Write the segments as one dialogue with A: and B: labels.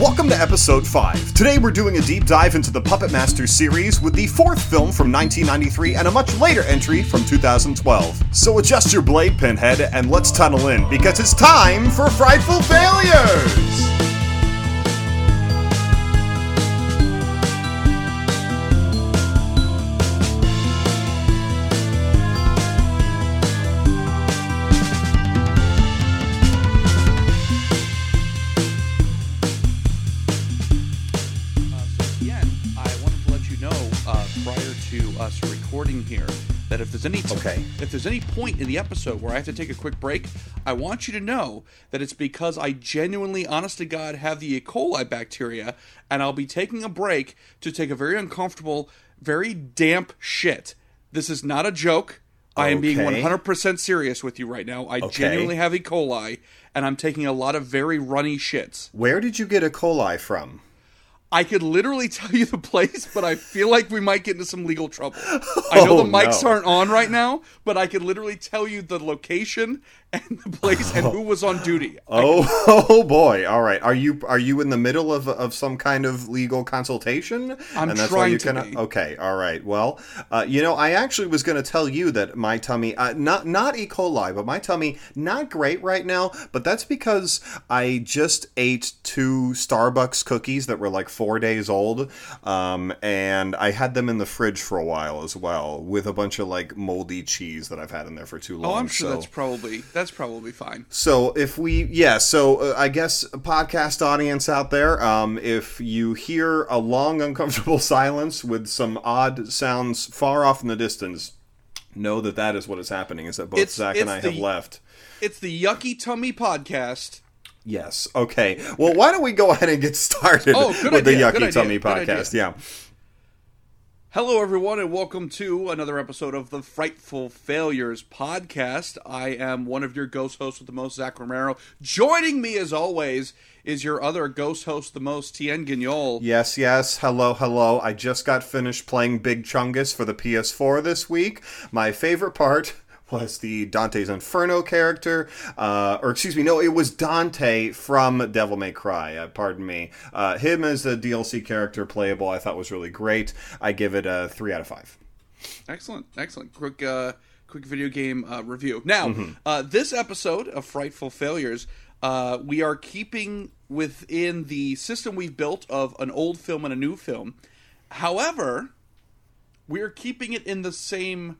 A: Welcome to episode 5. Today we're doing a deep dive into the Puppet Master series with the fourth film from 1993 and a much later entry from 2012. So adjust your blade, Pinhead, and let's tunnel in because it's time for Frightful Failures!
B: There's any
A: Okay.
B: if there's any point in the episode where I have to take a quick break, I want you to know that it's because I genuinely, honest to God, have the E. coli bacteria, and I'll be taking a break to take a very uncomfortable, very damp shit. This is not a joke. I am being 100% serious with you right now. I
A: Okay.
B: genuinely have E. coli, and I'm taking a lot of very runny shits.
A: Where did you get E. coli from?
B: I could literally tell you the place, but I feel like we might get into some legal trouble. I know
A: Oh,
B: the mics
A: no.
B: aren't on right now, but I could literally tell you the location and the place and who was on duty.
A: Oh, oh boy! All right, are you are you in the middle of of some kind of legal consultation?
B: I'm
A: and that's
B: trying
A: why you
B: to
A: cannot-
B: be.
A: Okay, all right. Well, uh, you know, I actually was going to tell you that my tummy, uh, not not E. coli, but my tummy not great right now. But that's because I just ate two Starbucks cookies that were like four days old, um, and I had them in the fridge for a while as well, with a bunch of like moldy cheese that I've had in there for too long.
B: Oh, I'm sure
A: so-
B: that's probably that's probably fine.
A: so if we, yeah, so uh, I guess podcast audience out there, um, if you hear a long, uncomfortable silence with some odd sounds far off in the distance, know that that is what is happening. Is that both
B: It's-
A: Zach and
B: it's
A: I have left.
B: It's the Yucky Tummy podcast.
A: Yes. Okay. Well, why don't we go ahead and get started
B: Oh,
A: with the Yucky Tummy
B: idea.
A: podcast? Yeah.
B: Hello, everyone, and welcome to another episode of the Frightful Failures podcast. I am one of your ghost hosts with the most, Zach Romero. Joining me, as always, is your other ghost host, the most, Tien Guignol.
A: Yes, yes. Hello, hello. I just got finished playing Big Chungus for the PS4 this week. My favorite part was the Dante's Inferno character, uh, or excuse me, no, it was Dante from Devil May Cry. Uh, pardon me. Uh, him as a DLC character playable, I thought was really great. I give it a three out of five.
B: Excellent, excellent. Quick, uh, quick video game uh, review. Now,
A: Mm-hmm.
B: uh, this episode of Frightful Failures, uh, we are keeping within the system we've built of an old film and a new film. However, we are keeping it in the same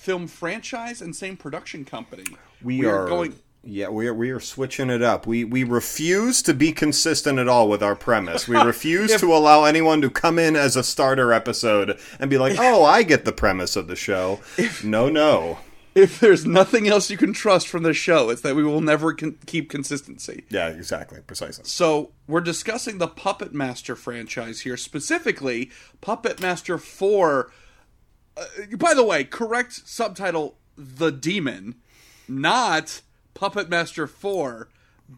B: film franchise and same production company.
A: We, are,
B: going.
A: Yeah, we are, we are switching it up. We we refuse to be consistent at all with our premise. We refuse to allow anyone to come in as a starter episode and be like, "Oh, I get the premise of the show." no, no.
B: If there's nothing else you can trust from the show, it's that we will never con- keep consistency.
A: Yeah, exactly, precisely.
B: So we're discussing the Puppet Master franchise here, specifically Puppet Master Four. Uh, by the way, correct subtitle: The Demon, not Puppet Master Four.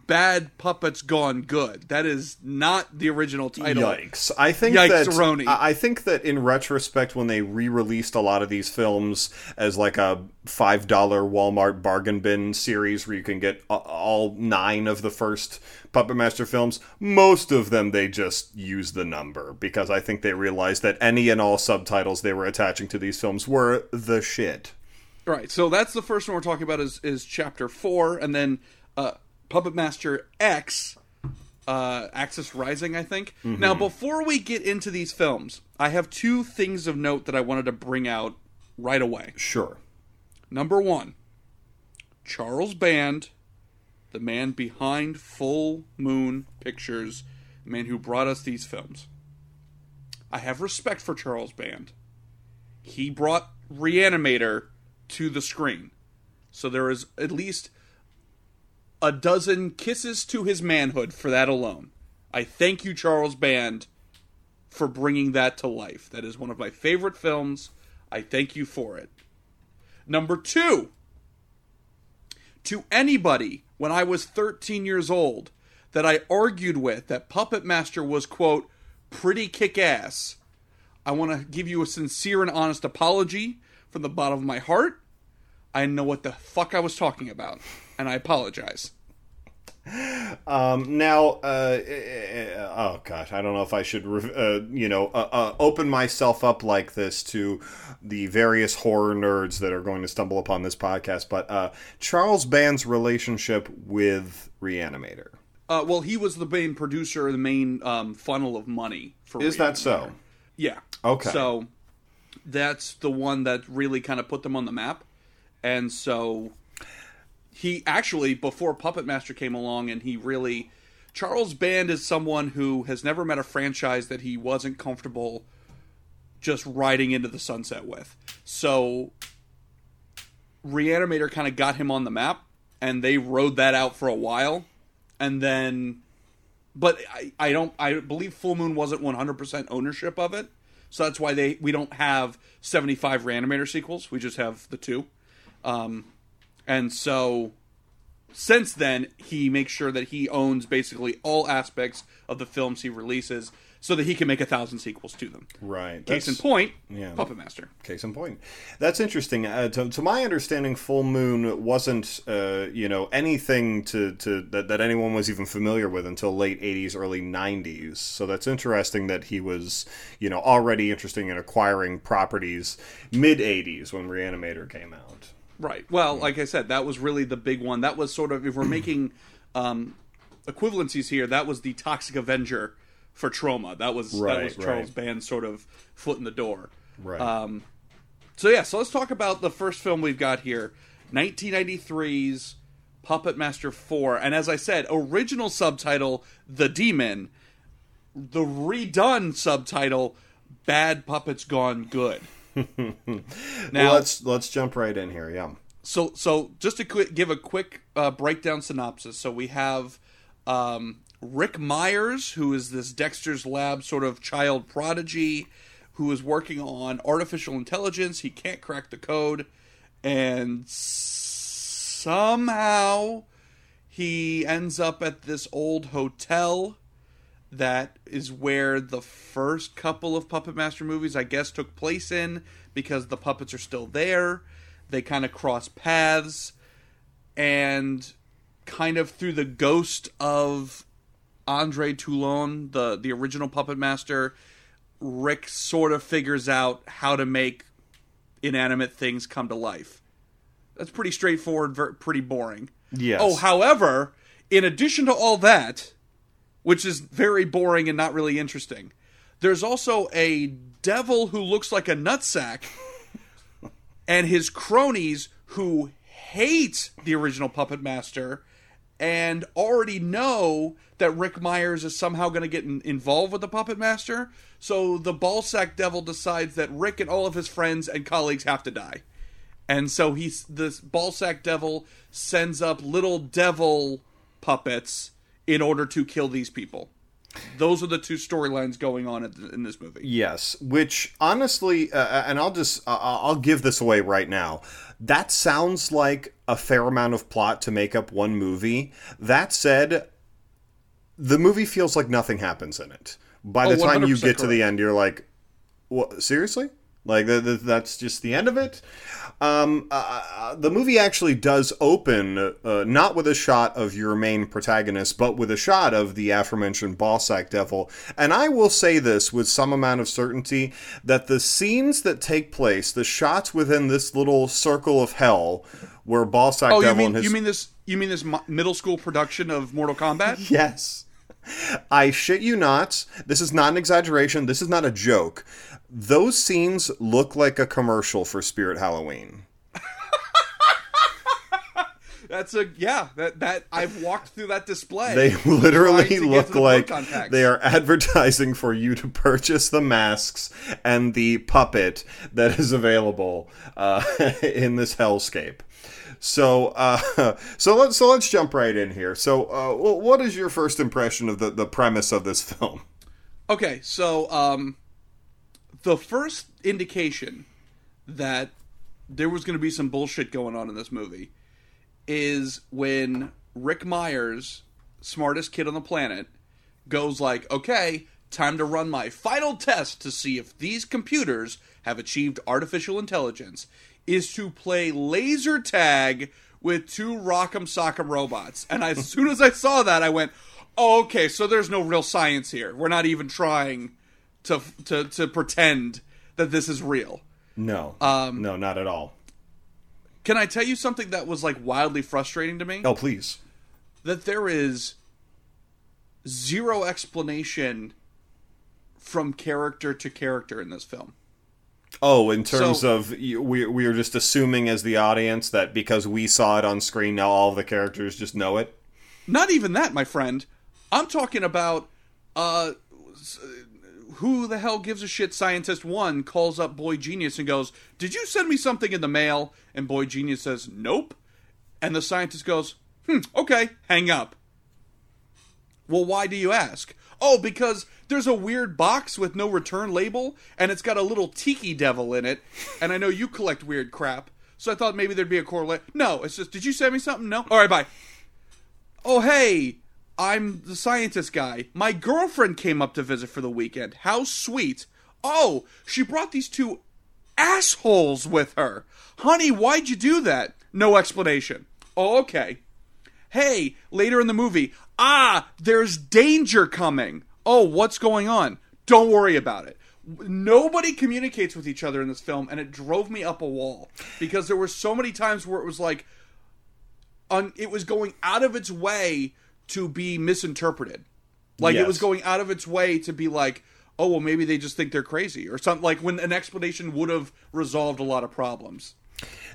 B: Bad puppets gone good. That is not the original title.
A: Yikes! I think
B: Yikes-a-roni.
A: that I I think that in retrospect, when they re-released a lot of these films as like a five dollar Walmart bargain bin series where you can get all nine of the first Puppet Master films, most of them they just use the number because I think they realized that any and all subtitles they were attaching to these films were the shit.
B: Right. So that's the first one we're talking about is is chapter four, and then Puppet Master X, uh, Axis Rising, I think. Now, before we get into these films, I have two things of note that I wanted to bring out right away.
A: Sure.
B: Number one, Charles Band, the man behind Full Moon Pictures, the man who brought us these films. I have respect for Charles Band. He brought Reanimator to the screen. So there is at least a dozen kisses to his manhood for that alone. I thank you, Charles Band, for bringing that to life. That is one of my favorite films. I thank you for it. Number two, to anybody when I was 13 years old that I argued with that Puppet Master was, quote, pretty kick ass, I want to give you a sincere and honest apology from the bottom of my heart. I know what the fuck I was talking about, and I apologize.
A: Um, now, uh, oh gosh, I don't know if I should, uh, you know, uh, uh, open myself up like this to the various horror nerds that are going to stumble upon this podcast. But uh, Charles Band's relationship with Reanimator.
B: Uh, well, he was the main producer, the main um, funnel of money for.
A: Is that so?
B: Yeah.
A: Okay.
B: So that's the one that really kind of put them on the map. And so he actually, before Puppet Master came along, and he really. Charles Band is someone who has never met a franchise that he wasn't comfortable just riding into the sunset with. So Reanimator kind of got him on the map, and they rode that out for a while. And then but I, I don't I believe Full Moon wasn't 100% ownership of it. So that's why they we don't have 75 Reanimator sequels. We just have the two. Um, and so since then he makes sure that he owns basically all aspects of the films he releases so that he can make a thousand sequels to them.
A: Right.
B: Case in point,
A: yeah.
B: Puppet Master.
A: Case in point. That's interesting. Uh, to, to my understanding, Full Moon wasn't, uh, you know, anything to, to that, that anyone was even familiar with until late '80s, early '90s. So that's interesting that he was, you know, already interested in acquiring properties mid '80s when Reanimator came out.
B: Right. Well, like I said, that was really the big one. That was sort of if we're making um, equivalencies here, that was the Toxic Avenger for Troma. That was that
A: Right,
B: was Charles
A: right.
B: Band's sort of foot in the door.
A: Right.
B: Um, so yeah, so let's talk about the first film we've got here, 1993's Puppet Master 4, and as I said, original subtitle The Demon, the redone subtitle Bad Puppets Gone Good. now,
A: let's let's jump right in here. Yeah.
B: so so just to quick, give a quick uh, breakdown synopsis so we have um, rick myers who is this dexter's lab sort of child prodigy who is working on artificial intelligence he can't crack the code and somehow he ends up at this old hotel that is where the first couple of Puppet Master movies, I guess, took place in because the puppets are still there. They kind of cross paths, and kind of through the ghost of Andre Toulon, the the original Puppet Master, Rick sort of figures out how to make inanimate things come to life. That's pretty straightforward, pretty boring.
A: Yes.
B: Oh, however, in addition to all that, which is very boring and not really interesting, there's also a devil who looks like a nutsack and his cronies who hate the original Puppet Master and already know that Rick Myers is somehow going to get in- involved with the Puppet Master. So the ballsack devil decides that Rick and all of his friends and colleagues have to die. And so he's this ballsack devil sends up little devil puppets in order to kill these people. Those are the two storylines going on in, this movie.
A: Yes, which honestly, uh, and I'll just uh, I'll give this away right now. That sounds like a fair amount of plot to make up one movie. That said, the movie feels like nothing happens in it. By the
B: Oh,
A: time you
B: 100%
A: get to the end, you're like, "What? Seriously?" Like th- th- that's just the end of it. Um, uh, uh, the movie actually does open uh, not with a shot of your main protagonist, but with a shot of the aforementioned Ballsack Devil. And I will say this with some amount of certainty that the scenes that take place, the shots within this little circle of hell, where Ballsack
B: Oh, you
A: Devil
B: mean
A: and his
B: you mean this you mean this middle school production of Mortal Kombat?
A: Yes. I shit you not. This is not an exaggeration. This is not a joke. Those scenes look like a commercial for Spirit Halloween.
B: That's a yeah. That that I've walked through that display.
A: They literally look
B: the
A: like they are advertising for you to purchase the masks and the puppet that is available uh, in this hellscape. So, uh, so let's so let's jump right in here. So, uh, what is your first impression of the the premise of this film?
B: Okay, so um, the first indication that there was going to be some bullshit going on in this movie is when Rick Myers, smartest kid on the planet, goes like, "Okay, time to run my final test to see if these computers have achieved artificial intelligence." Is to play laser tag with two Rock'em Sock'em robots. And as soon as I saw that, I went, oh, okay, so there's no real science here. We're not even trying to to to pretend that this is real.
A: No,
B: Um,
A: no, not at all.
B: Can I tell you something that was like wildly frustrating to me?
A: Oh, please.
B: That there is zero explanation from character to character in this film.
A: Oh, in terms
B: So-
A: of we we are just assuming as the audience that because we saw it on screen, now all the characters just know it.
B: Not even that, my friend. I'm talking about uh who the hell gives a shit scientist 1 calls up boy genius and goes, "Did you send me something in the mail?" and boy genius says, "Nope." And the scientist goes, "Hmm, okay, hang up." Well, why do you ask? Oh, because there's a weird box with no return label, and it's got a little tiki devil in it, and I know you collect weird crap, so I thought maybe there'd be a correlate. No, it's just, did you send me something? No? Alright, bye. Oh, hey, I'm the scientist guy. My girlfriend came up to visit for the weekend. How sweet. Oh, she brought these two assholes with her. Honey, why'd you do that? No explanation. Oh, okay. Hey, later in the movie, ah, there's danger coming. Oh, what's going on? Don't worry about it. Nobody communicates with each other in this film, and it drove me up a wall because there were so many times where it was like, un, it was going out of its way to be misinterpreted. Like it was going out of its way to be like, oh well, maybe they just think they're crazy or something. Like when an explanation would have resolved a lot of problems.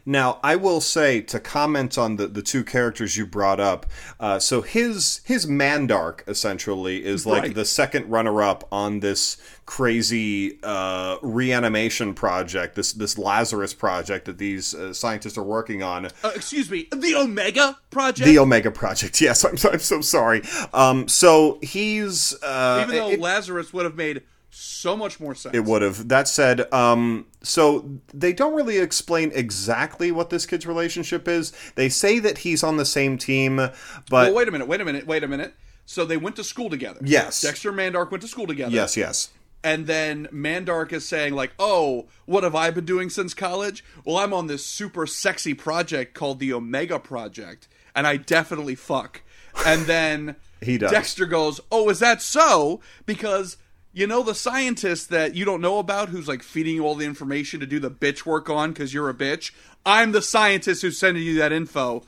A: Now, I will say to comment on the, the two characters you brought up. Uh, so his his Mandark essentially is like
B: Right.
A: the second runner up on this crazy uh, reanimation project, this this Lazarus project that these uh, scientists are working on.
B: Uh, excuse me, the Omega Project.
A: The Omega Project. Yes, I'm so, I'm so sorry. Um, so he's uh,
B: Even though
A: it-
B: Lazarus would have made so much more sense.
A: It would have. That said, um, so they don't really explain exactly what this kid's relationship is. They say that he's on the same team, but
B: Well, wait a minute, wait a minute, wait a minute. So they went to school together.
A: Yes.
B: Dexter and Mandark went to school together.
A: yes, yes.
B: And then Mandark is saying, like, oh, what have I been doing since college? Well, I'm on this super sexy project called the Omega Project, and I definitely fuck. And then
A: He does.
B: Dexter goes, oh, is that so? Because. You know the scientist that you don't know about who's like feeding you all the information to do the bitch work on because you're a bitch? I'm the scientist who's sending you that info.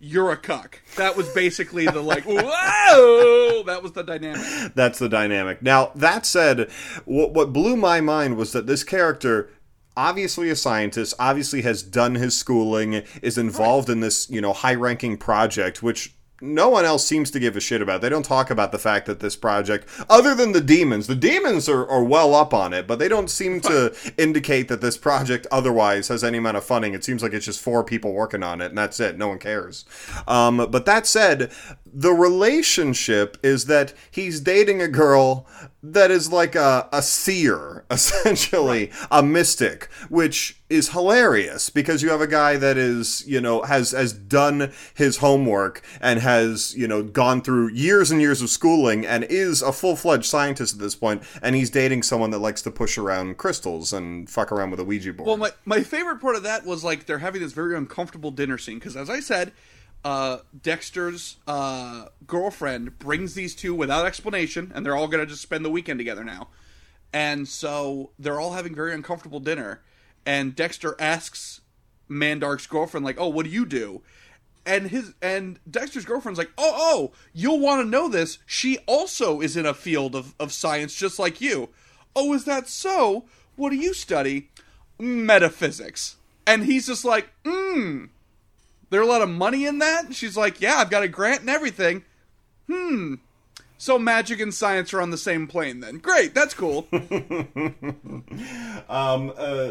B: You're a cuck. That was basically the like, whoa! That was the dynamic.
A: That's the dynamic. Now, that said, what, what blew my mind was that this character obviously a scientist obviously has done his schooling is involved in this you know high-ranking project which no one else seems to give a shit about. They don't talk about the fact that this project, other than the demons, the demons are, are well up on it, but they don't seem to indicate that this project otherwise has any amount of funding. It seems like it's just four people working on it, and that's it. No one cares. Um, but that said, the relationship is that he's dating a girl that is like a, a seer, essentially, a mystic, which is hilarious because you have a guy that is, you know, has has done his homework and has, you know, gone through years and years of schooling and is a full-fledged scientist at this point and he's dating someone that likes to push around crystals and fuck around with a Ouija board.
B: Well, my, my favorite part of that was like they're having this very uncomfortable dinner scene because, as I said, uh, Dexter's uh, girlfriend brings these two without explanation, and they're all gonna just spend the weekend together now. And so they're all having very uncomfortable dinner, and Dexter asks Mandark's girlfriend, like, "Oh, what do you do?" And his and Dexter's girlfriend's like, "Oh, oh, you'll want to know this. She also is in a field of, of science just like you." Oh, is that so? What do you study? Metaphysics. And he's just like, hmm. There a lot of money in that? And she's like, yeah, I've got a grant and everything. Hmm. So magic and science are on the same plane then. Great, that's cool.
A: Um, uh,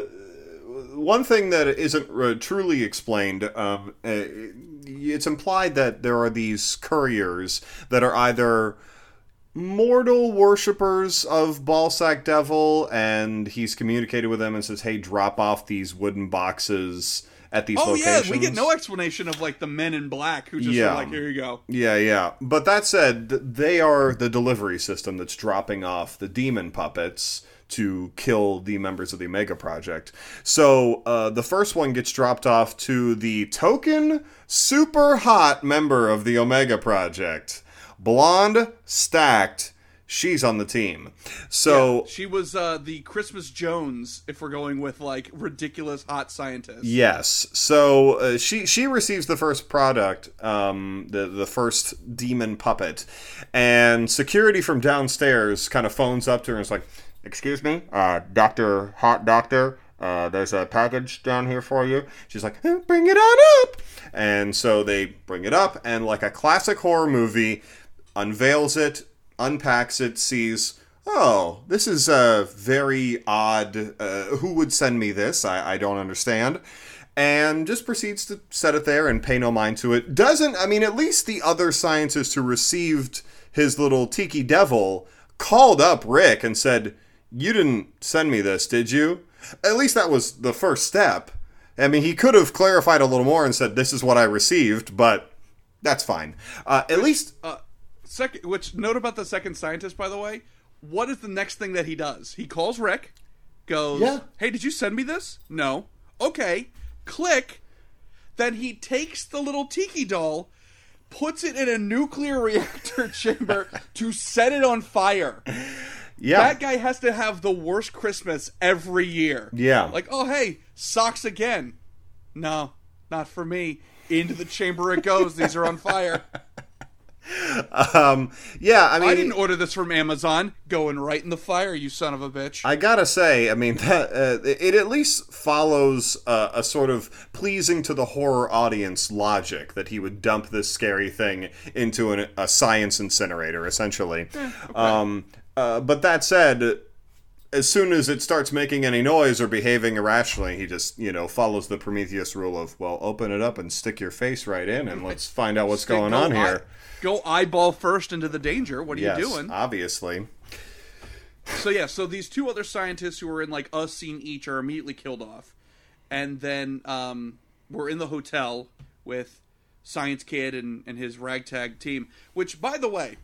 A: one thing that isn't uh, truly explained, um, uh, it's implied that there are these couriers that are either mortal worshippers of Ballsack Devil, and he's communicated with them and says, "Hey, drop off these wooden boxes at these
B: oh
A: locations."
B: yeah, we get no explanation of like the men in black who just
A: Yeah.
B: are like, here you go.
A: Yeah, yeah. But that said, they are the delivery system that's dropping off the demon puppets to kill the members of the Omega Project. So uh, the first one gets dropped off to the token super hot member of the Omega Project, blonde, stacked. She's on the team. So
B: She was uh, the Christmas Jones, if we're going with like ridiculous hot scientist.
A: Yes. So uh, she she receives the first product, um, the the first demon puppet, and security from downstairs kind of phones up to her and is like, "Excuse me, uh, Doctor Hot Doctor." Uh, there's a package down here for you. She's like, "Eh, bring it on up. And so they bring it up, and like a classic horror movie, unveils it, unpacks it, sees, oh, this is a very odd. Uh, who would send me this? I, I don't understand. And just proceeds to set it there and pay no mind to it. Doesn't, I mean, at least the other scientist who received his little tiki devil called up Rick and said, You didn't send me this, did you? At least that was the first step. I mean, he could have clarified a little more and said, This is what I received, but that's fine. Uh, at least
B: Uh, second, which note about the second scientist, by the way. What is the next thing that he does? He calls Rick, goes,
A: Yeah.
B: "Hey, did you send me this? No. Okay. Click." Then he takes the little tiki doll, puts it in a nuclear reactor chamber to set it on fire.
A: Yeah.
B: That guy has to have the worst Christmas every year.
A: Yeah.
B: Like, oh hey, socks again. No, not for me. Into the chamber it goes. These are on fire.
A: um, yeah, I mean,
B: I didn't order this from Amazon. Going right in the fire, you son of a bitch.
A: I gotta say, I mean that uh, it at least follows uh, a sort of pleasing to the horror audience logic that he would dump this scary thing into an, a science incinerator, essentially. um, uh, but that said, as soon as it starts making any noise or behaving irrationally, he just you know follows the Prometheus rule of well, open it up and stick your face right in, and let's find out what's going on
B: eye-
A: here.
B: go eyeball first into the danger. What are
A: Yes,
B: you doing?
A: obviously.
B: So yeah, so these two other scientists who were in like a scene each are immediately killed off, and then um, we're in the hotel with Science Kid and, and his ragtag team. Which, by the way,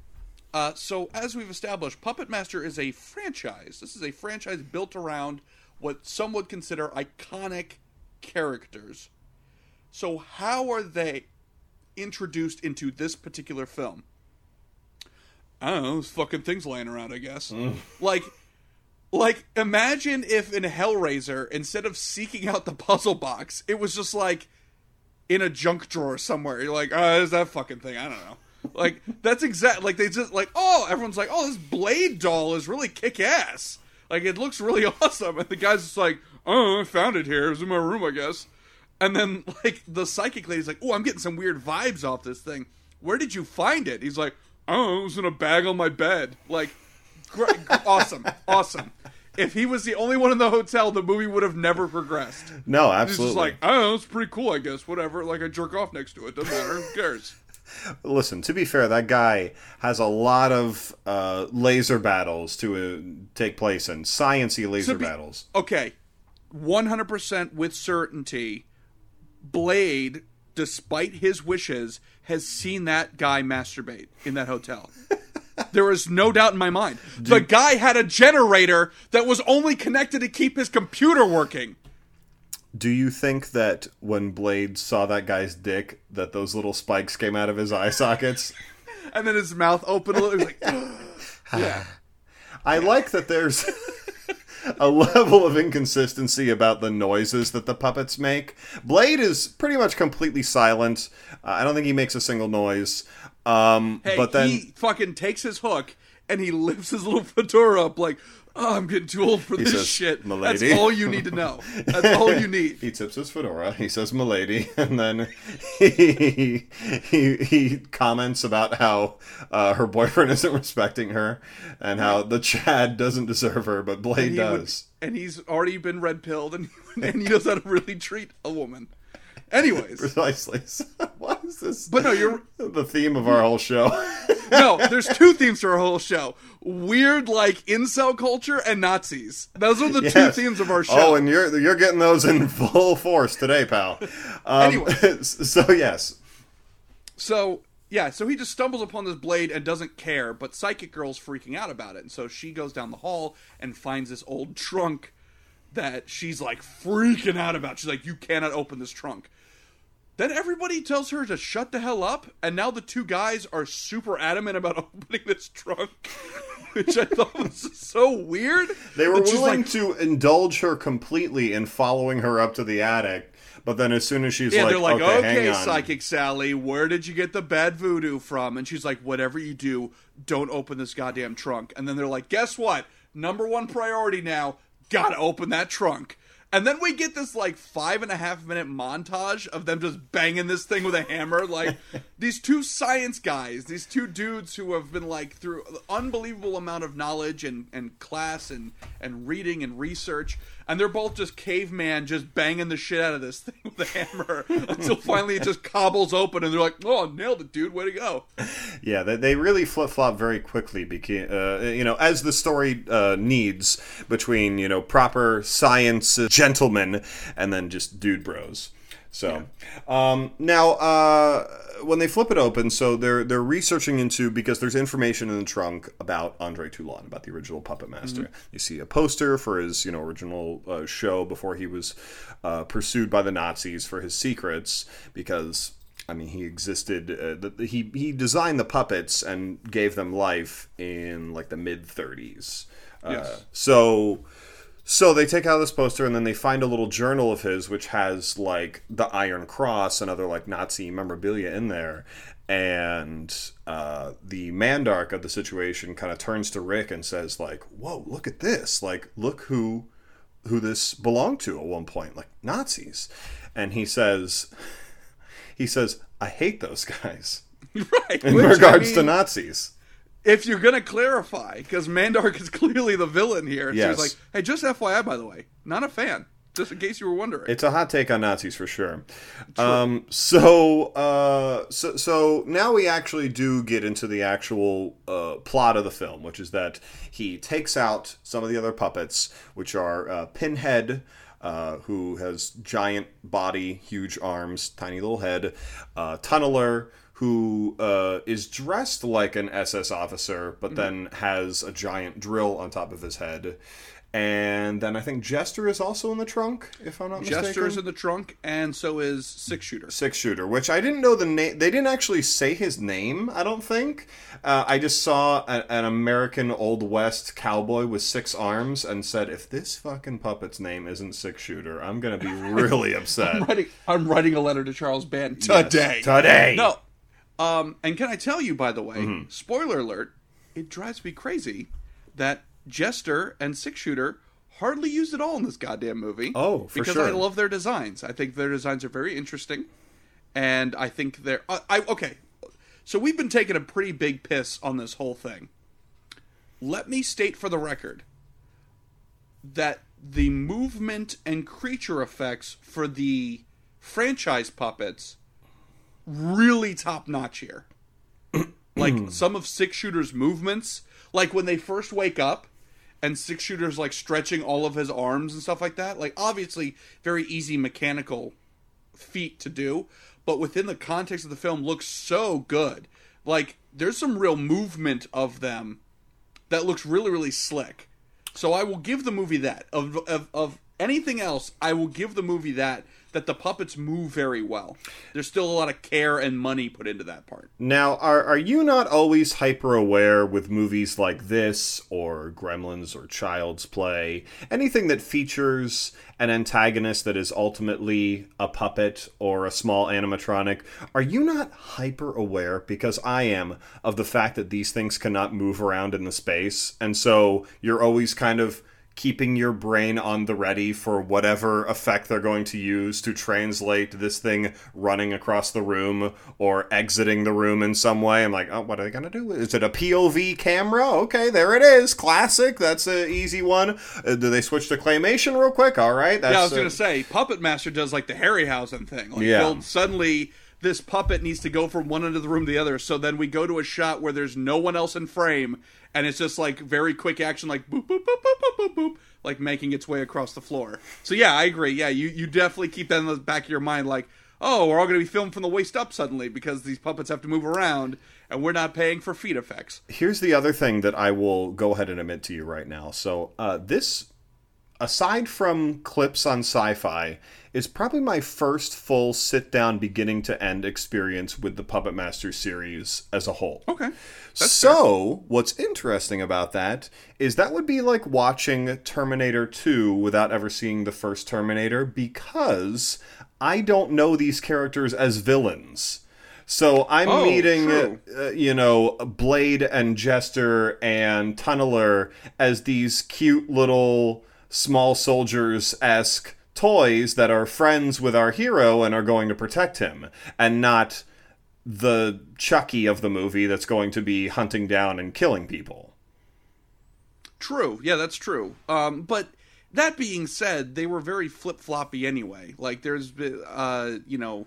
B: uh, so as we've established, Puppet Master is a franchise. This is a franchise built around what some would consider iconic characters. So how are they introduced into this particular film? I don't know, those fucking things laying around, I guess. Like, like imagine if in Hellraiser, instead of seeking out the puzzle box, it was just like in a junk drawer somewhere. You're like, oh, there's that fucking thing. I don't know. Like that's exact. Like they just like, oh, everyone's like, oh, this Blade doll is really kick ass. Like it looks really awesome, and the guy's just like, oh, I found it here. It was in my room, I guess. And then like the psychic lady's like, oh, I'm getting some weird vibes off this thing. Where did you find it? He's like, oh, it was in a bag on my bed. Like, great, awesome, awesome. If he was the only one in the hotel, the movie would have never progressed.
A: No, absolutely.
B: just like, I oh, it's pretty cool, I guess. Whatever. Like I jerk off next to it. Doesn't matter. Who cares?
A: Listen, to be fair, that guy has a lot of uh, laser battles to uh, take place in, sciency laser
B: be-
A: battles.
B: Okay, one hundred percent with certainty. Blade, despite his wishes, has seen that guy masturbate in that hotel. There is no doubt in my mind. The guy had a generator that was only connected to keep his computer working.
A: Do you think that when Blade saw that guy's dick, that those little spikes came out of his eye sockets?
B: And then his mouth opened a little. Like, yeah.
A: I like that there's a level of inconsistency about the noises that the puppets make. Blade is pretty much completely silent. Uh, I don't think he makes a single noise. Um,
B: Hey,
A: but then
B: he fucking takes his hook and he lifts his little fedora up like, oh, I'm getting too old for this
A: says,
B: shit.
A: "Milady."
B: That's all you need to know. That's all you need.
A: he tips his fedora. He says "milady," and then he he, he comments about how uh, her boyfriend isn't respecting her, and how the Chad doesn't deserve her, but Blade
B: he would-
A: does.
B: and he's already been red pilled, and, and he knows how to really treat a woman. Anyways,
A: Precisely. Why is this?
B: but no, you're
A: the theme of our whole show.
B: no. There's two themes to our whole show: weird, like incel culture, and Nazis. Those are the two themes of our show.
A: Oh, and you're you're getting those in full force today, pal. Um,
B: Anyway.
A: so yes,
B: so yeah, so he just stumbles upon this blade and doesn't care, but Psychic Girl's freaking out about it. And so she goes down the hall and finds this old trunk that she's like freaking out about. She's like, You cannot open this trunk. Then everybody tells her to shut the hell up, and now the two guys are super adamant about opening this trunk, which I thought was so weird.
A: They were willing
B: like,
A: to indulge her completely in following her up to the attic, but then as soon as she's
B: Yeah,
A: like,
B: they're like,
A: okay,
B: okay. Psychic Sally, where did you get the bad voodoo from? And she's like, whatever you do, don't open this goddamn trunk. And then they're like, guess what? Number one priority now, gotta open that trunk. And then we get this like five and a half minute montage of them just banging this thing with a hammer. Like these two science guys, these two dudes who have been like through an unbelievable amount of knowledge and, and class and, and reading and research. And they're both just caveman just banging the shit out of this thing with a hammer until finally it just cobbles open and they're like, oh, nailed it, dude. Way to go.
A: Yeah, they, they really flip flop very quickly, beca- uh, you know, as the story uh, needs between you know proper science gentlemen and then just dude bros. So um, now uh, when they flip it open, so they're they're researching into because there's information in the trunk about Andre Toulon, about the original puppet master. You see a poster for his you know original uh, show before he was uh, pursued by the Nazis for his secrets because I mean, he existed. Uh, the, he he designed the puppets and gave them life in like the mid 30s. Uh,
B: Yes.
A: So, so they take out this poster and then they find a little journal of his which has like the Iron Cross and other like Nazi memorabilia in there. And uh, the Mandark of the situation kind of turns to Rick and says like, "Whoa, look at this! Like, look who." who this belonged to at one point, like Nazis. And he says, he says, I hate those guys
B: right.
A: in
B: which, I
A: regards to Nazis.
B: If you're gonna clarify, because Mandark is clearly the villain here.
A: Yes.
B: he's like, hey, just FYI, by the way, not a fan. Just in case you were wondering.
A: It's a hot take on Nazis for sure. Um, so, uh, so, so now we actually do get into the actual uh, plot of the film, which is that he takes out some of the other puppets, which are uh, Pinhead. Uh, who has giant body, huge arms, tiny little head. Uh, Tunneler, who uh, is dressed like an SS officer, but then has a giant drill on top of his head. And then I think Jester is also in the trunk, if I'm not mistaken.
B: Jester is in the trunk, and so is Six Shooter.
A: Six shooter, which I didn't know the name. They didn't actually say his name. I don't think. Uh, I just saw a, an American Old West cowboy with six arms and said, "If this fucking puppet's name isn't Six Shooter, I'm gonna be really upset."
B: I'm writing, I'm writing a letter to Charles Band today.
A: Today.
B: No. Um, and can I tell you, by the way,
A: Mm-hmm.
B: spoiler alert, it drives me crazy that Jester and Six Shooter hardly used at all in this goddamn movie.
A: Oh, for
B: because
A: sure.
B: I love their designs. I think their designs are very interesting, and I think they're. I, I okay. So we've been taking a pretty big piss on this whole thing. Let me state for the record that the movement and creature effects for the franchise puppets really top notch here. like some of Six Shooter's movements, like when they first wake up and Six Shooter's like stretching all of his arms and stuff like that. Like obviously very easy mechanical feat to do, but within the context of the film looks so good. Like there's some real movement of them that looks really really slick. So I will give the movie that. Of of, of anything else, I will give the movie that that the puppets move very well. There's still a lot of care and money put into that part.
A: Now, are are you not always hyper aware with movies like this or Gremlins or Child's Play, anything that features an antagonist that is ultimately a puppet or a small animatronic? Are you not hyper aware because I am of the fact that these things cannot move around in the space, and so you're always kind of keeping your brain on the ready for whatever effect they're going to use to translate this thing running across the room or exiting the room in some way. I'm like, oh, what are they going to do? Is it a POV camera? Okay, there it is. Classic. That's an easy one. Uh, do they switch to claymation real quick? All right. That's,
B: yeah, I was
A: uh,
B: gonna say Puppet Master does like the Harryhausen thing. Like
A: Yeah.
B: suddenly this puppet needs to go from one end of the room to the other. So then we go to a shot where there's no one else in frame, and it's just like very quick action, like boop boop boop boop boop boop boop, like making its way across the floor. So yeah, I agree. Yeah, you you definitely keep that in the back of your mind, like. oh, we're all going to be filmed from the waist up suddenly because these puppets have to move around and we're not paying for feet effects.
A: Here's the other thing that I will go ahead and admit to you right now. So, uh, this, aside from clips on sci fi, is probably my first full sit down, beginning to end experience with the Puppet Master series as a whole.
B: Okay.
A: so, what's interesting about that is that would be like watching Terminator 2 without ever seeing the first Terminator because I don't know these characters as villains. So I'm
B: Oh,
A: meeting, uh, you know, Blade and Jester and Tunneler as these cute little small soldiers esque toys that are friends with our hero and are going to protect him, and not the Chucky of the movie that's going to be hunting down and killing people.
B: True. Yeah, that's true. Um, but that being said, they were very flip floppy anyway. Like, there's, uh, you know,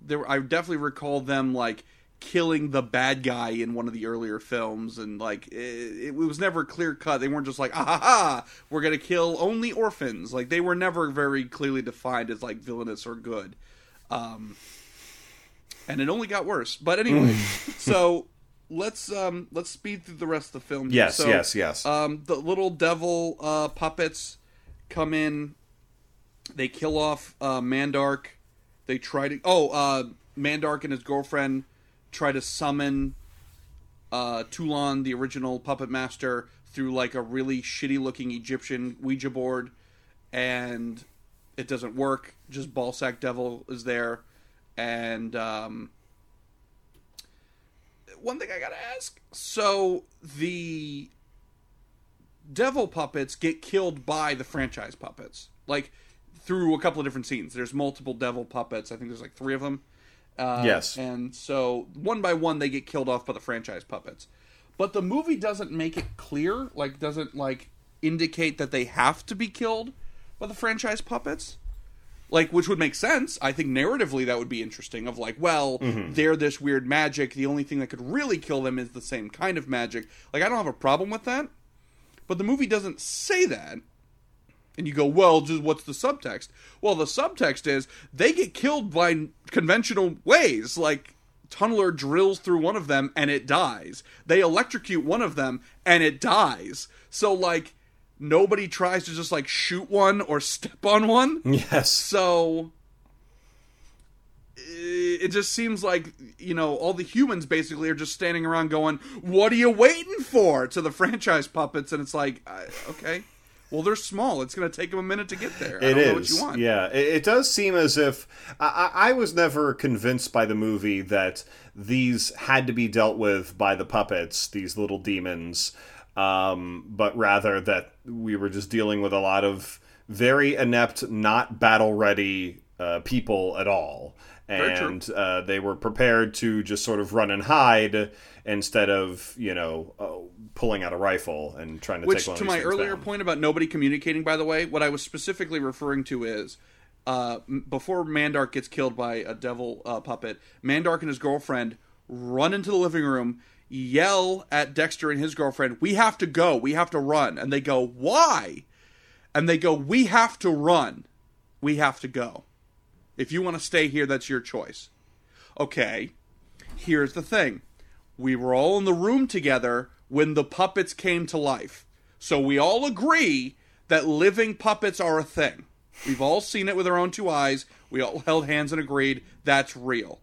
B: there. I definitely recall them like killing the bad guy in one of the earlier films, and like it, it was never clear cut. They weren't just like, ah ha ha, we're gonna kill only orphans. Like they were never very clearly defined as like villainous or good. Um, and it only got worse. But anyway, so let's um let's speed through the rest of the film. here.
A: Yes,
B: So,
A: yes, yes.
B: um, the little devil uh, puppets come in. They kill off uh, Mandark. They try to. Oh, uh, Mandark and his girlfriend try to summon uh, Toulon, the original puppet master, through like a really shitty looking Egyptian Ouija board, and it doesn't work. Just Ballsack Devil is there, and um, one thing I gotta ask. So the devil puppets get killed by the franchise puppets, like through a couple of different scenes. There's multiple devil puppets. I think there's like three of them. Uh,
A: Yes.
B: and so one by one they get killed off by the franchise puppets. But the movie doesn't make it clear, like doesn't like indicate that they have to be killed by the franchise puppets. Like which would make sense. I think narratively that would be interesting of like well they're this weird magic. The only thing that could really kill them is the same kind of magic. Like i don't have a problem with that. But the movie doesn't say that and you go well just what's the subtext? Well the subtext is they get killed by conventional ways like tunneler drills through one of them and it dies. They electrocute one of them and it dies. So like nobody tries to just like shoot one or step on one.
A: Yes.
B: so it just seems like you know all the humans basically are just standing around going, "What are you waiting for?" to the franchise puppets, and it's like, uh, okay, well they're small. It's going to take them a minute to get there. I
A: It
B: don't
A: is,
B: know what you want.
A: yeah. It, it does seem as if I, I I was never convinced by the movie that these had to be dealt with by the puppets, these little demons, um, but rather that we were just dealing with a lot of very inept, not battle ready uh, people at all. And uh, they were prepared to just sort of run and hide instead of, you know, uh, pulling out a rifle and trying to
B: Which,
A: take one of
B: to my earlier
A: down.
B: point about nobody communicating, by the way, what I was specifically referring to is uh, before Mandark gets killed by a devil uh, puppet, Mandark and his girlfriend run into the living room, yell at Dexter and his girlfriend, "We have to go. We have to run." And they go, "Why?" And they go, "We have to run. We have to go. If you want to stay here, that's your choice." Okay. Here's the thing. We were all in the room together when the puppets came to life. So we all agree that living puppets are a thing. We've all seen it with our own two eyes. We all held hands and agreed that's real.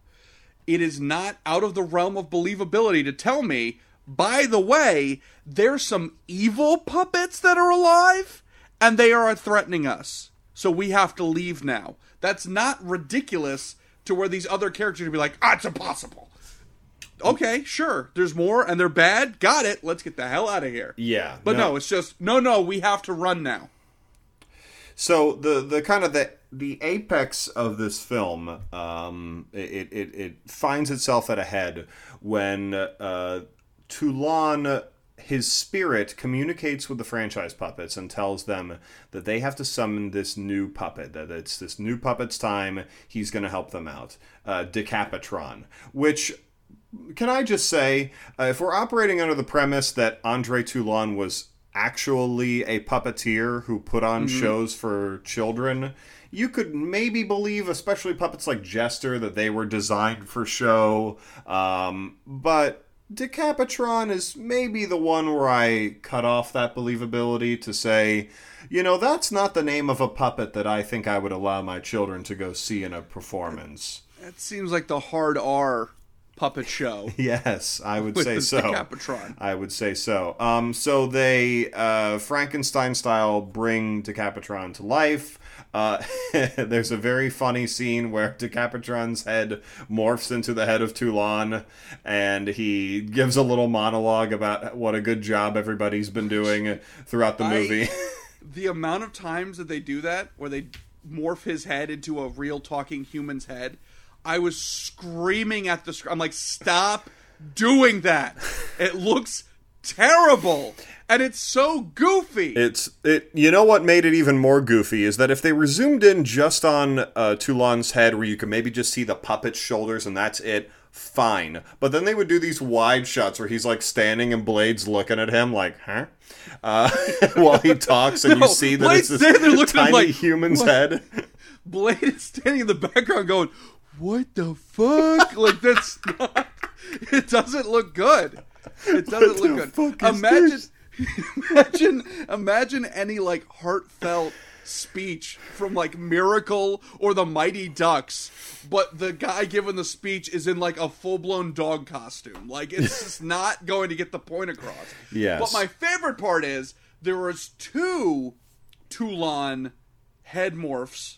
B: It is not out of the realm of believability to tell me, by the way, there's some evil puppets that are alive and they are threatening us. So we have to leave now. That's not ridiculous to where these other characters would be like, ah, it's impossible. Okay, sure. There's more and they're bad. Got it. Let's get the hell out of here.
A: Yeah.
B: But no, it's just, no, no, we have to run now.
A: So the the kind of the the apex of this film, um, it, it it finds itself at a head when uh, Toulon, his spirit, communicates with the franchise puppets and tells them that they have to summon this new puppet. That it's this new puppet's time. He's going to help them out. Uh, Decapitron, which can I just say, uh, if we're operating under the premise that Andre Toulon was actually a puppeteer who put on shows for children, you could maybe believe, especially puppets like Jester, that they were designed for show. Um, but Decapitron is maybe the one where I cut off that believability to say, you know, that's not the name of a puppet that I think I would allow my children to go see in a performance.
B: That seems like the hard R puppet show.
A: Yes, I would say so.
B: Decapitron.
A: I would say so. Um, so they uh, Frankenstein style bring Decapitron to life. Uh, there's a very funny scene where Decapitron's head morphs into the head of Toulon, and he gives a little monologue about what a good job everybody's been doing throughout the
B: I-
A: movie.
B: the amount of times that they do that, where they morph his head into a real talking human's head, I was screaming at the screen. I'm like, stop doing that. It looks terrible. And it's so goofy.
A: It's it. You know what made it even more goofy is that if they were zoomed in just on uh, Toulon's head, where you could maybe just see the puppet's shoulders and that's it, fine. But then they would do these wide shots where he's like standing and Blade's looking at him like, huh? Uh, while he talks, and
B: No,
A: you see that
B: Blade's
A: it's this
B: there looking at him
A: tiny
B: like,
A: human's
B: what?
A: head.
B: Blade is standing in the background going, What the fuck? like, that's not. It doesn't look good. It doesn't
A: What
B: look good. imagine, imagine, imagine any, like, heartfelt speech from, like, Miracle or the Mighty Ducks, but the guy giving the speech is in, like, a full blown dog costume. Like, it's just not going to get the point across.
A: Yes.
B: But my favorite part is there was two Toulon head morphs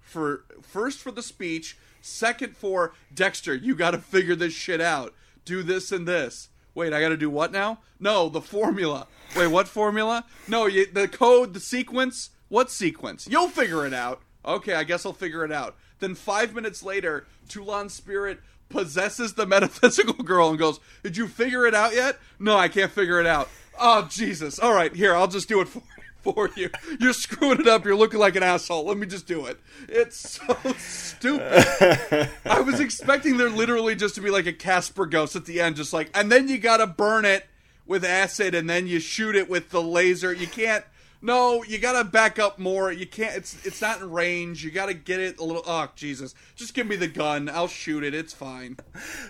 B: for first for the speech, second for Dexter, you got to figure this shit out. Do this and this. Wait, I got to do what now? No, the formula. Wait, what formula? No, you, the code, the sequence. What sequence? You'll figure it out. Okay, I guess I'll figure it out. Then five minutes later, Toulon's spirit possesses the metaphysical girl and goes, "Did you figure it out yet? No, I can't figure it out. Oh Jesus! All right, here, I'll just do it for for you. You're screwing it up. You're looking like an asshole. Let me just do it. It's so stupid. I was expecting there literally just to be like a Casper ghost at the end, just like, and then you gotta burn it with acid, and then you shoot it with the laser. You can't. No, you gotta back up more. You can't. It's it's not in range. You gotta get it a little. Oh Jesus! Just give me the gun. I'll shoot it. It's fine.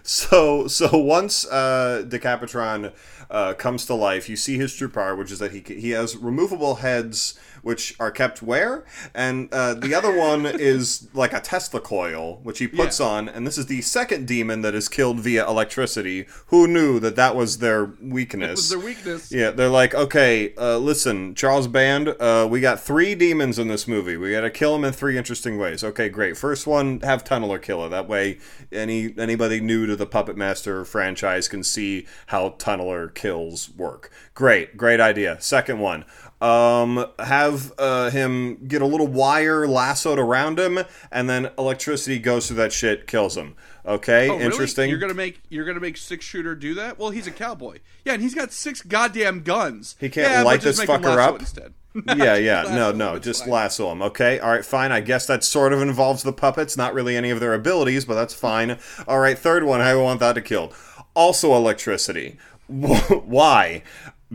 A: So so once uh, Decapitron uh, comes to life, you see his true power, which is that he he has removable heads, which are kept where, and uh, the other one is like a Tesla coil, which he puts
B: Yeah.
A: on, and this is the second demon that is killed via electricity. Who knew that that was their weakness?
B: It was their weakness.
A: Yeah, they're like, okay, uh, listen, Charles Band, uh, we got three demons in this movie. We got to kill them in three interesting ways. Okay, great. First one, have Tunneler kill her. That way, any anybody new to the Puppet Master franchise can see how Tunneler kills work. Great, great idea. Second one, um, have uh, him get a little wire lassoed around him, and then electricity goes through that shit, kills him. Okay,
B: Oh, really?
A: interesting.
B: You're gonna make you're gonna make six shooter do that? Well, he's a cowboy. Yeah, and he's got six goddamn guns.
A: He can't
B: yeah,
A: light this fucker up?
B: instead.
A: yeah, yeah. No, no. Just
B: fine.
A: lasso him. Okay. All right. Fine. I guess that sort of involves the puppets. Not really any of their abilities, but that's fine. All right. Third one. I want that to kill? Also electricity. why?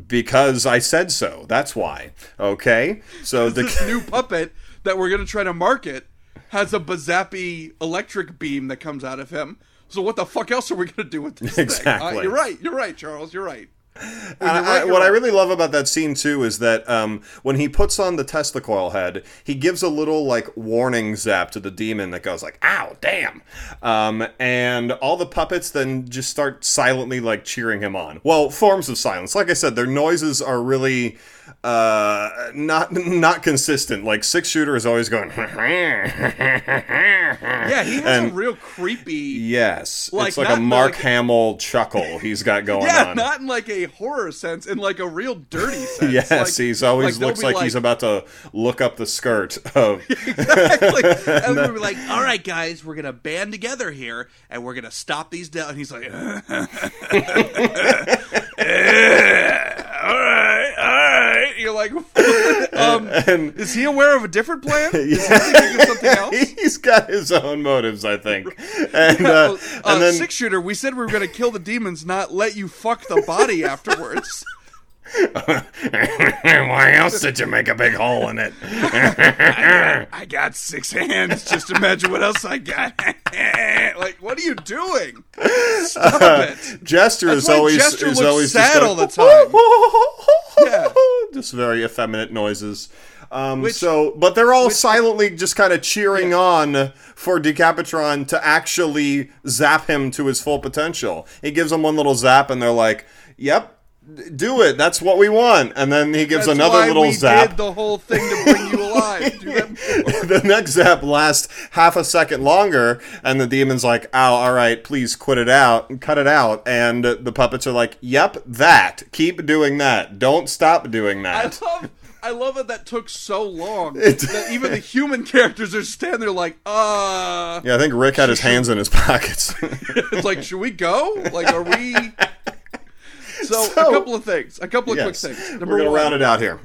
A: Because I said so. That's why. Okay. So the
B: this new puppet that we're gonna try to market has a Bazappy electric beam that comes out of him. So what the fuck else are we gonna do with this thing?
A: Exactly.
B: Uh, you're right. You're right, Charles. You're right.
A: And I- what I really love about that scene too is that um, when he puts on the Tesla coil head, he gives a little like warning zap to the demon that goes like "Ow, damn!" Um, and all the puppets then just start silently like cheering him on. Well, forms of silence. Like I said, their noises are really uh, not not consistent. Like six shooter is always going.
B: Yeah, he has
A: And-
B: a real creepy.
A: Yes,
B: Like,
A: it's like a Mark
B: like-
A: Hamill chuckle he's got going
B: Yeah,
A: on.
B: not in like a horror sense, in like a real dirty sense.
A: Yes,
B: Like-
A: he's always
B: like,
A: looks like, he's about to look up the skirt of.
B: exactly. And we'll be like, all right, guys, we're gonna band together here, and we're gonna stop these down. And he's like, all right, all right. You're like, um,
A: and
B: is he aware of a different plan? Is he thinking of something else?
A: he's got his own motives, I think. And uh,
B: Uh,
A: and then
B: six shooter. We said we were gonna kill the demons, not let you fuck the body afterwards.
A: Why else did you make a big hole in it?
B: I got six hands. Just imagine what else I got. like, what are you doing? Stop it.
A: Jester is
B: why
A: always
B: Jester
A: is
B: looks
A: always
B: sad all the
A: time.
B: Yeah.
A: just very effeminate noises. Um,
B: Which-
A: so, but they're all silently just kind of cheering on for Decapitron to actually zap him to his full potential. He gives them one little zap, and they're like, "Yep, do it. That's what we want." And then he gives
B: That's
A: another
B: why
A: little
B: we
A: zap.
B: did the whole thing to bring you alive. That
A: the next zap lasts half a second longer, and the demon's like, "Ow, all right, please quit it out, and cut it out." And the puppets are like, "Yep, that. Keep doing that. Don't stop doing that."
B: I
A: that."
B: love, I love it. That took so long that even the human characters are standing there like, uh,
A: yeah, I think Rick had his hands in his pockets.
B: it's like, should we go? Like, are we? So,
A: So-
B: a couple of things. A couple of
A: yes,
B: quick things. Number
A: we're gonna
B: one,
A: round it out here.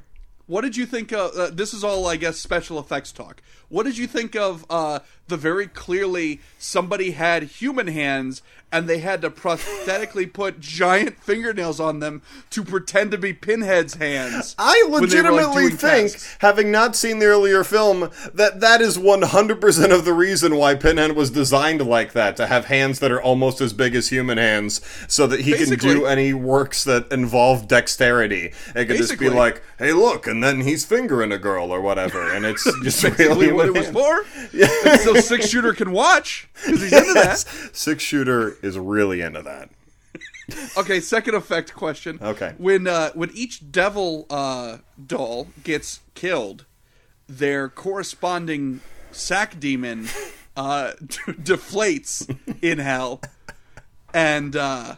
B: What did you think of? Uh, this is all, I guess, special effects talk. What did you think of uh, the very clearly somebody had human hands and they had to prosthetically put giant fingernails on them to pretend to be Pinhead's hands?
A: I
B: were, like,
A: legitimately think,
B: tasks?
A: having not seen the earlier film, that that is 100% of the reason why Pinhead was designed like that, to have hands that are almost as big as human hands, so that he can do any works that involve dexterity. It could just be
B: Basically-
A: like, hey, look, and then he's fingering a girl or whatever, and it's just really
B: what it was for. So six shooter can watch because he's into that.
A: Six Shooter is really into that.
B: Okay, second effect question.
A: Okay.
B: When uh, when each devil uh, doll gets killed, their corresponding sack demon uh, deflates in hell, and uh,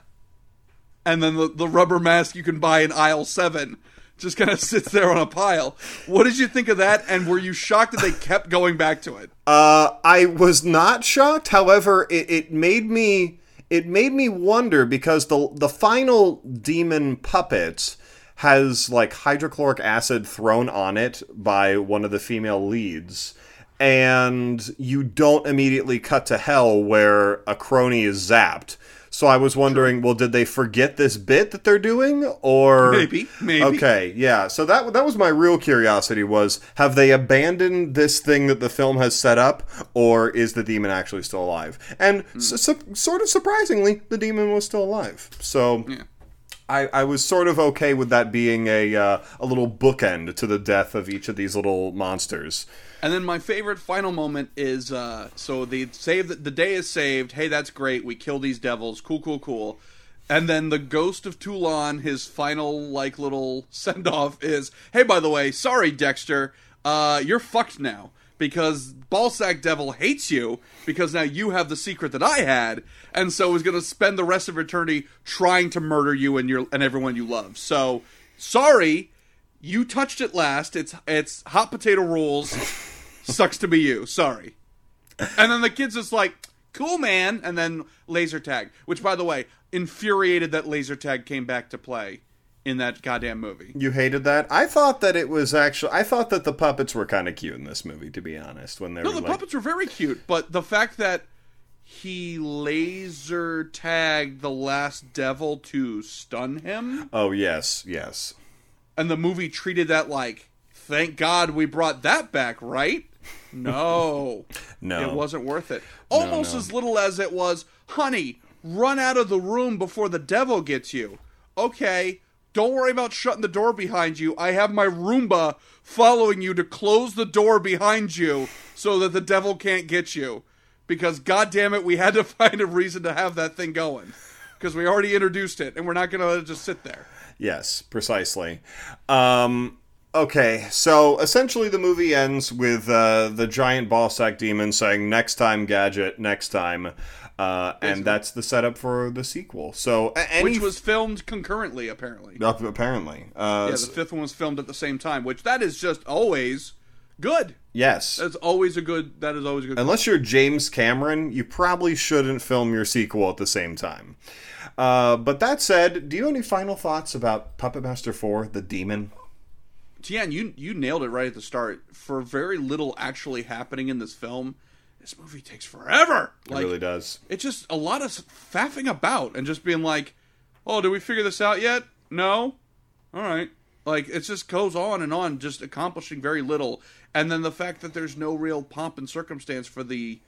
B: and then the, the rubber mask you can buy in aisle seven just kind of sits there on a pile. What did you think of that? And were you shocked that they kept going back to it?
A: Uh, I was not shocked. However, it, it made me it made me wonder because the the final demon puppet has like hydrochloric acid thrown on it by one of the female leads. And you don't immediately cut to hell where a crony is zapped. So I was wondering, well, did they forget this bit that they're doing, or
B: Maybe, maybe.
A: Okay, yeah. So that that was my real curiosity: was have they abandoned this thing that the film has set up, or is the demon actually still alive? And s- su- sort of surprisingly, the demon was still alive. So.
B: Yeah.
A: I, I was sort of okay with that being a uh, a little bookend to the death of each of these little monsters.
B: And then my favorite final moment is uh, so they save that the day is saved. Hey, that's great. We kill these devils. Cool, cool, cool. And then the ghost of Toulon, his final like little send off is, hey, by the way, sorry, Dexter, uh, you're fucked now because Ballsack Devil hates you because now you have the secret that I had, and so is going to spend the rest of eternity trying to murder you and your and everyone you love. So sorry, you touched it last. It's it's hot potato rules. Sucks to be you. Sorry. And then the kid's just like, cool, man. And then laser tag, which, by the way, infuriated that laser tag came back to play in that goddamn movie.
A: You hated that? I thought that it was actually. I thought that the puppets were kind of cute in this movie, to be honest. When they
B: No,
A: were
B: the
A: like,
B: puppets were very cute, but the fact that he laser tagged the last devil to stun him,
A: oh yes, yes.
B: and the movie treated that like, thank God we brought that back, right? No.
A: No.
B: It wasn't worth it. Almost
A: no.
B: as little as it was, honey, run out of the room before the devil gets you. Okay, don't worry about shutting the door behind you. I have my Roomba following you to close the door behind you so that the devil can't get you. Because, goddamn it, we had to find a reason to have that thing going. Because we already introduced it, and we're not going to let it just sit there.
A: Yes, precisely. Um, okay, so essentially the movie ends with uh, the giant ball sack demon saying, "Next time, gadget. Next time," uh, and that's the setup for the sequel. So, any
B: Which was filmed concurrently, apparently.
A: Uh, apparently, uh,
B: Yeah, the fifth one was filmed at the same time, which that is just always good.
A: yes.
B: That's always a good. That is always a good.
A: Unless you're James Cameron, you probably shouldn't film your sequel at the same time. Uh, but that said, do you have any final thoughts about Puppet Master 4, The Demon?
B: Tian, you you nailed it right at the start. For very little actually happening in this film, this movie takes forever.
A: It really does.
B: it's just a lot of faffing about and just being like, "Oh, did we figure this out yet? No. all right. Like it just goes on and on, just accomplishing very little. And then the fact that there's no real pomp and circumstance for the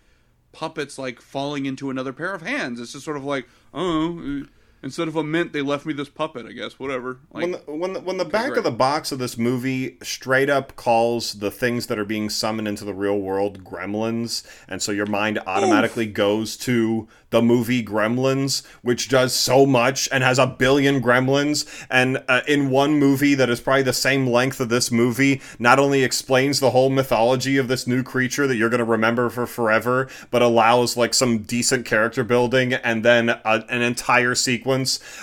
B: puppets like falling into another pair of hands. It's just sort of like, oh, uh, instead of a mint, they left me this puppet. I guess whatever. Like,
A: when the, when the, when the back
B: great.
A: of the box of this movie straight up calls the things that are being summoned into the real world gremlins, and so your mind automatically goes to the movie Gremlins, which does so much and has a billion gremlins, and uh, in one movie that is probably the same length of this movie, not only explains the whole mythology of this new creature that you're going to remember for forever, but allows like some decent character building, and then a, an entire sequence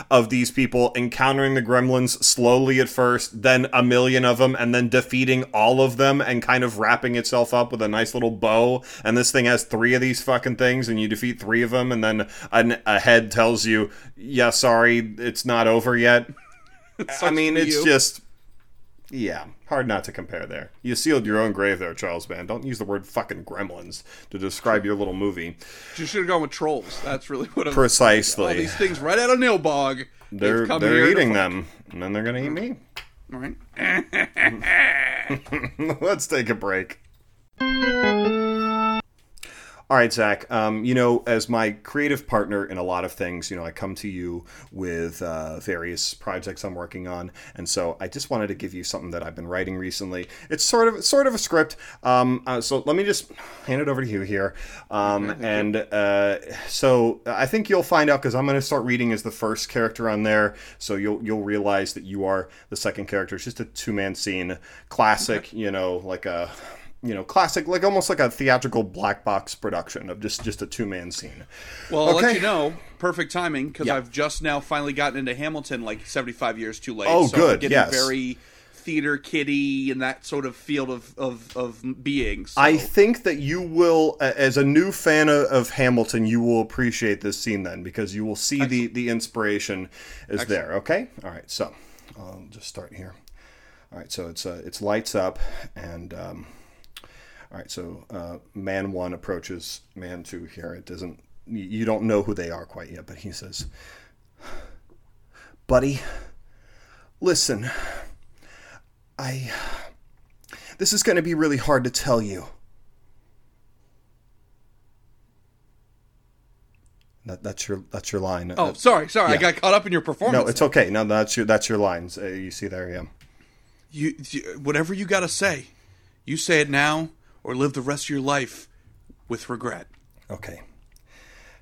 A: of these people encountering the gremlins slowly at first, then a million of them, and then defeating all of them, and kind of wrapping itself up with a nice little bow. And this thing has three of these fucking things, and you defeat three of them, and then an, a head tells you, "Yeah, sorry, it's not over yet." I mean, it's
B: you.
A: just. Yeah, hard not to compare there. You sealed your own grave there, Charles Band. Don't use the word fucking gremlins to describe your little movie.
B: you should have gone with trolls. That's really what. I'm,
A: Precisely.
B: all these things right out of Nilbog.
A: They're they're eating them, and then they're gonna eat me.
B: All right.
A: Let's take a break. All right, Zach. Um, you know, as my creative partner in a lot of things, you know, I come to you with uh, various projects I'm working on, and so I just wanted to give you something that I've been writing recently. It's sort of sort of a script. Um, uh, so let me just hand it over to you here. Um, and uh, so I think you'll find out because I'm going to start reading as the first character on there, so you'll you'll realize that you are the second character. It's just a two man scene, classic. You know, like a you know, classic, like almost like a theatrical black box production of just just a two man scene.
B: Well, I'll let you know. Perfect timing because
A: Yeah.
B: I've just now finally gotten into Hamilton, like seventy-five years too late.
A: Oh,
B: so I'm
A: good,
B: getting
A: yes.
B: very theater kitty and that sort of field of of, of beings.
A: I think that you will, as a new fan of, of Hamilton, you will appreciate this scene then because you will see the the inspiration is there. Okay, all right. So I'll just start here. All right, so it's uh, it's lights up, and um, all right, so uh, man one approaches man two here. It doesn't, you don't know who they are quite yet, but he says, "Buddy, listen, I." This is going to be really hard to tell you. That, that's your that's your line.
B: Oh,
A: Uh,
B: sorry, sorry. I got caught up in your performance.
A: no, it's okay. No, that's your that's your lines. Uh, you see there, yeah.
B: you, you- whatever you got to say. You say it now, or live the rest of your life with regret.
A: Okay.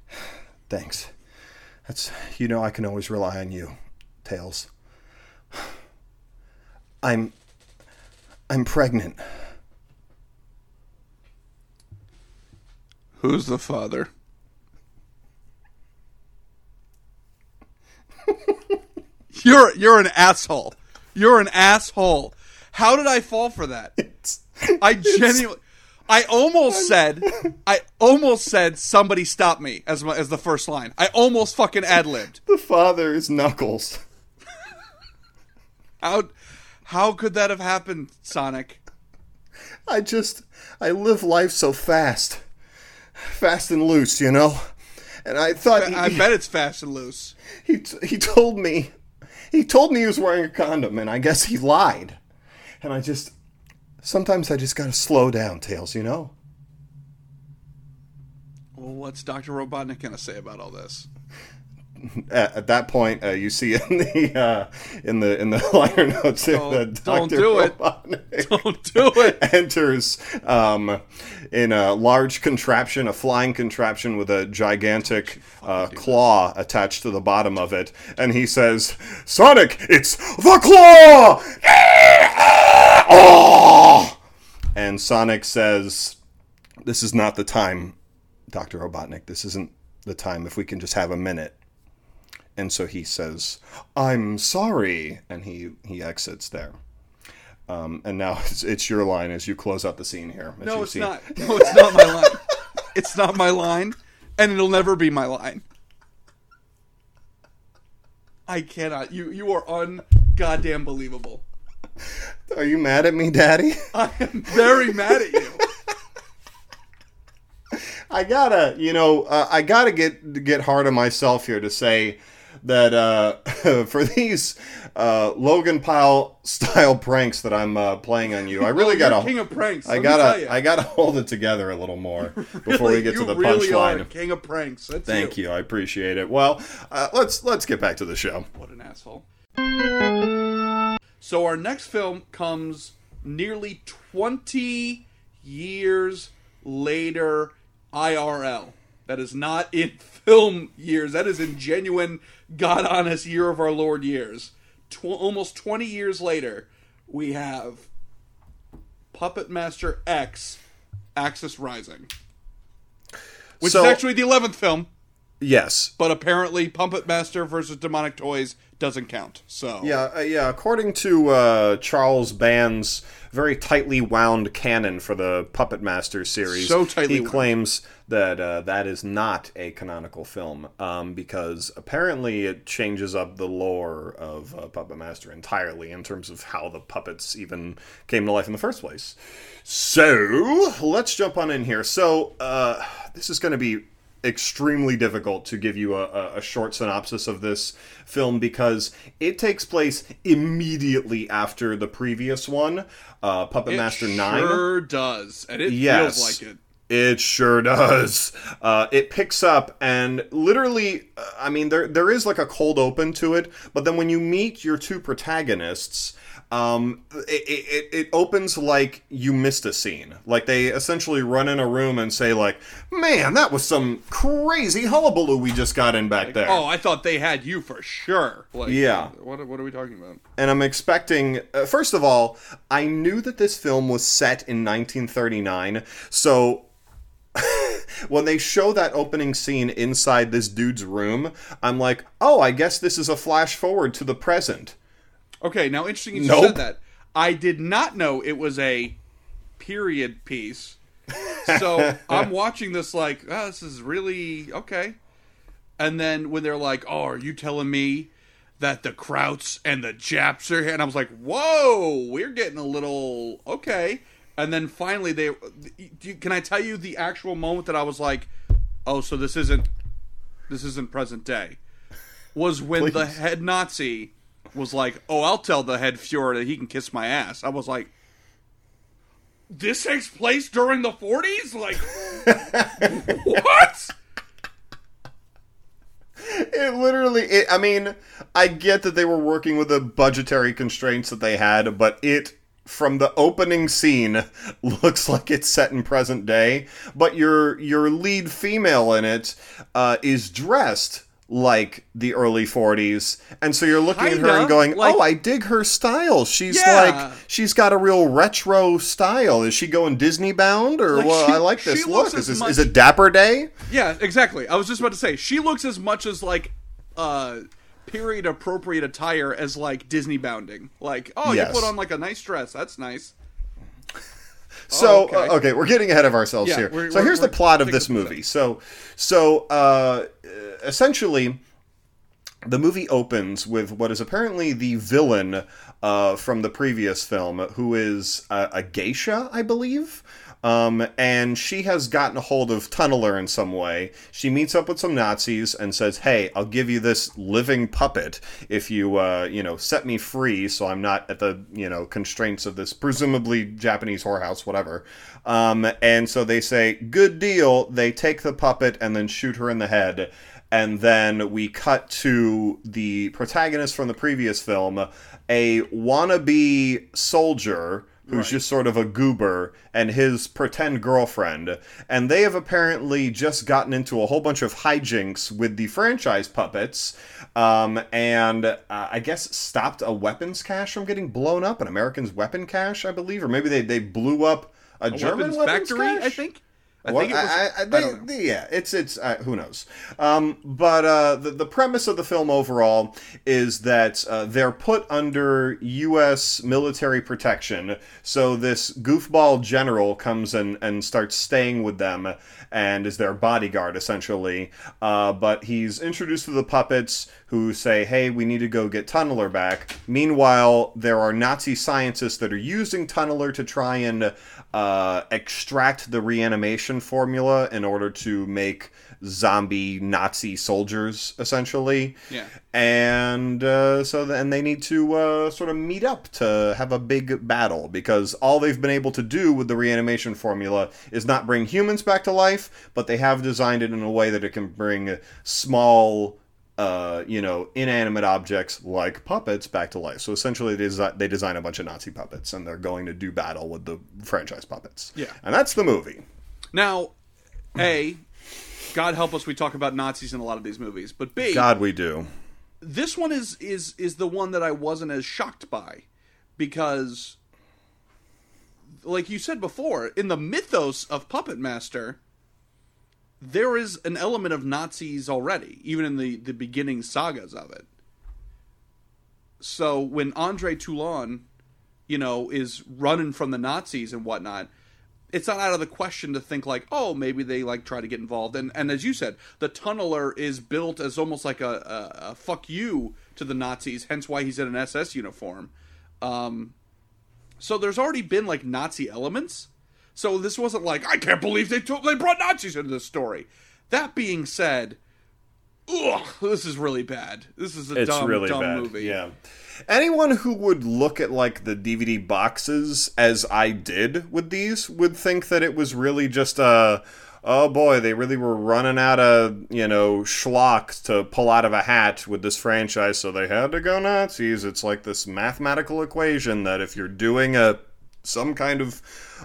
A: Thanks. That's you know I can always rely on you, Tails. I'm I'm pregnant.
B: Who's the father? you're you're an asshole. You're an asshole. How did I fall for that?
A: It's,
B: I genuinely I almost said I almost said somebody stop me as my, as the first line. I almost fucking ad-libbed.
A: the father is Knuckles.
B: How how could that have happened, Sonic?
A: I just I live life so fast, fast and loose, you know. And I thought he,
B: I bet it's fast and loose.
A: he he told me he told me he was wearing a condom, and I guess he lied. And I just sometimes I just gotta slow down, Tails. You know.
B: Well, what's Dr. Robotnik to say about all this?
A: At, at that point, uh, you see in the uh, in the in the liner notes
B: Don't-
A: that
B: don't
A: Dr.
B: do it.
A: Robotnik
B: Don't do it.
A: enters um, in a large contraption, a flying contraption with a gigantic uh, claw attached to the bottom of it, and he says, "Sonic, it's the claw!" Oh! And Sonic says, "This is not the time, Doctor Robotnik. This isn't the time. If we can just have a minute." And so he says, "I'm sorry," and he he exits there. Um, and now it's, it's your line as you close out the scene here.
B: No, it's not. No, it's not my line. It's not my line, and it'll never be my line. I cannot. You you are ungoddamn believable.
A: Are you mad at me, Daddy?
B: I am very mad at you.
A: I gotta, you know, uh, I gotta get get hard on myself here to say, that uh, for these uh, Logan Paul style pranks that I'm uh, playing on you, I really gotta
B: king of pranks.
A: I
B: let me tell
A: gotta. I gotta hold it together a little more before we get to
B: you
A: the
B: really are
A: punchline.
B: king of pranks. That's
A: Thank you, I appreciate it. Well, uh, let's let's get back to the show.
B: What an asshole. So our next film comes nearly 20 years later IRL. That is not in film years. That is in genuine, God honest year of our Lord years. Tw- almost 20 years later, we have Puppet Master X Axis Rising. Which
A: So-
B: is actually the 11th film,
A: Yes,
B: but apparently Puppet Master versus Demonic Toys doesn't count. So
A: Yeah, uh, yeah. According to uh, Charles Band's very tightly wound canon for the Puppet Master series,
B: So tightly
A: he
B: wound.
A: claims that uh, that is not a canonical film um, because apparently it changes up the lore of uh, Puppet Master entirely in terms of how the puppets even came to life in the first place. So let's jump on in here. So uh, this is going to be extremely difficult to give you a, a, short synopsis of this film because it takes place immediately after the previous one, uh, Puppet
B: It
A: Master 9.
B: Sure does, and it
A: Yes.
B: feels like it.
A: It sure does. Uh, it picks up and literally, uh, I mean, there there is like a cold open to it, but then when you meet your two protagonists, um, it, it, it opens like you missed a scene. Like they essentially run in a room and say like, "Man, that was some crazy hullabaloo we just got in back there."
B: Oh, I thought they had you for sure. Like,
A: Yeah.
B: What what are we talking about?
A: and I'm expecting. Uh, first of all, I knew that this film was set in 1939, so when they show that opening scene inside this dude's room, I'm like, oh, I guess this is a flash forward to the present.
B: Okay, now interesting you
A: Nope.
B: said that. I did not know it was a period piece. So I'm watching this like, oh, this is really okay. And then when they're like, "Oh, are you telling me that the Krauts and the Japs are here?" And I was like, "Whoa, we're getting a little okay." And then finally, they can I tell you the actual moment that I was like, "Oh, so this isn't this isn't present day." Was when the head Nazi was like, "Oh, I'll tell the head Fuhrer that he can kiss my ass." I was like, "This takes place during the '40s? Like, what?"
A: It literally, it, I mean, I get that they were working with the budgetary constraints that they had, but it, from the opening scene, looks like it's set in present day. But your your lead female in it uh, is dressed like the early 40s and so you're looking at her and going
B: like-
A: oh i dig her style she's
B: Yeah.
A: like she's got a real retro style is she going disney bound or
B: Like,
A: well
B: she-
A: i like this look is, this, is it dapper day
B: Yeah, exactly. I was just about to say she looks as much as like uh period appropriate attire as like Disney bounding. Like, oh,
A: Yes.
B: you put on like a nice dress. That's nice.
A: So
B: Oh, okay.
A: okay. okay, we're getting ahead of ourselves
B: Yeah,
A: here.
B: we're-
A: so
B: we're-
A: here's the plot of this movie. So so uh, essentially, the movie opens with what is apparently the villain uh, from the previous film, who is a, a geisha, I believe. Um, and she has gotten a hold of Tunneler in some way. She meets up with some Nazis and says, "Hey, I'll give you this living puppet if you, uh, you know, set me free, so I'm not at the, you know, constraints of this presumably Japanese whorehouse, whatever." Um, and so they say, "Good deal." They take the puppet and then shoot her in the head. And then we cut to the protagonist from the previous film, a wannabe soldier who's just sort of a goober, and his pretend girlfriend. And they have apparently just gotten into a whole bunch of hijinks with the franchise puppets, um, and uh, I guess stopped a weapons cache from getting blown up, an American's weapon cache, I believe, or maybe they, they blew up a, German
B: Weapons
A: weapons
B: factory, I think. I
A: Well,
B: think it was.
A: I, I,
B: I
A: they-
B: know.
A: they- yeah, it's it's uh, who knows. Um, but uh, the the premise of the film overall is that uh, they're put under U.S. military protection. So this goofball general comes and and starts staying with them and is their bodyguard essentially. Uh, but he's introduced to the puppets who say, "Hey, we need to go get Tunneler back." Meanwhile, there are Nazi scientists that are using Tunneler to try and uh, extract the reanimation formula in order to make zombie Nazi soldiers, essentially.
B: Yeah.
A: And uh, so then they need to uh, sort of meet up to have a big battle because all they've been able to do with the reanimation formula is not bring humans back to life, but they have designed it in a way that it can bring small uh, you know, inanimate objects like puppets back to life. So essentially, they, desi- they design a bunch of Nazi puppets, and they're going to do battle with the franchise puppets.
B: Yeah.
A: and that's the movie.
B: Now, A, God help us, we talk about Nazis in a lot of these movies. But B,
A: God, we do.
B: this one is is is the one that I wasn't as shocked by because like you said before, in the mythos of Puppet Master, there is an element of Nazis already, even in the the beginning sagas of it. So when Andre Toulon, you know, is running from the Nazis and whatnot, it's not out of the question to think like, oh, maybe they like try to get involved. And and as you said, the tunneler is built as almost like a, a, a fuck you to the Nazis. Hence why he's in an SS uniform. Um, so there's already been like Nazi elements. So this wasn't like I can't believe they took, they brought Nazis into this story. That being said, ugh, this is really bad. This is a
A: It's
B: dumb,
A: really
B: dumb
A: bad.
B: movie.
A: Yeah. Anyone who would look at like the DVD boxes as I did with these would think that it was really just a oh boy, they really were running out of, you know, schlock to pull out of a hat with this franchise, so they had to go Nazis. It's like this mathematical equation that if you're doing a some kind of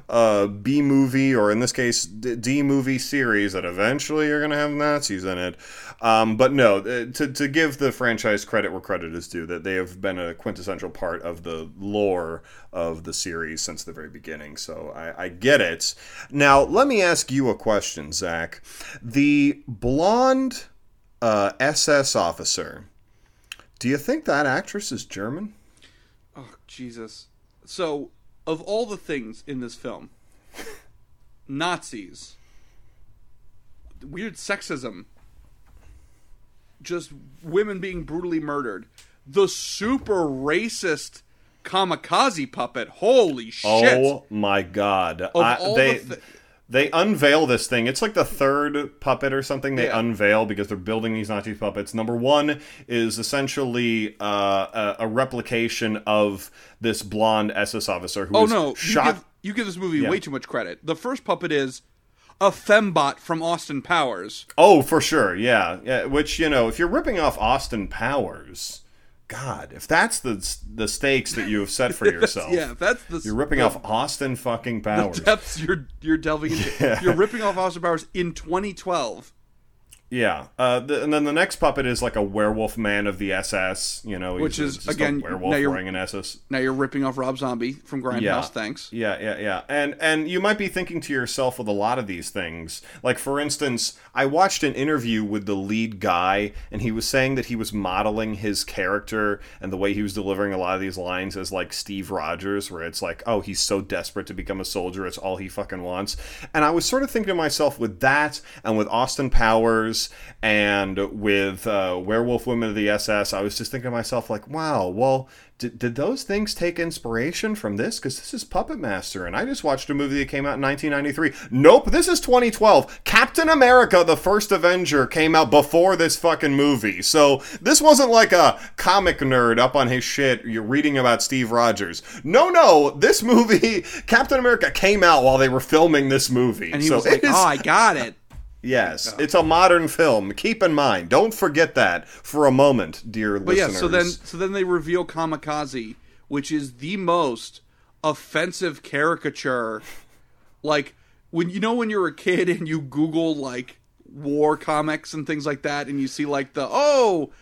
A: uh, B movie, or in this case, D, movie series that eventually you're going to have Nazis in it. Um, but no, uh, to, to give the franchise credit where credit is due, that they have been a quintessential part of the lore of the series since the very beginning. So I, I get it. Now, let me ask you a question, Zach. The blonde uh, SS officer, do you think that actress is German?
B: Oh Jesus! So, of all the things in this film, Nazis, weird sexism, just women being brutally murdered, the super racist kamikaze puppet. Holy oh shit!
A: Oh my god!
B: Of
A: I-
B: all
A: they
B: the thi-
A: they unveil this thing. It's like the third puppet or something they
B: Yeah.
A: unveil because they're building these Nazi puppets. Number one is essentially uh, a, a replication of this blonde SS officer who
B: oh
A: was
B: no! You
A: shot.
B: give, you give this movie
A: Yeah.
B: way too much credit. The first puppet is a fembot from Austin Powers.
A: Oh, for sure, yeah, yeah. Which you know, if you're ripping off Austin Powers, God, if that's the the stakes that you have set for yourself,
B: Yeah, that's the
A: you're ripping
B: the-
A: off Austin fucking Powers.
B: depths you're you're delving into. You're ripping off Austin Powers in 2012.
A: Yeah, uh, the, and then the next puppet is like a werewolf man of the SS. You know,
B: Which is, again,
A: werewolf
B: now you're-
A: wearing an SS.
B: Now you're ripping off Rob Zombie from Grindhouse.
A: Yeah.
B: Thanks.
A: Yeah, yeah, yeah. And and you might be thinking to yourself with a lot of these things. Like for instance, I watched an interview with the lead guy and he was saying that he was modeling his character and the way he was delivering a lot of these lines as like Steve Rogers where it's like, "Oh, he's so desperate to become a soldier, it's all he fucking wants." And I was sort of thinking to myself with that and with Austin Powers and with uh, Werewolf Women of the SS, I was just thinking to myself like, "Wow, well, did, did those things take inspiration from this? Because this is Puppet Master, and I just watched a movie that came out in 1993. Nope, this is 2012. Captain America: The First Avenger came out before this fucking movie, so this wasn't like a comic nerd up on his shit. You're reading about Steve Rogers. No, no, this movie, Captain America, came out while they were filming this movie,
B: And he
A: so
B: was like,
A: is-
B: "Oh, I got it."
A: Yes, it's a modern film. Keep in mind, don't forget that for a moment, dear
B: But yeah, so then so then they reveal Kamikaze, which is the most offensive caricature. Like when you know when you're a kid and you Google like war comics and things like that, and you see like the oh,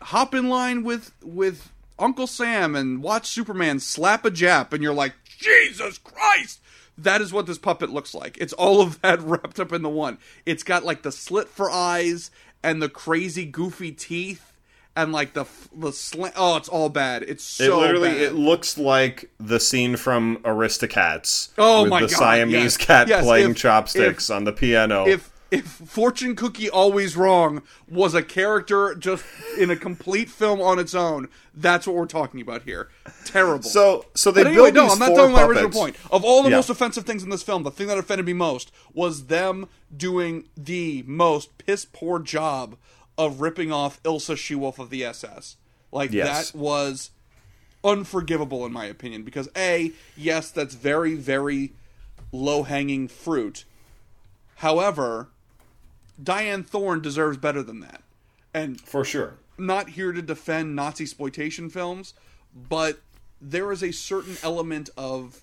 B: hop in line with with Uncle Sam and watch Superman slap a Jap, and you're like, Jesus Christ! That is what this puppet looks like. It's all of that wrapped up in the one. It's got like the slit for eyes and the crazy goofy teeth and like the the slant. Oh, it's all bad. It's so.
A: It literally
B: bad.
A: it looks like the scene from Aristocats.
B: Oh
A: with
B: my
A: the
B: God,
A: Siamese
B: yes.
A: cat
B: Yes,
A: playing
B: if-
A: chopsticks on the piano.
B: if if Fortune Cookie Always Wrong was a character just in a complete film on its own, that's what we're talking about here. Terrible.
A: So so they
B: but anyway,
A: build
B: no, I'm not telling my original point. Of all the
A: Yeah.
B: most offensive things in this film, the thing that offended me most was them doing the most piss poor job of ripping off Ilsa She-Wolf of the SS. Like
A: Yes.
B: that was unforgivable in my opinion because a yes that's very very low hanging fruit however Dyanne Thorne deserves better than that and
A: For sure.
B: not here to defend nazi exploitation films but there is a certain element of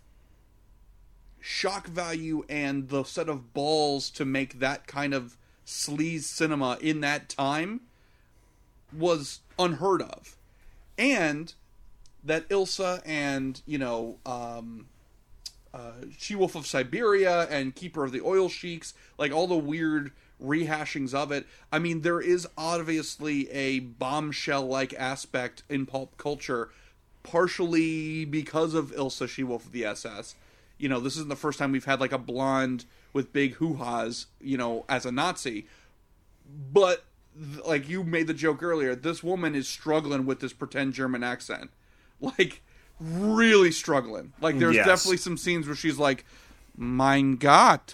B: shock value and the set of balls to make that kind of sleaze cinema in that time was unheard of and that Ilsa and you know um, uh, She Wolf of Siberia and Keeper of the Oil Sheiks, like all the weird rehashings of it. I mean, there is obviously a bombshell-like aspect in pulp culture, partially because of Ilsa She Wolf of the SS. You know, this isn't the first time we've had like a blonde with big hoo-has, you know, as a Nazi, but like you made the joke earlier, this woman is struggling with this pretend German accent. Like really struggling. Like there's
A: Yes.
B: definitely some scenes where she's like, "Mein Gott.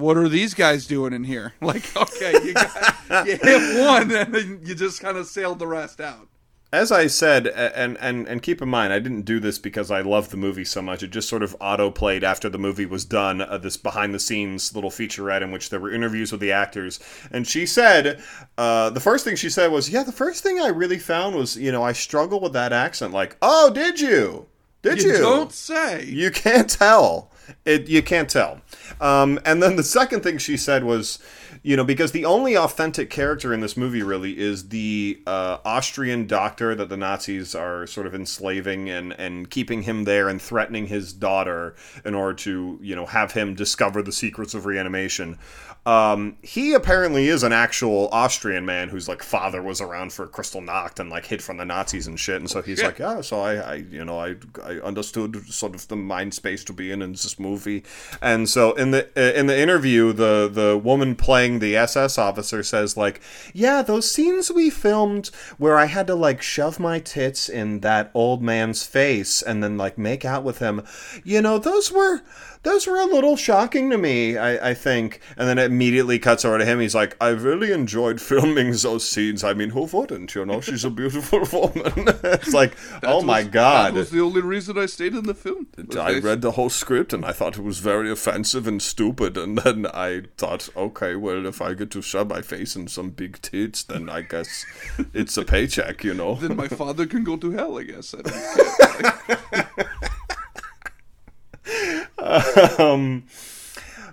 B: What are these guys doing in here?" Like, okay, you got you hit one and then you just kind of sailed the rest out.
A: As I said, and, and and keep in mind, I didn't do this because I love the movie so much. It just sort of auto played after the movie was done. Uh, this behind the scenes little featurette in which there were interviews with the actors, and she said, uh, the first thing she said was, "Yeah, the first thing I really found was, you know, I struggle with that accent. Like, oh, did you? Did you?
B: You don't say.
A: You can't tell. It you can't tell. Um, and then the second thing she said was, you know, because the only authentic character in this movie really is the uh, Austrian doctor that the Nazis are sort of enslaving and and keeping him there and threatening his daughter in order to you know have him discover the secrets of reanimation. Um, he apparently is an actual Austrian man whose like father was around for Kristallnacht and like hid from the Nazis and shit. And so he's
B: shit.
A: like, yeah, so I, I you know, I, I understood sort of the mind space to be in in this movie. And so in the uh, in the interview, the the woman playing the SS officer says like, yeah, those scenes we filmed where I had to like shove my tits in that old man's face and then like make out with him, you know, those were those were a little shocking to me, I, I think. And then it immediately cuts over to him. He's like, I really enjoyed filming those scenes. I mean, who wouldn't? You know, she's a beautiful woman. it's like, oh my God.
B: That was the only reason I stayed in the film.
A: I read the whole script and I thought it was very offensive and stupid. And then I thought, okay, well, if I get to shove my face in some big tits, then I guess it's a paycheck, you know?
B: Then my father can go to hell, I guess. I.
A: um,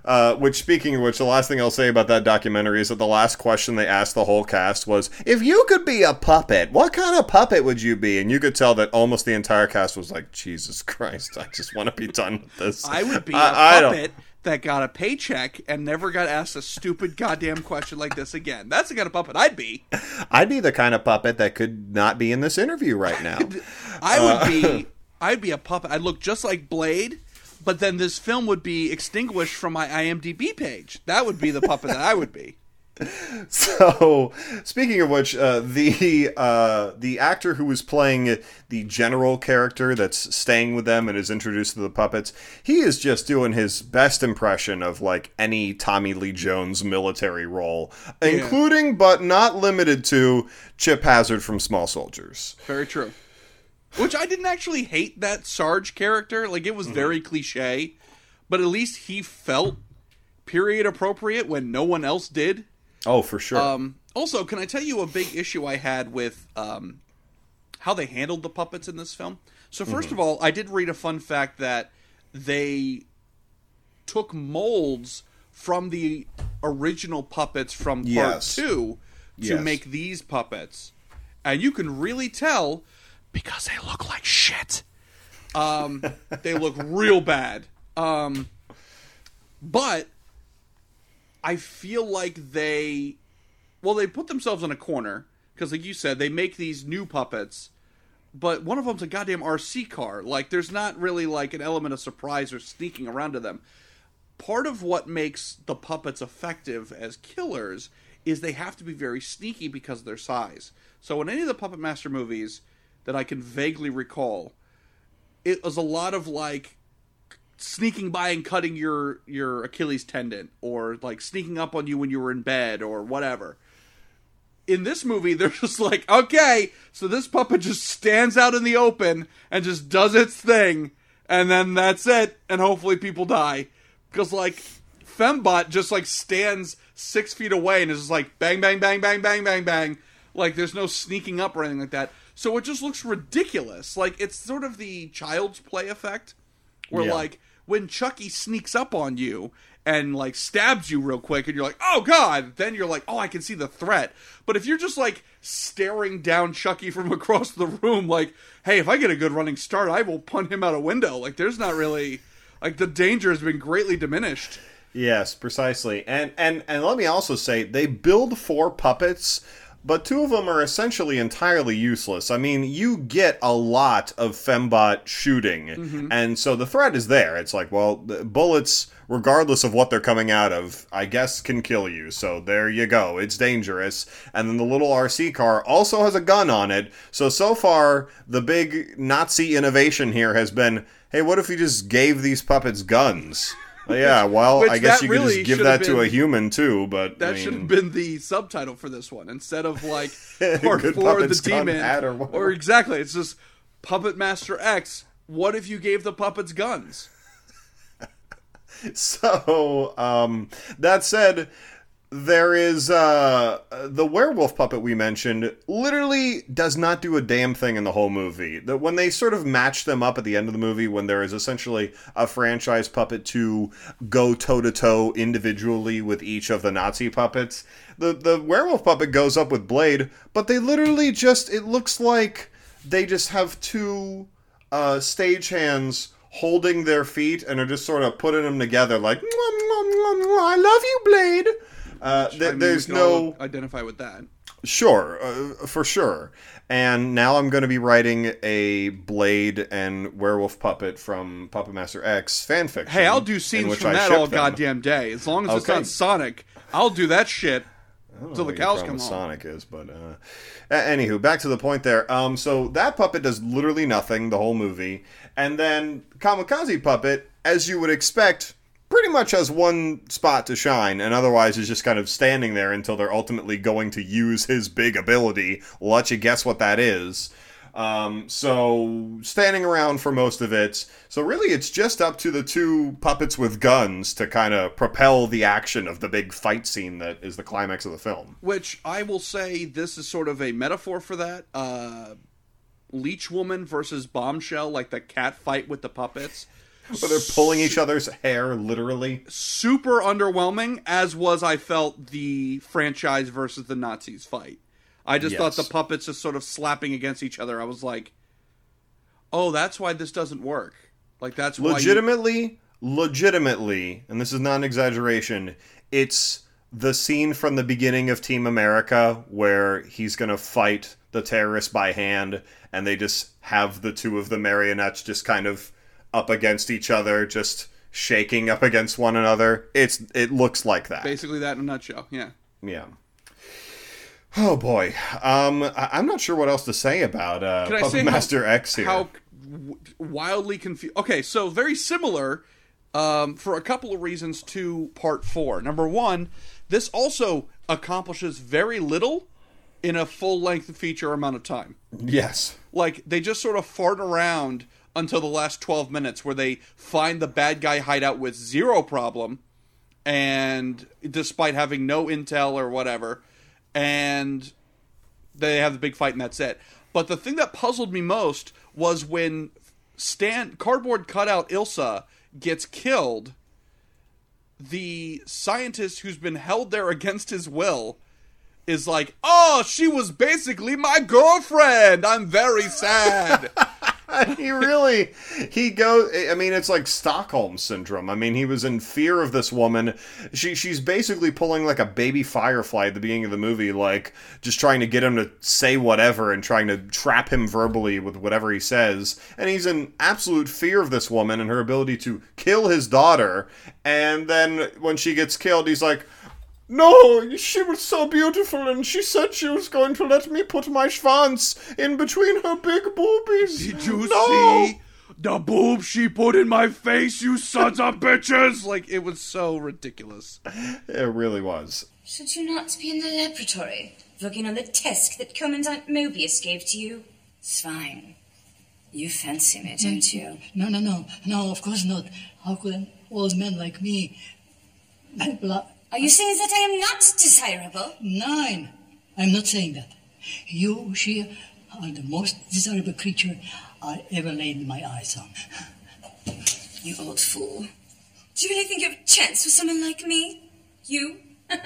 A: uh, which, speaking of which, the last thing I'll say about that documentary is that the last question they asked the whole cast was, "If you could be a puppet, what kind of puppet would you be?" And you could tell that almost the entire cast was like, "Jesus Christ, I just want to be done with this."
B: I would be a
A: I- I
B: puppet that got a paycheck and never got asked a stupid goddamn question like this again. That's the kind of puppet I'd be.
A: I'd be the kind of puppet that could not be in this interview right now.
B: I would
A: Uh.
B: be. I'd be a puppet. I'd look just like Blade, but then this film would be extinguished from my IMDb page. That would be the puppet that I would be.
A: So, speaking of which, uh, the uh, the actor who was playing the general character that's staying with them and is introduced to the puppets, he is just doing his best impression of like any Tommy Lee Jones military role, including but not limited to Chip Hazard from Small Soldiers.
B: Very true. Which I didn't actually hate that Sarge character. Like it was very cliche, but at least he felt period appropriate when no one else did.
A: Oh, for sure.
B: Um, also, can I tell you a big issue I had with um, how they handled the puppets in this film? So, 1st
A: Mm-hmm.
B: of all, I did read a fun fact that they took molds from the original puppets from part
A: Yes.
B: two to
A: Yes.
B: make these puppets, and you can really tell because they look like shit. Um, they look real bad. Um, but I feel like they, well, they put themselves in a corner because, like you said, they make these new puppets, but one of them's a goddamn RC car. Like, there's not really like an element of surprise or sneaking around to them. part of what makes the puppets effective as killers is they have to be very sneaky because of their size. So in any of the Puppet Master movies that I can vaguely recall, it was a lot of like sneaking by and cutting your your Achilles tendon or like sneaking up on you when you were in bed or whatever. In this movie, they're just like, okay, so this puppet just stands out in the open and just does its thing, and then that's it, and hopefully people die. Because like Fembot just like stands six feet away and is just like bang bang bang bang bang bang bang. Like there's no sneaking up or anything like that. So it just looks ridiculous. Like it's sort of the child's play effect, where
A: Yeah.
B: like when Chucky sneaks up on you and like stabs you real quick, and you're like, oh god, then you're like, oh, I can see the threat. But if you're just like staring down Chucky from across the room, like, hey, if I get a good running start, I will punt him out a window. Like, there's not really like the danger has been greatly diminished.
A: Yes, precisely. And and and let me also say they build four puppets, but two of them are essentially entirely useless. I mean, you get a lot of fembot shooting, mm-hmm. and so the threat is there. It's like, well, the bullets regardless of what they're coming out of, I guess can kill you. So there you go. It's dangerous. And then the little RC car also has a gun on it. So so far the big Nazi innovation here has been, hey, what if we just gave these puppets guns? Yeah, well, I guess you could just give that
B: have
A: to a human too, but
B: That
A: I
B: should have been the subtitle for this one instead of like part four, the demon,
A: or
B: or, exactly. It's just Puppet Master X. What if you gave the puppets guns?
A: So, um, that said, there is uh, the werewolf puppet we mentioned. Literally does not do a damn thing in the whole movie. That when they sort of match them up at the end of the movie, when there is essentially a franchise puppet to go toe to toe individually with each of the Nazi puppets, the the werewolf puppet goes up with Blade, but they literally just it looks like they just have two uh, stagehands holding their feet and are just sort of putting them together like, "Mwah, mwah, mwah, mwah, I love you, Blade. Uh, th-
B: I mean,
A: there's
B: we can all
A: no.
B: identify with that.
A: Sure, uh, for sure. And now I'm going to be writing a Blade and werewolf puppet from Puppet Master X fanfiction.
B: Hey, I'll do scenes from
A: I
B: that all
A: them.
B: goddamn day. As long as it's
A: Okay.
B: not Sonic, I'll do that shit
A: I don't know
B: till the cows come home.
A: Sonic is, but uh, anywho, back to the point there. Um, so that puppet does literally nothing the whole movie, and then Kamikaze puppet, as you would expect, pretty much has one spot to shine, and otherwise is just kind of standing there until they're ultimately going to use his big ability. We'll let you guess what that is. Um, so standing around for most of it. So really, it's just up to the two puppets with guns to kind of propel the action of the big fight scene that is the climax of the film.
B: Which I will say, this is sort of a metaphor for that. Uh, Leech Woman versus Bombshell, like the cat fight with the puppets.
A: But they're pulling each other's hair, literally.
B: super underwhelming, as was I felt the franchise versus the Nazis fight. I just thought the puppets just sort of slapping against each other. I was like, oh, that's why this doesn't work. Like that's why you-
A: Legitimately, legitimately, and this is not an exaggeration, it's the scene from the beginning of Team America where he's going to fight the terrorists by hand, and they just have the two of the marionettes just kind of up against each other, just shaking up against one another. It's it looks like that.
B: basically that in a nutshell. Yeah.
A: Yeah. Oh boy, um, I- I'm not sure what else to say about uh, Puppet
B: say how-
A: Master X here.
B: How wildly confused. Okay, so very similar um, for a couple of reasons to part four. Number one, this also accomplishes very little in a full length feature amount of time.
A: Yes.
B: like they just sort of fart around until the last 12 minutes where they find the bad guy hideout with zero problem and despite having no intel or whatever and they have the big fight and that's it but the thing that puzzled me most was when Stan cardboard cutout Ilsa gets killed the scientist who's been held there against his will is like, "Oh, she was basically my girlfriend. I'm very sad."
A: he really he goes i mean it's like stockholm syndrome. I mean he was in fear of this woman. She she's basically pulling like a baby firefly at the beginning of the movie like just trying to get him to say whatever and trying to trap him verbally with whatever he says. And he's in absolute fear of this woman and her ability to kill his daughter. And then when she gets killed he's like no, she was so beautiful, and she said she was going to let me put my schwanz in between her big boobies.
B: Did you
A: no!
B: see the boob she put in my face, you sons of bitches? Like, it was so ridiculous.
A: It really was.
C: Should you not be in the laboratory, working on the test that Commandant Mobius gave to you? Swine. You fancy me, don't you?
D: No, no, no, no, of course not. How could an old man like me. Blah.
C: Are you saying that I am not desirable?
D: Nine. I'm not saying that. You, she, are the most desirable creature I ever laid my eyes on.
C: You old fool. Do you really think you have a chance with someone like me? You?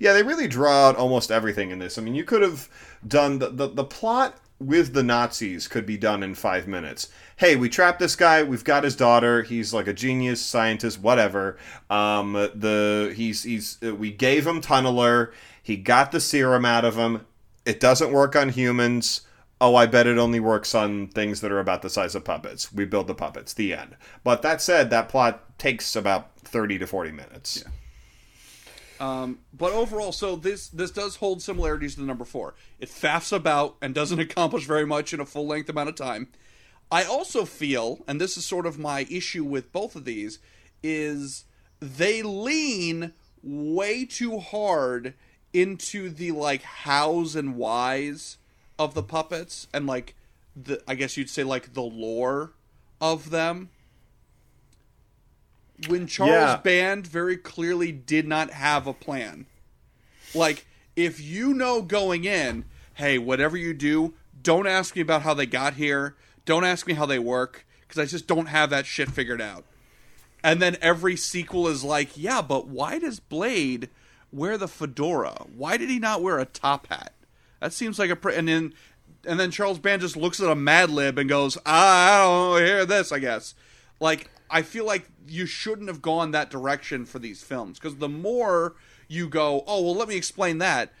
A: Yeah, they really draw out almost everything in this. I mean, you could have done the, the, the plot with the Nazis could be done in five minutes. Hey, we trapped this guy. We've got his daughter. He's like a genius scientist, whatever. Um, the he's he's we gave him tunneler. He got the serum out of him. It doesn't work on humans. Oh, I bet it only works on things that are about the size of puppets. We build the puppets. The end. But that said, that plot takes about thirty to forty minutes.
B: Yeah. Um, but overall, so this this does hold similarities to the number four. It faffs about and doesn't accomplish very much in a full length amount of time. I also feel, and this is sort of my issue with both of these, is they lean way too hard into the like hows and whys of the puppets and like the I guess you'd say like the lore of them when Charles
A: Yeah.
B: Band very clearly did not have a plan. Like, if you know going in, hey, whatever you do, don't ask me about how they got here. Don't ask me how they work, because I just don't have that shit figured out. And then every sequel is like, yeah, but why does Blade wear the fedora? Why did he not wear a top hat? That seems like a pre- and then and then Charles Band just looks at a Mad Lib and goes, "Ah, I don't hear this." I guess. Like I feel like you shouldn't have gone that direction for these films because the more you go, "Oh, well, let me explain that,"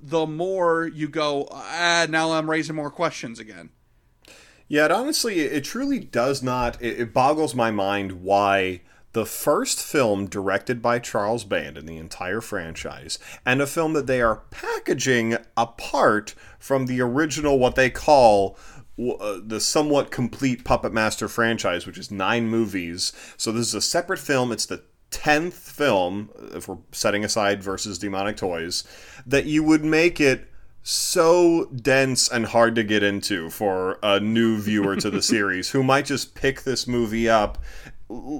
B: the more you go, "Ah, now I'm raising more questions again."
A: Yeah, it honestly, it truly does not. It, it boggles my mind why the first film directed by Charles Band in the entire franchise, and a film that they are packaging apart from the original, what they call uh, the somewhat complete Puppet Master franchise, which is nine movies. So this is a separate film. It's the tenth film, if we're setting aside versus Demonic Toys, that you would make it so dense and hard to get into for a new viewer to the series who might just pick this movie up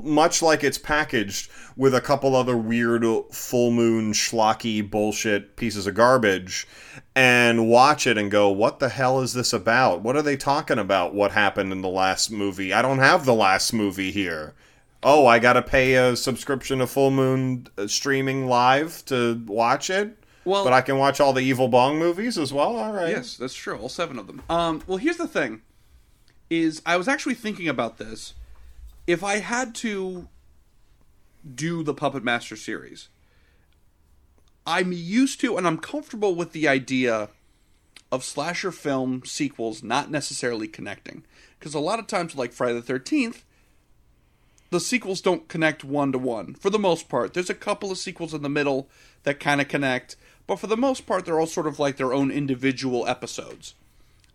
A: much like it's packaged with a couple other weird full moon schlocky bullshit pieces of garbage and watch it and go what the hell is this about what are they talking about what happened in the last movie i don't have the last movie here oh i gotta pay a subscription to full moon uh, streaming live to watch it
B: Well-
A: but I can watch all the Evil Bong movies as well. All right.
B: Yes, that's true. All seven of them. Um, well, here's the thing: is I was actually thinking about this. If I had to do the Puppet Master series, I'm used to and I'm comfortable with the idea of slasher film sequels not necessarily connecting, because a lot of times, like Friday the Thirteenth, the sequels don't connect one to one for the most part. There's a couple of sequels in the middle that kind of connect, but for the most part, they're all sort of like their own individual episodes.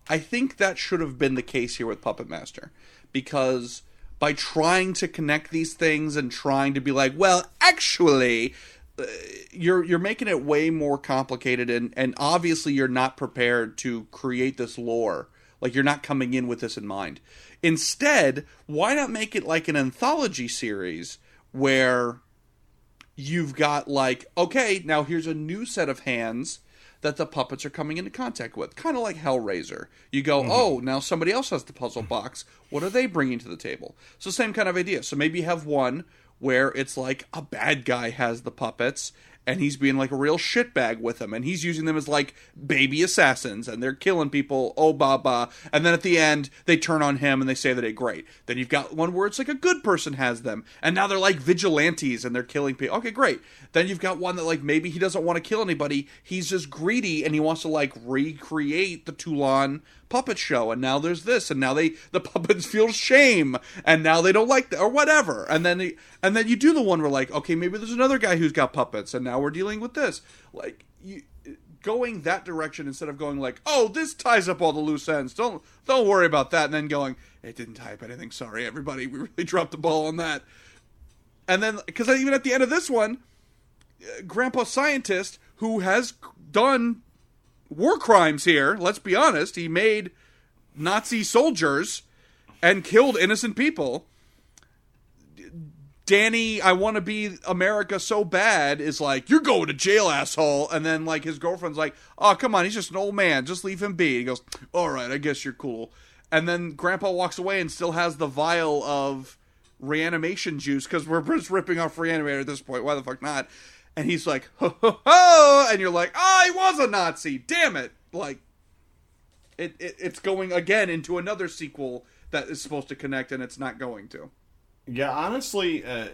B: I think that should have been the case here with Puppet Master because by trying to connect these things and trying to be like, well, actually, uh, you're you're making it way more complicated and and obviously you're not prepared to create this lore. Like you're not coming in with this in mind. Instead, why not make it like an anthology series where you've got like, okay, now here's a new set of hands that the puppets are coming into contact with. Kind of like Hellraiser. You go, mm-hmm. oh, now somebody else has the puzzle mm-hmm. box. What are they bringing to the table? So, same kind of idea. So, maybe you have one where it's like a bad guy has the puppets, and he's being like a real shitbag with them, and he's using them as like baby assassins, and they're killing people. Oh, ba ba. And then at the end, they turn on him and they say that it's great. Then you've got one where it's like a good person has them, and now they're like vigilantes and they're killing people. Okay, great. Then you've got one that like maybe he doesn't want to kill anybody. He's just greedy and he wants to like recreate the Toulon puppet show and now there's this and now they the puppets feel shame and now they don't like that or whatever and then they, and then you do the one where like okay maybe there's another guy who's got puppets and now we're dealing with this like you going that direction instead of going like oh this ties up all the loose ends don't don't worry about that and then going it didn't tie up anything sorry everybody we really dropped the ball on that and then because even at the end of this one uh, grandpa scientist who has done war crimes here. Let's be honest. He made Nazi soldiers and killed innocent people. Danny, I want to be America so bad is like, you're going to jail, asshole. And then, like, his girlfriend's like, oh, come on, he's just an old man. Just leave him be. He goes, all right, I guess you're cool. And then Grandpa walks away and still has the vial of reanimation juice because we're just ripping off Reanimator at this point. Why the fuck not? and he's like, ho, ho, ho, and you're like, oh, he was a Nazi. Damn it! Like, it, it it's going again into another sequel that is supposed to connect, and it's not going to.
A: Yeah, honestly, uh,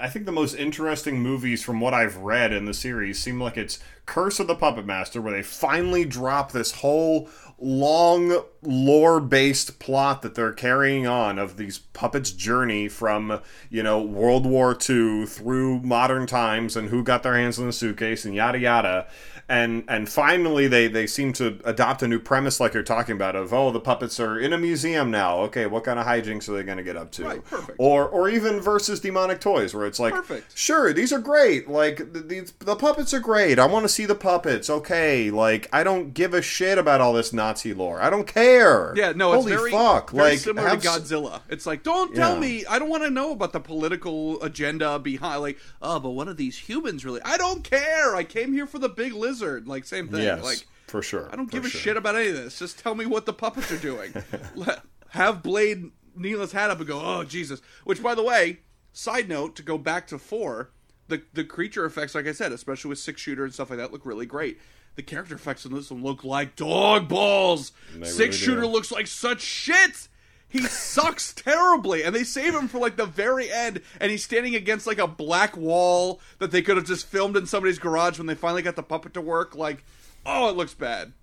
A: I think the most interesting movies from what I've read in the series seem like it's Curse of the Puppet Master, where they finally drop this whole long lore based plot that they're carrying on of these puppets' journey from, you know, World War II through modern times and who got their hands on the suitcase and yada yada and and finally they they seem to adopt a new premise like you're talking about of oh the puppets are in a museum now. Okay what kind of hijinks are they going to get up to?
B: Right, perfect.
A: or or even versus demonic toys where it's like
B: perfect.
A: sure these are great. Like the, the, the puppets are great. I want to see the puppets. Okay like i don't give a shit about all this nazi lore. I don't care.
B: Yeah no
A: Holy
B: it's very,
A: fuck.
B: very
A: like
B: similar
A: have
B: to
A: s-
B: godzilla. It's like don't tell
A: Yeah.
B: me i don't want to know about the political agenda behind like oh but one of these humans really? I don't care. I came here for the big lizard like same thing
A: yes
B: like
A: for sure
B: I don't give a
A: sure.
B: shit about any of this. Just tell me what the puppets are doing. Let, have Blade kneel his hat up and go, "Oh Jesus!" Which, by the way, side note to go back to four, the the creature effects, like I said, especially with six shooter and stuff like that, look really great. The character effects in this one look like dog balls. Six
A: really
B: shooter
A: do.
B: looks like such shit. He sucks terribly, and they save him for like the very end, and he's standing against like a black wall that they could have just filmed in somebody's garage when they finally got the puppet to work. Like, oh, it looks bad.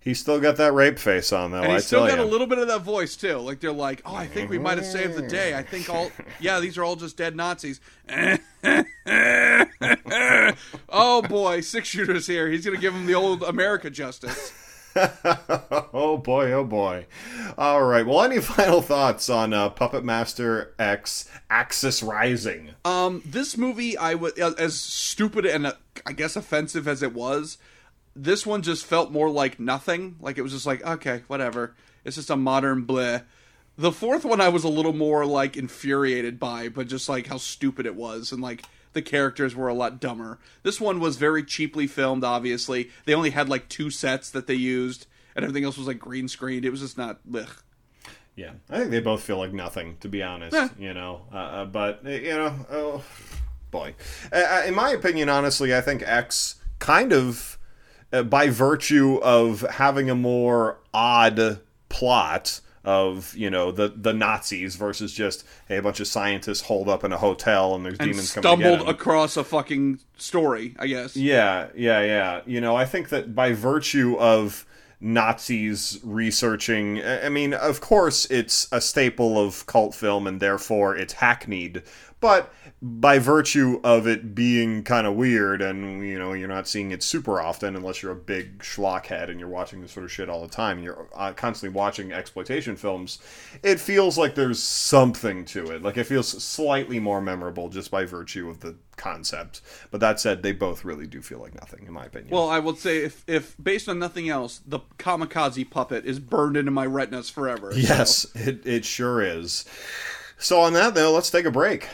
A: he's still got that rape face on though
B: And
A: i
B: still got
A: you
B: a little bit of that voice too. Like they're like, "Oh, I think we might have saved the day. I think all, yeah, these are all just dead Nazis." oh boy, six shooters here. He's gonna give him the old America justice.
A: oh boy, oh boy. All right. Well, any final thoughts on uh, Puppet Master X Axis Rising?
B: Um, this movie, I was as stupid and uh, I guess offensive as it was. This one just felt more like nothing. Like it was just like, okay, whatever. It's just a modern bleh. The fourth one, I was a little more like infuriated by, but just like how stupid it was, and like the characters were a lot dumber. This one was very cheaply filmed. Obviously, they only had like two sets that they used, and everything else was like green screened. It was just not. Ugh.
A: Yeah, I think they both feel like nothing, to be honest.
B: Yeah.
A: You know, uh, uh, but uh, you know, oh boy. Uh, in my opinion, honestly, I think X kind of, uh, by virtue of having a more odd plot of you know the the Nazis versus just hey a bunch of scientists holed up in a hotel and there's
B: And
A: demons coming
B: stumbled across a fucking story. I guess.
A: Yeah, yeah, yeah. You know, I think that by virtue of Nazis researching, I mean, of course, it's a staple of cult film and therefore it's hackneyed. But by virtue of it being kind of weird, and you know, you're not seeing it super often unless you're a big schlockhead and you're watching this sort of shit all the time. And you're uh, constantly watching exploitation films. It feels like there's something to it. Like it feels slightly more memorable just by virtue of the concept. But that said, they both really do feel like nothing, in my opinion.
B: Well, I would say if, if based on nothing else, the kamikaze puppet is burned into my retinas forever. so-
A: yes, it, it sure is. So on that though, let's take a break.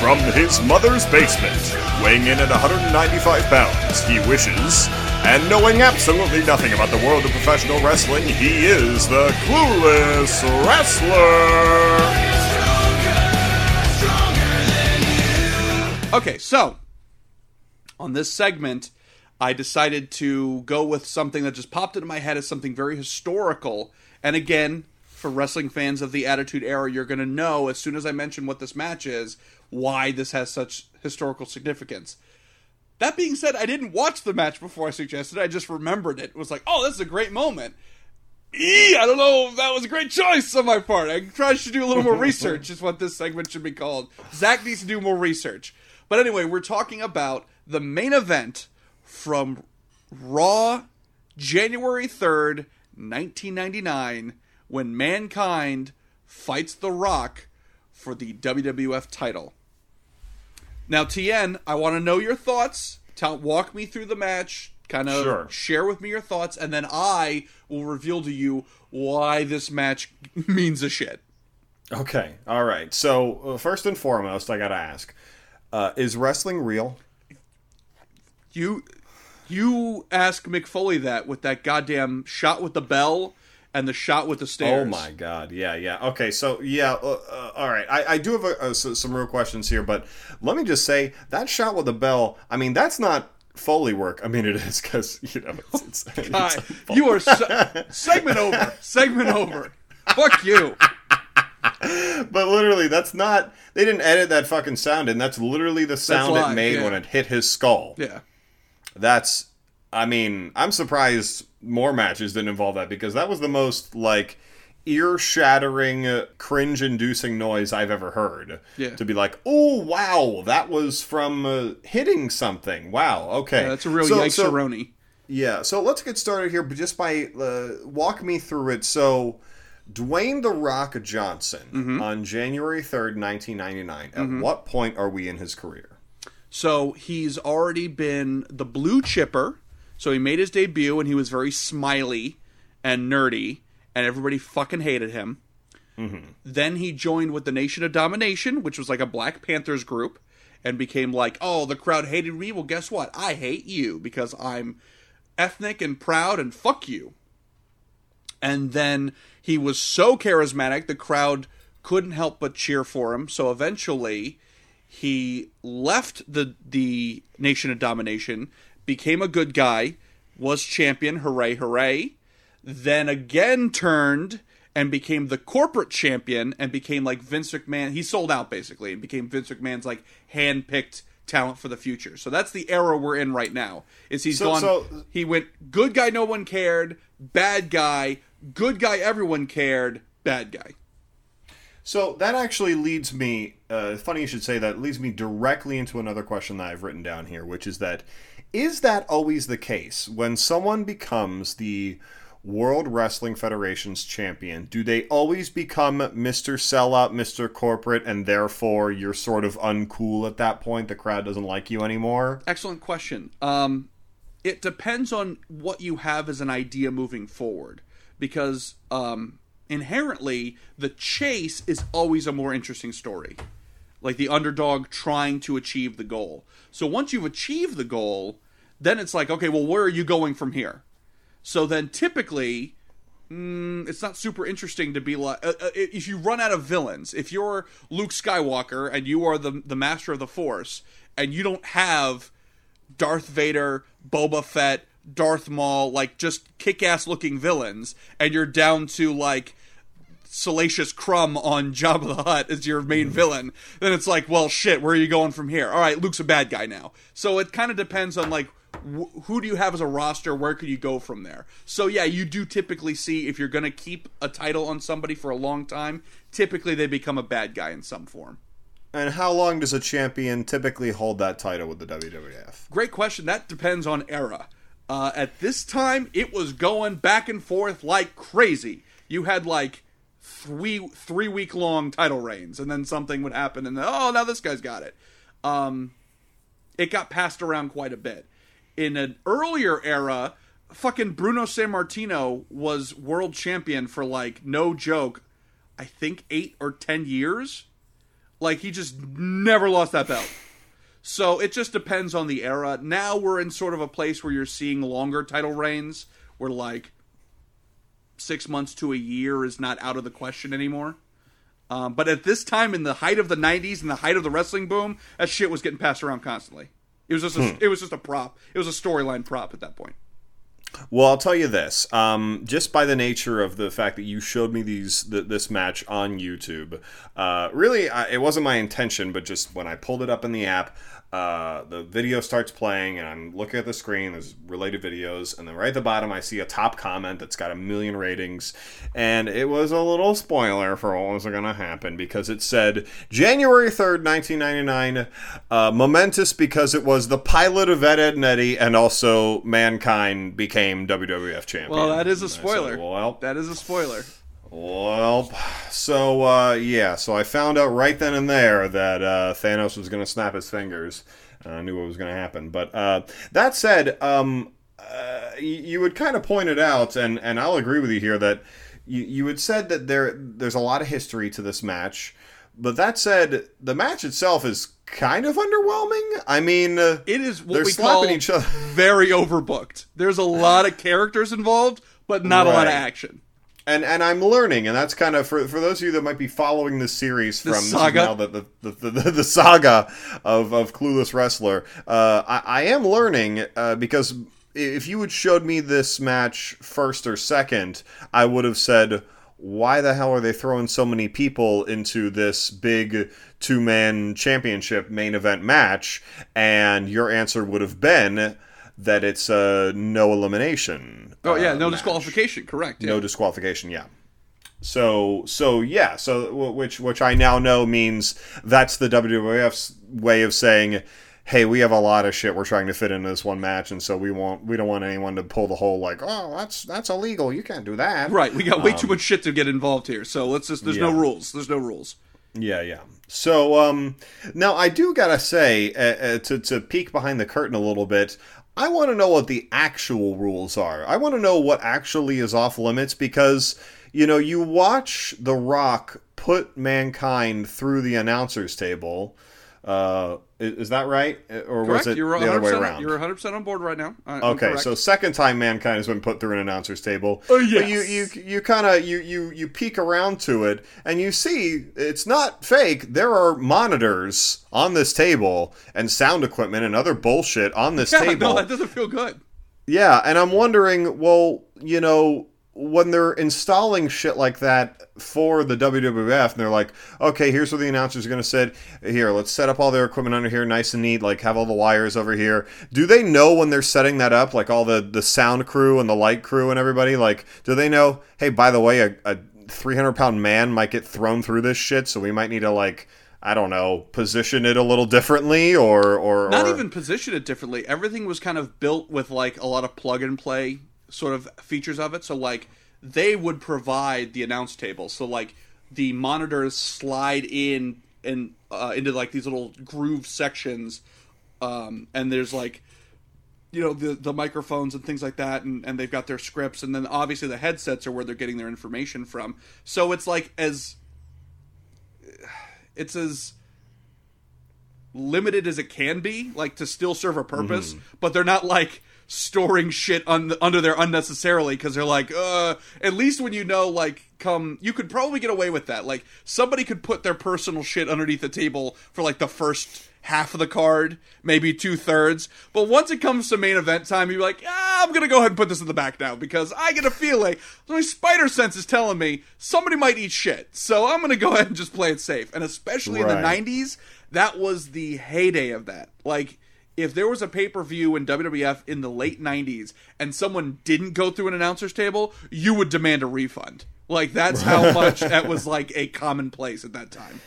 E: From his mother's basement, weighing in at 195 pounds, he wishes, and knowing absolutely nothing about the world of professional wrestling, he is the Clueless Wrestler!
B: Okay, so on this segment, I decided to go with something that just popped into my head as something very historical. And again, for wrestling fans of the Attitude Era, you're going to know as soon as I mention what this match is why this has such historical significance. That being said, I didn't watch the match before I suggested. it. I just remembered it. It was like, oh, this is a great moment. Eee, I don't know if that was a great choice on my part. I probably to do a little more research, is what this segment should be called. Zach needs to do more research. But anyway, we're talking about the main event from Raw, January 3rd, 1999, when Mankind fights The Rock for the WWF title. Now, Tien, I want to know your thoughts. Tell, walk me through the match. Kind of
A: Sure.
B: share with me your thoughts, and then I will reveal to you why this match means a shit.
A: Okay, all right. So uh, first and foremost, I gotta ask: uh, Is wrestling real?
B: You, you ask Mick Foley that with that goddamn shot with the bell and the shot with the stairs.
A: Oh my god, yeah, yeah. Okay, so yeah, uh, uh, all right. I, I do have a, uh, s- some real questions here, but let me just say that shot with the bell. I mean, that's not Foley work. I mean, it is because you know it's, it's,
B: God,
A: it's
B: you are so, segment over. Segment over. Fuck you.
A: but literally, that's not. They didn't edit that fucking sound, and that's literally the sound
B: live,
A: it made
B: yeah.
A: when it hit his skull.
B: Yeah.
A: That's. I mean, I'm surprised more matches didn't involve that because that was the most like ear-shattering, uh, cringe-inducing noise I've ever heard.
B: Yeah.
A: To be like, oh wow, that was from uh, hitting something. Wow. Okay.
B: Yeah, that's a real
A: So-
B: yikes
A: so- yeah, so let's get started here, but just by uh, walk me through it. So, Dwayne the Rock Johnson
B: Mm-hmm.
A: on January third, nineteen ninety nine. At what point are we in his career?
B: So he's already been the blue chipper. So he made his debut and he was very smiley and nerdy, and everybody fucking hated him. Mm-hmm. Then he joined with the Nation of Domination, which was like a Black Panthers group, and became like, oh, the crowd hated me. Well, guess what? I hate you because I'm ethnic and proud and fuck you. And then he was so charismatic, the crowd couldn't help but cheer for him. So eventually, he left the the Nation of Domination, became a good guy, was champion, hooray, hooray. Then again turned and became the corporate champion and became like Vince McMahon. He sold out basically and became Vince McMahon's like hand-picked talent for the future. So that's the era we're in right now. Is he's
A: So-
B: gone
A: so-
B: he went good guy no one cared, bad guy, good guy everyone cared, bad guy.
A: So that actually leads me. Uh, funny you should say that. Leads me directly into another question that I've written down here, which is that is that always the case when someone becomes the World Wrestling Federation's champion? Do they always become Mr. Sellout, Mr. Corporate, and therefore you're sort of uncool at that point? The crowd doesn't like you anymore.
B: Excellent question. Um, it depends on what you have as an idea moving forward, because um, inherently the chase is always a more interesting story, like the underdog trying to achieve the goal. So once you've achieved the goal, then it's like, okay, well, where are you going from here? So then typically mm, it's not super interesting to be like uh, uh, if you run out of villains. If you're Luke Skywalker and you are the the master of the Force, and you don't have Darth Vader, Boba Fett, Darth Maul, like just kick-ass looking villains, and you're down to like Salacious Crumb on Jabba the Hutt as your main hmm. villain, then it's like, well, shit, where are you going from here? All right, Luke's a bad guy now. So it kind of depends on like wh- who do you have as a roster? Where could you go from there? So yeah, you do typically see if you're going to keep a title on somebody for a long time, typically they become a bad guy in some form.
A: And how long does a champion typically hold that title with the WWF?
B: Great question. That depends on era. Uh, at this time, it was going back and forth like crazy. You had like three three week long title reigns, and then something would happen, and then oh, now this guy's got it. Um, it got passed around quite a bit. In an earlier era, fucking Bruno Sammartino was world champion for like no joke, I think eight or ten years. Like he just never lost that belt. So it just depends on the era. Now we're in sort of a place where you're seeing longer title reigns, where like six months to a year is not out of the question anymore. Um, but at this time, in the height of the '90s and the height of the wrestling boom, that shit was getting passed around constantly. It was just a, it was just a prop. It was a storyline prop at that point.
A: Well, I'll tell you this. Um, just by the nature of the fact that you showed me these th- this match on YouTube, uh, really, I, it wasn't my intention. But just when I pulled it up in the app, uh, the video starts playing, and I'm looking at the screen. There's related videos, and then right at the bottom, I see a top comment that's got a million ratings, and it was a little spoiler for what was going to happen because it said January 3rd, 1999, uh, momentous because it was the pilot of Ed, Edd n Eddy, and also Mankind became WWF champion.
B: Well, that is a
A: I said,
B: spoiler.
A: well,
B: That is a spoiler.
A: Well, so uh, yeah, so I found out right then and there that uh, Thanos was going to snap his fingers. I knew what was going to happen. But uh, that said, um, uh, you, had kind of pointed out, and, and I'll agree with you here that you, you had said that there there's a lot of history to this match. But that said, the match itself is kind of underwhelming. I mean, uh,
B: It is what
A: They're
B: we
A: slapping
B: call
A: each other.
B: very overbooked. There's a lot of characters involved, but not a lot of action.
A: And and I'm learning, and that's kind of for for those of you that might be following this series from is
B: saga.
A: now the the, the, the, the saga of of clueless wrestler. Uh, I, I am learning uh, because if you had showed me this match first or second, I would have said. Why the hell are they throwing so many people into this big two man championship main event match? And your answer would have been that it's a no elimination.
B: Oh yeah, no
A: match.
B: disqualification. Correct. Yeah.
A: No disqualification. Yeah. So so yeah. So which which I now know means that's the WWF's way of saying, hey, we have a lot of shit we're trying to fit into this one match, and so we want we don't want anyone to pull the whole like, oh, that's that's illegal. You can't do that.
B: Right. We got way too much shit to get involved here. So let's just. There's no
A: Um,
B: rules. There's no rules.
A: Yeah, yeah. So, um, now I do gotta say, uh, uh, to to peek behind the curtain a little bit, I want to know what the actual rules are. I want to know what actually is off limits because you know you watch The Rock put mankind through the announcers table. Uh, is, that right, Uh, or
B: Correct.
A: was it
B: you're
A: the other way
B: 100%,
A: around?
B: You're 100 percent on board right now. I-
A: Okay, so second time mankind has been put through an announcer's table.
B: Oh,
A: But
B: yes.
A: you you you kind of you you you peek around to it and you see it's not fake. There are monitors on this table and sound equipment and other bullshit on this
B: yeah,
A: table.
B: no, that doesn't feel good.
A: Yeah, and I'm wondering, well, you know, when they're installing shit like that for the WWF, and they're like, okay, here's what the announcers are going to sit. Here, let's set up all their equipment under here, nice and neat. Like, have all the wires over here. Do they know when they're setting that up, like all the the sound crew and the light crew and everybody? Like, do they know? Hey, by the way, a, a 300 pound man might get thrown through this shit, so we might need to like. I don't know, position it a little differently, or or
B: Not
A: or-
B: even position it differently. Everything was kind of built with like a lot of plug and play sort of features of it. So like they would provide the announce table. So like the monitors slide in and uh, into like these little groove sections, um, and there's like you know the the microphones and things like that and, and they've got their scripts and then obviously the headsets are where they're getting their information from so it's like as it's as limited as it can be like to still serve a purpose but they're not like storing shit un- under there unnecessarily because they're like uh at least when you know like come you could probably get away with that like somebody could put their personal shit underneath the table for like the first half of the card, maybe two thirds. But once it comes to main event time, you're like, ah, I'm gonna go ahead and put this in the back now because I get a feeling my spider sense is telling me somebody might eat shit. So I'm gonna go ahead and just play it safe. And especially in the '90s, that was the heyday of that. Like. If there was a pay per view in WWF in the late 90s and someone didn't go through an announcer's table, you would demand a refund. Like, that's how much that was like a commonplace at that time.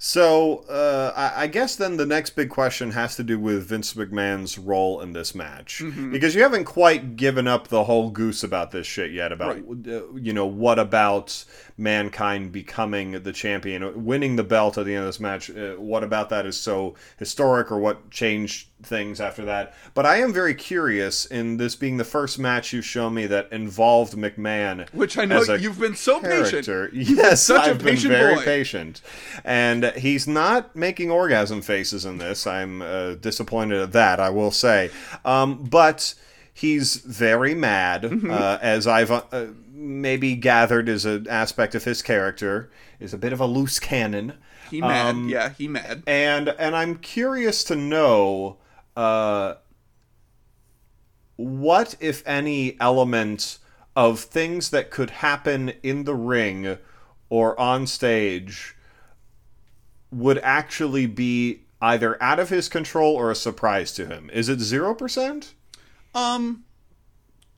A: So, uh, I, I guess then the next big question has to do with Vince McMahon's role in this match.
B: Mm-hmm.
A: Because you haven't quite given up the whole goose about this shit yet, about, uh, you know, what about Mankind becoming the champion, winning the belt at the end of this match? Uh, what about that is so historic, or what changed things after that. But I am very curious in this being the first match you've shown me that involved McMahon,
B: Which I know
A: a
B: you've been so patient.
A: Yes,
B: such a
A: I've been
B: patient
A: very
B: boy.
A: patient, and he's not making orgasm faces in this. I'm uh, disappointed at that. I will say, um, but he's very mad,
B: Mm-hmm.
A: uh, as I've. Uh, Maybe gathered as an aspect of his character is a bit of a loose cannon.
B: He mad.
A: Um,
B: yeah, he mad.
A: and and I'm curious to know uh, what, if any, element of things that could happen in the ring or on stage would actually be either out of his control or a surprise to him. Is it zero percent?
B: Um,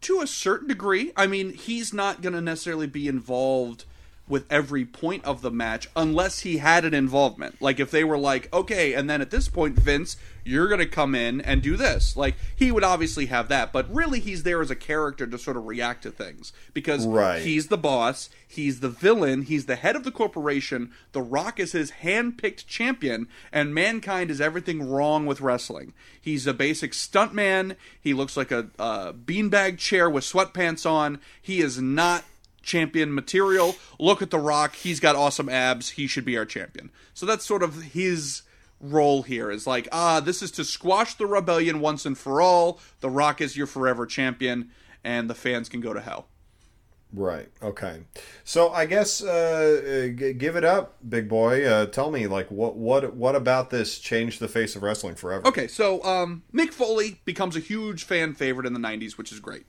B: to a certain degree. I mean, he's not going to necessarily be involved with every point of the match unless he had an involvement. Like if they were like, okay, and then at this point, Vince, you're going to come in and do this. Like he would obviously have that, but really he's there as a character to sort of react to things because
A: Right.
B: he's the boss, he's the villain, he's the head of the corporation. The Rock is his hand-picked champion, and Mankind is everything wrong with wrestling. He's a basic stuntman. He looks like a, a beanbag chair with sweatpants on. He is not champion material. Look at The Rock. He's got awesome abs. He should be our champion. So that's sort of his role here is like, ah, this is to squash the rebellion once and for all. The Rock is your forever champion, and the fans can go to hell.
A: Right. Okay. So I guess uh, g- give it up, big boy. Uh, tell me, like, what what what about this changed the face of wrestling forever?
B: Okay, so um, Mick Foley becomes a huge fan favorite in the 90s, which is great.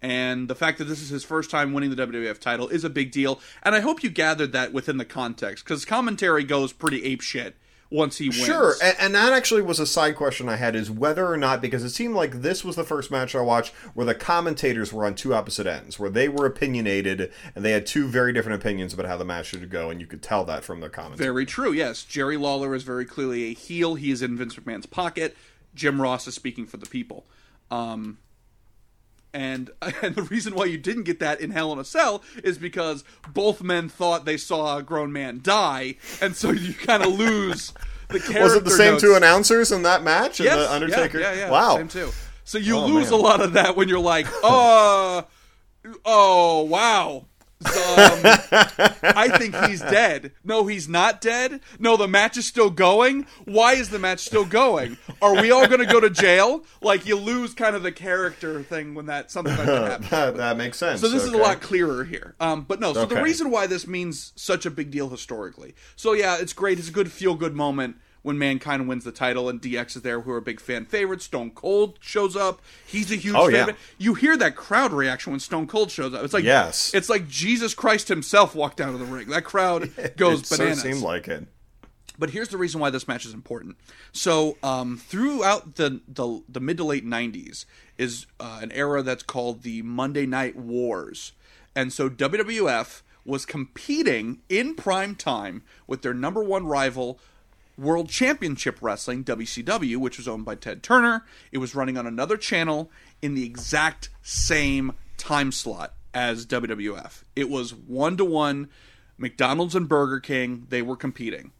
B: And the fact that this is his first time winning the WWF title is a big deal. And I hope you gathered that within the context, because commentary goes pretty ape shit once he wins.
A: Sure, and, and that actually was a side question I had: is whether or not because it seemed like this was the first match I watched where the commentators were on two opposite ends, where they were opinionated and they had two very different opinions about how the match should go, and you could tell that from their comments.
B: Very true, yes. Jerry Lawler is very clearly a heel. He is in Vince McMahon's pocket. Jim Ross is speaking for the people. Um, and and the reason why you didn't get that in Hell in a Cell is because both men thought they saw a grown man die, and so you kind of lose the character.
A: was it the same
B: notes.
A: two announcers in that match?
B: Yes,
A: and the Undertaker.
B: Yeah, yeah, yeah.
A: Wow.
B: Same too. So you
A: Oh,
B: lose
A: man.
B: a lot of that when you're like, oh, oh, wow. Um, I think he's dead. No, he's not dead. No, the match is still going. Why is the match still going? Are we all going to go to jail? Like you lose kind of the character thing when that something like that happens.
A: that, that makes sense.
B: So this is a lot clearer here. Um, but no, so the reason why this means such a big deal historically. So yeah, it's great. It's a good feel good moment when Mankind wins the title and DX is there, who are a big fan favorite. Stone Cold shows up. He's a huge
A: Oh, yeah.
B: favorite. You hear that crowd reaction when Stone Cold shows up. It's like
A: Yes.
B: it's like Jesus Christ himself walked down to the ring. That crowd goes bananas.
A: It so
B: bananas.
A: seemed like it.
B: But here's the reason why this match is important. So, um, throughout the, the the mid to late '90s is uh, an era that's called the Monday Night Wars, and so WWF was competing in prime time with their number one rival. World Championship Wrestling, WCW, which was owned by Ted Turner. It was running on another channel in the exact same time slot as WWF. It was one to one. McDonald's and Burger King, they were competing.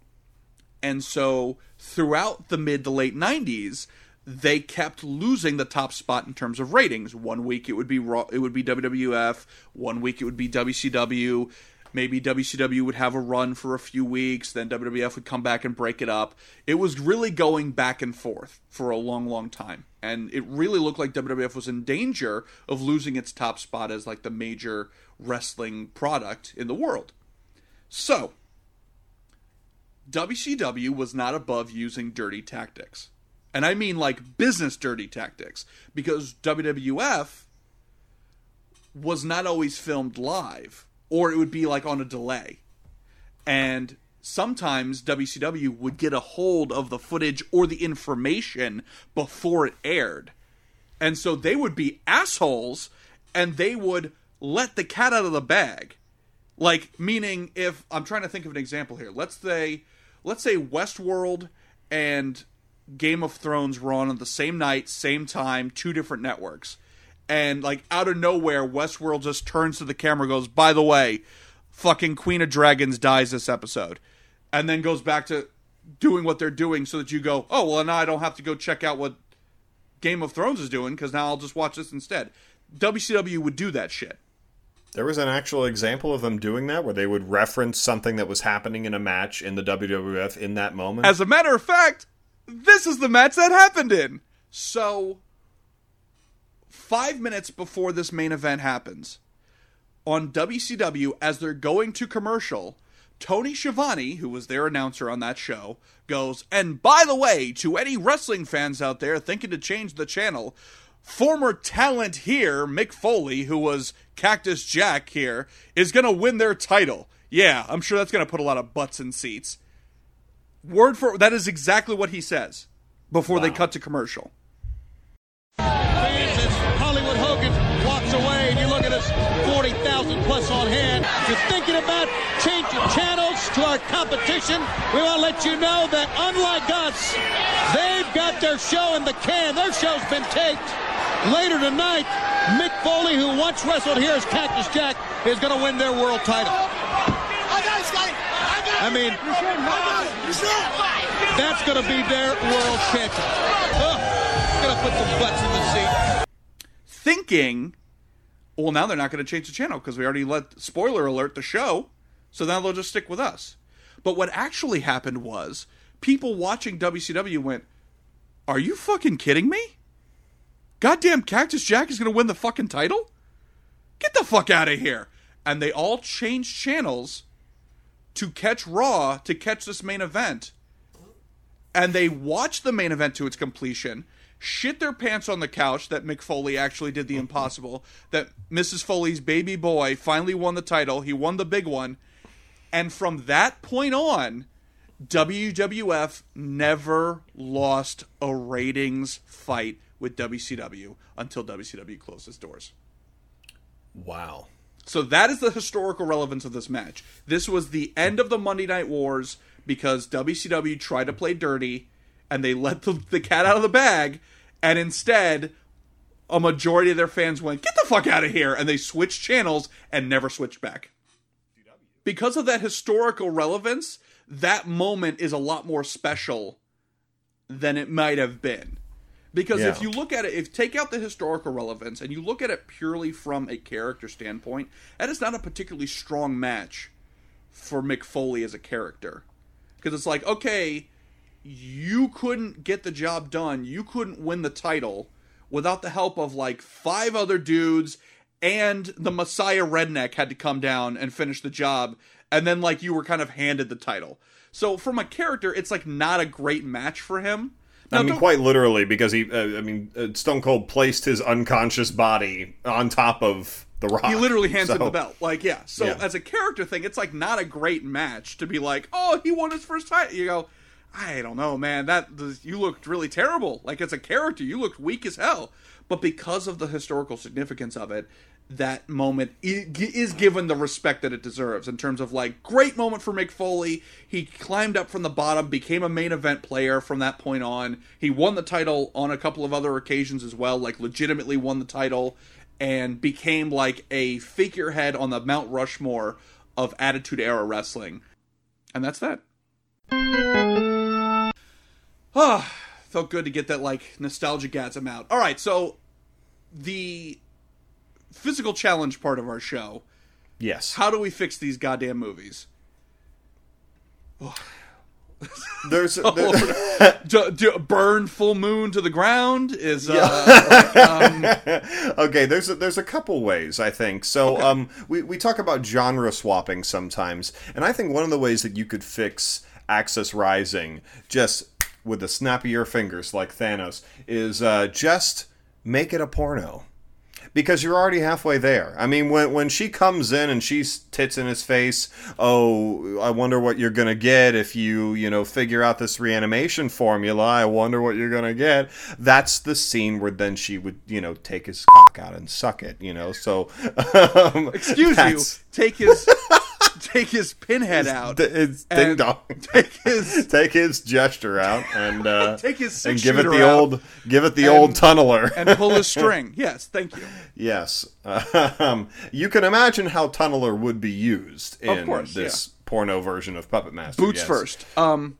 B: And so throughout the mid to late 90s, they kept losing the top spot in terms of ratings. One week it would be Raw, it would be WWF, one week it would be WCW. Maybe WCW would have a run for a few weeks, then WWF would come back and break it up. It was really going back and forth for a long, long time. And it really looked like WWF was in danger of losing its top spot as like the major wrestling product in the world. So, WCW was not above using dirty tactics. And I mean like business dirty tactics because WWF was not always filmed live or it would be like on a delay. And sometimes WCW would get a hold of the footage or the information before it aired. And so they would be assholes and they would let the cat out of the bag. Like meaning if I'm trying to think of an example here. Let's say let's say Westworld and Game of Thrones were on at the same night, same time, two different networks. And like out of nowhere, Westworld just turns to the camera and goes, By the way, fucking Queen of Dragons dies this episode. And then goes back to doing what they're doing so that you go, Oh well now I don't have to go check out what Game of Thrones is doing because now I'll just watch this instead. WCW would do that shit.
A: There was an actual example of them doing that where they would reference something that was happening in a match in the WWF in that moment.
B: As a matter of fact, this is the match that happened in. So, five minutes before this main event happens, on WCW, as they're going to commercial, Tony Schiavone, who was their announcer on that show, goes, and by the way, to any wrestling fans out there thinking to change the channel, former talent here, Mick Foley, who was Cactus Jack here, is going to win their title. Yeah, I'm sure that's going to put a lot of butts in seats. Word for that is exactly what he says before they cut to commercial.
F: About changing channels to our competition, we want to let you know that unlike us, they've got their show in the can. Their show's been taped. Later tonight, Mick Foley, who once wrestled here as Cactus Jack, is going to win their world title. I mean, that's going to be their world champion. Oh, going to put some butts in the seat.
B: Thinking, well, now they're not going to change the channel because we already let spoiler alert the show, so now they'll just stick with us. But what actually happened was people watching WCW went, "Are you fucking kidding me? Goddamn, Cactus Jack is going to win the fucking title? Get the fuck out of here!" And they all changed channels to catch Raw to catch this main event and they watched the main event to its completion, shit their pants on the couch that Mick Foley actually did the impossible, that Mrs. Foley's baby boy finally won the title, he won the big one, and from that point on, WWF never lost a ratings fight with WCW until WCW closed its doors.
A: wow.
B: So that is the historical relevance of this match. This was the end of the Monday Night Wars because WCW tried to play dirty and they let the, the cat out of the bag, and instead, a majority of their fans went, Get the fuck out of here! And they switched channels and never switched back. Because of that historical relevance, that moment is a lot more special than it might have been. Because if you look at it, if take out the historical relevance and you look at it purely from a character standpoint, that is not a particularly strong match for Mick Foley as a character. Because it's like, okay, you couldn't get the job done, you couldn't win the title without the help of like five other dudes, and the Messiah Redneck had to come down and finish the job, and then like you were kind of handed the title. So from a character, it's like not a great match for him. Now,
A: I mean,
B: don't-
A: quite literally, because he, uh, I mean, uh, Stone Cold placed his unconscious body on top of the rock.
B: He literally hands him the belt. Like, yeah. So
A: Yeah.
B: as a character thing, it's like not a great match to be like, oh, he won his first title. You go, I don't know, man. That you looked really terrible. Like as a character, you looked weak as hell. But because of the historical significance of it, that moment is given the respect that it deserves in terms of like great moment for Mick Foley. He climbed up from the bottom, became a main event player from that point on. He won the title on a couple of other occasions as well, like legitimately won the title and became like a figurehead on the Mount Rushmore of Attitude Era wrestling. And that's that. Ah, felt good to get that like nostalgia gasm out. All right, so the physical challenge part of our show.
A: Yes.
B: How do we fix these goddamn movies?
A: There's, there-
B: Do, do, burn full moon to the ground is uh,
A: okay. There's a, there's a couple ways I think. So um, we we talk about genre swapping sometimes, and I think one of the ways that you could fix Axis Rising just with the snap of your fingers like Thanos is uh, just make it a porno. because you're already halfway there. I mean, when when she comes in and she's tits in his face, oh, I wonder what you're gonna get if you you know figure out this reanimation formula. I wonder what you're gonna get. That's the scene where then she would you know take his cock out and suck it. You know, so um,
B: Excuse you. Take his take his pinhead out.
A: th- it's ding dong.
B: Take his
A: Take his gesture out and uh,
B: Take his
A: and give it the
B: out
A: old give it the
B: and-
A: old tunneler.
B: and pull a string. Yes, thank you.
A: Yes. Um, you can imagine how Tunneler would be used in
B: course,
A: this porno version of Puppet Master.
B: Boots
A: yes.
B: first. Um.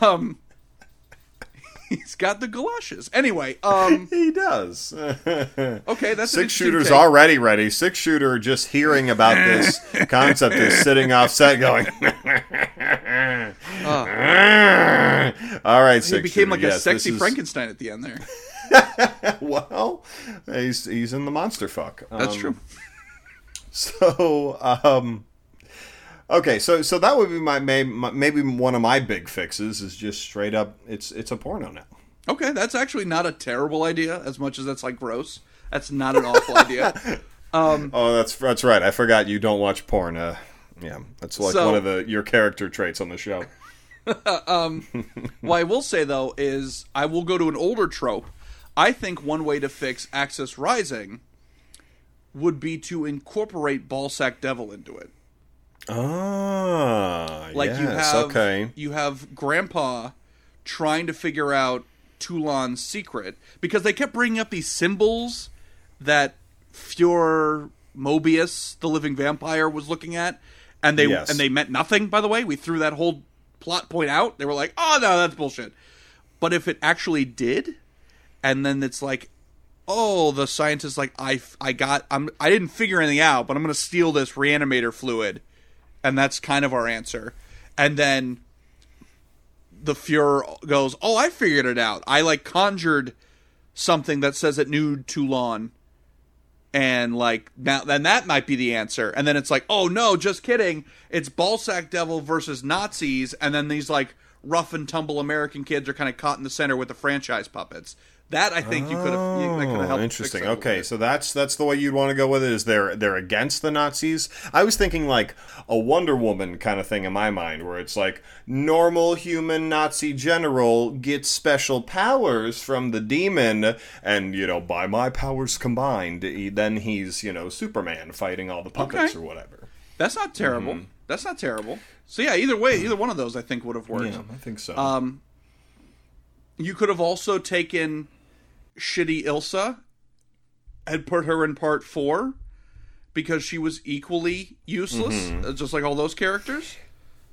B: um. He's got the galoshes. Anyway, um,
A: He does.
B: okay, that's
A: Six shooters
B: take.
A: already ready. Six shooter just hearing about this concept is sitting off set going. All right,
B: He
A: six
B: became
A: shooter,
B: like a sexy
A: is-
B: Frankenstein at the end there.
A: Well, he's he's in the monster fuck.
B: That's
A: Um,
B: true.
A: So, um, okay, so so that would be my, my maybe one of my big fixes is just straight up. It's it's a porno now.
B: Okay, that's actually not a terrible idea. As much as that's like gross, that's not an awful idea.
A: Oh, that's that's right. I forgot you don't watch porn. Uh, yeah, that's like
B: So-
A: one of the your character traits on the show.
B: What I will say though is I will go to an older trope. I think one way to fix Axis Rising would be to incorporate Ballsack Devil into it.
A: Ah,
B: Like
A: yes,
B: you have
A: okay.
B: you have Grandpa trying to figure out Toulon's secret because they kept bringing up these symbols that Fuhrer Mobius, the living vampire, was looking at, and they
A: Yes.
B: and they meant nothing. By the way, we threw that whole plot point out. They were like, "Oh no, that's bullshit." But if it actually did, and then it's like, "Oh, the scientist like I I got I'm I didn't figure anything out, but I'm gonna steal this reanimator fluid." And that's kind of our answer. And then the Fuhrer goes, "Oh, I figured it out. I like conjured something that says it knew Toulon." And like now, then that might be the answer. And then it's like, oh no, just kidding. It's Ballsack Devil versus Nazis. And then these like rough and tumble American kids are kind of caught in the center with the franchise puppets. That I think you could have. That could have
A: Oh,
B: helped.
A: interesting. Okay, so that's that's the way you'd want to go with it. Is they're they're against the Nazis? I was thinking like a Wonder Woman kind of thing in my mind, where it's like normal human Nazi general gets special powers from the demon, and you know by my powers combined, he, then he's you know Superman fighting all the puppets
B: Okay.
A: or whatever.
B: That's not terrible. That's not terrible. So yeah, either way, either one of those I think would have worked.
A: Yeah, I think so.
B: Um, You could have also taken shitty Ilsa and put her in part four because she was equally useless,
A: Mm-hmm.
B: uh, just like all those characters.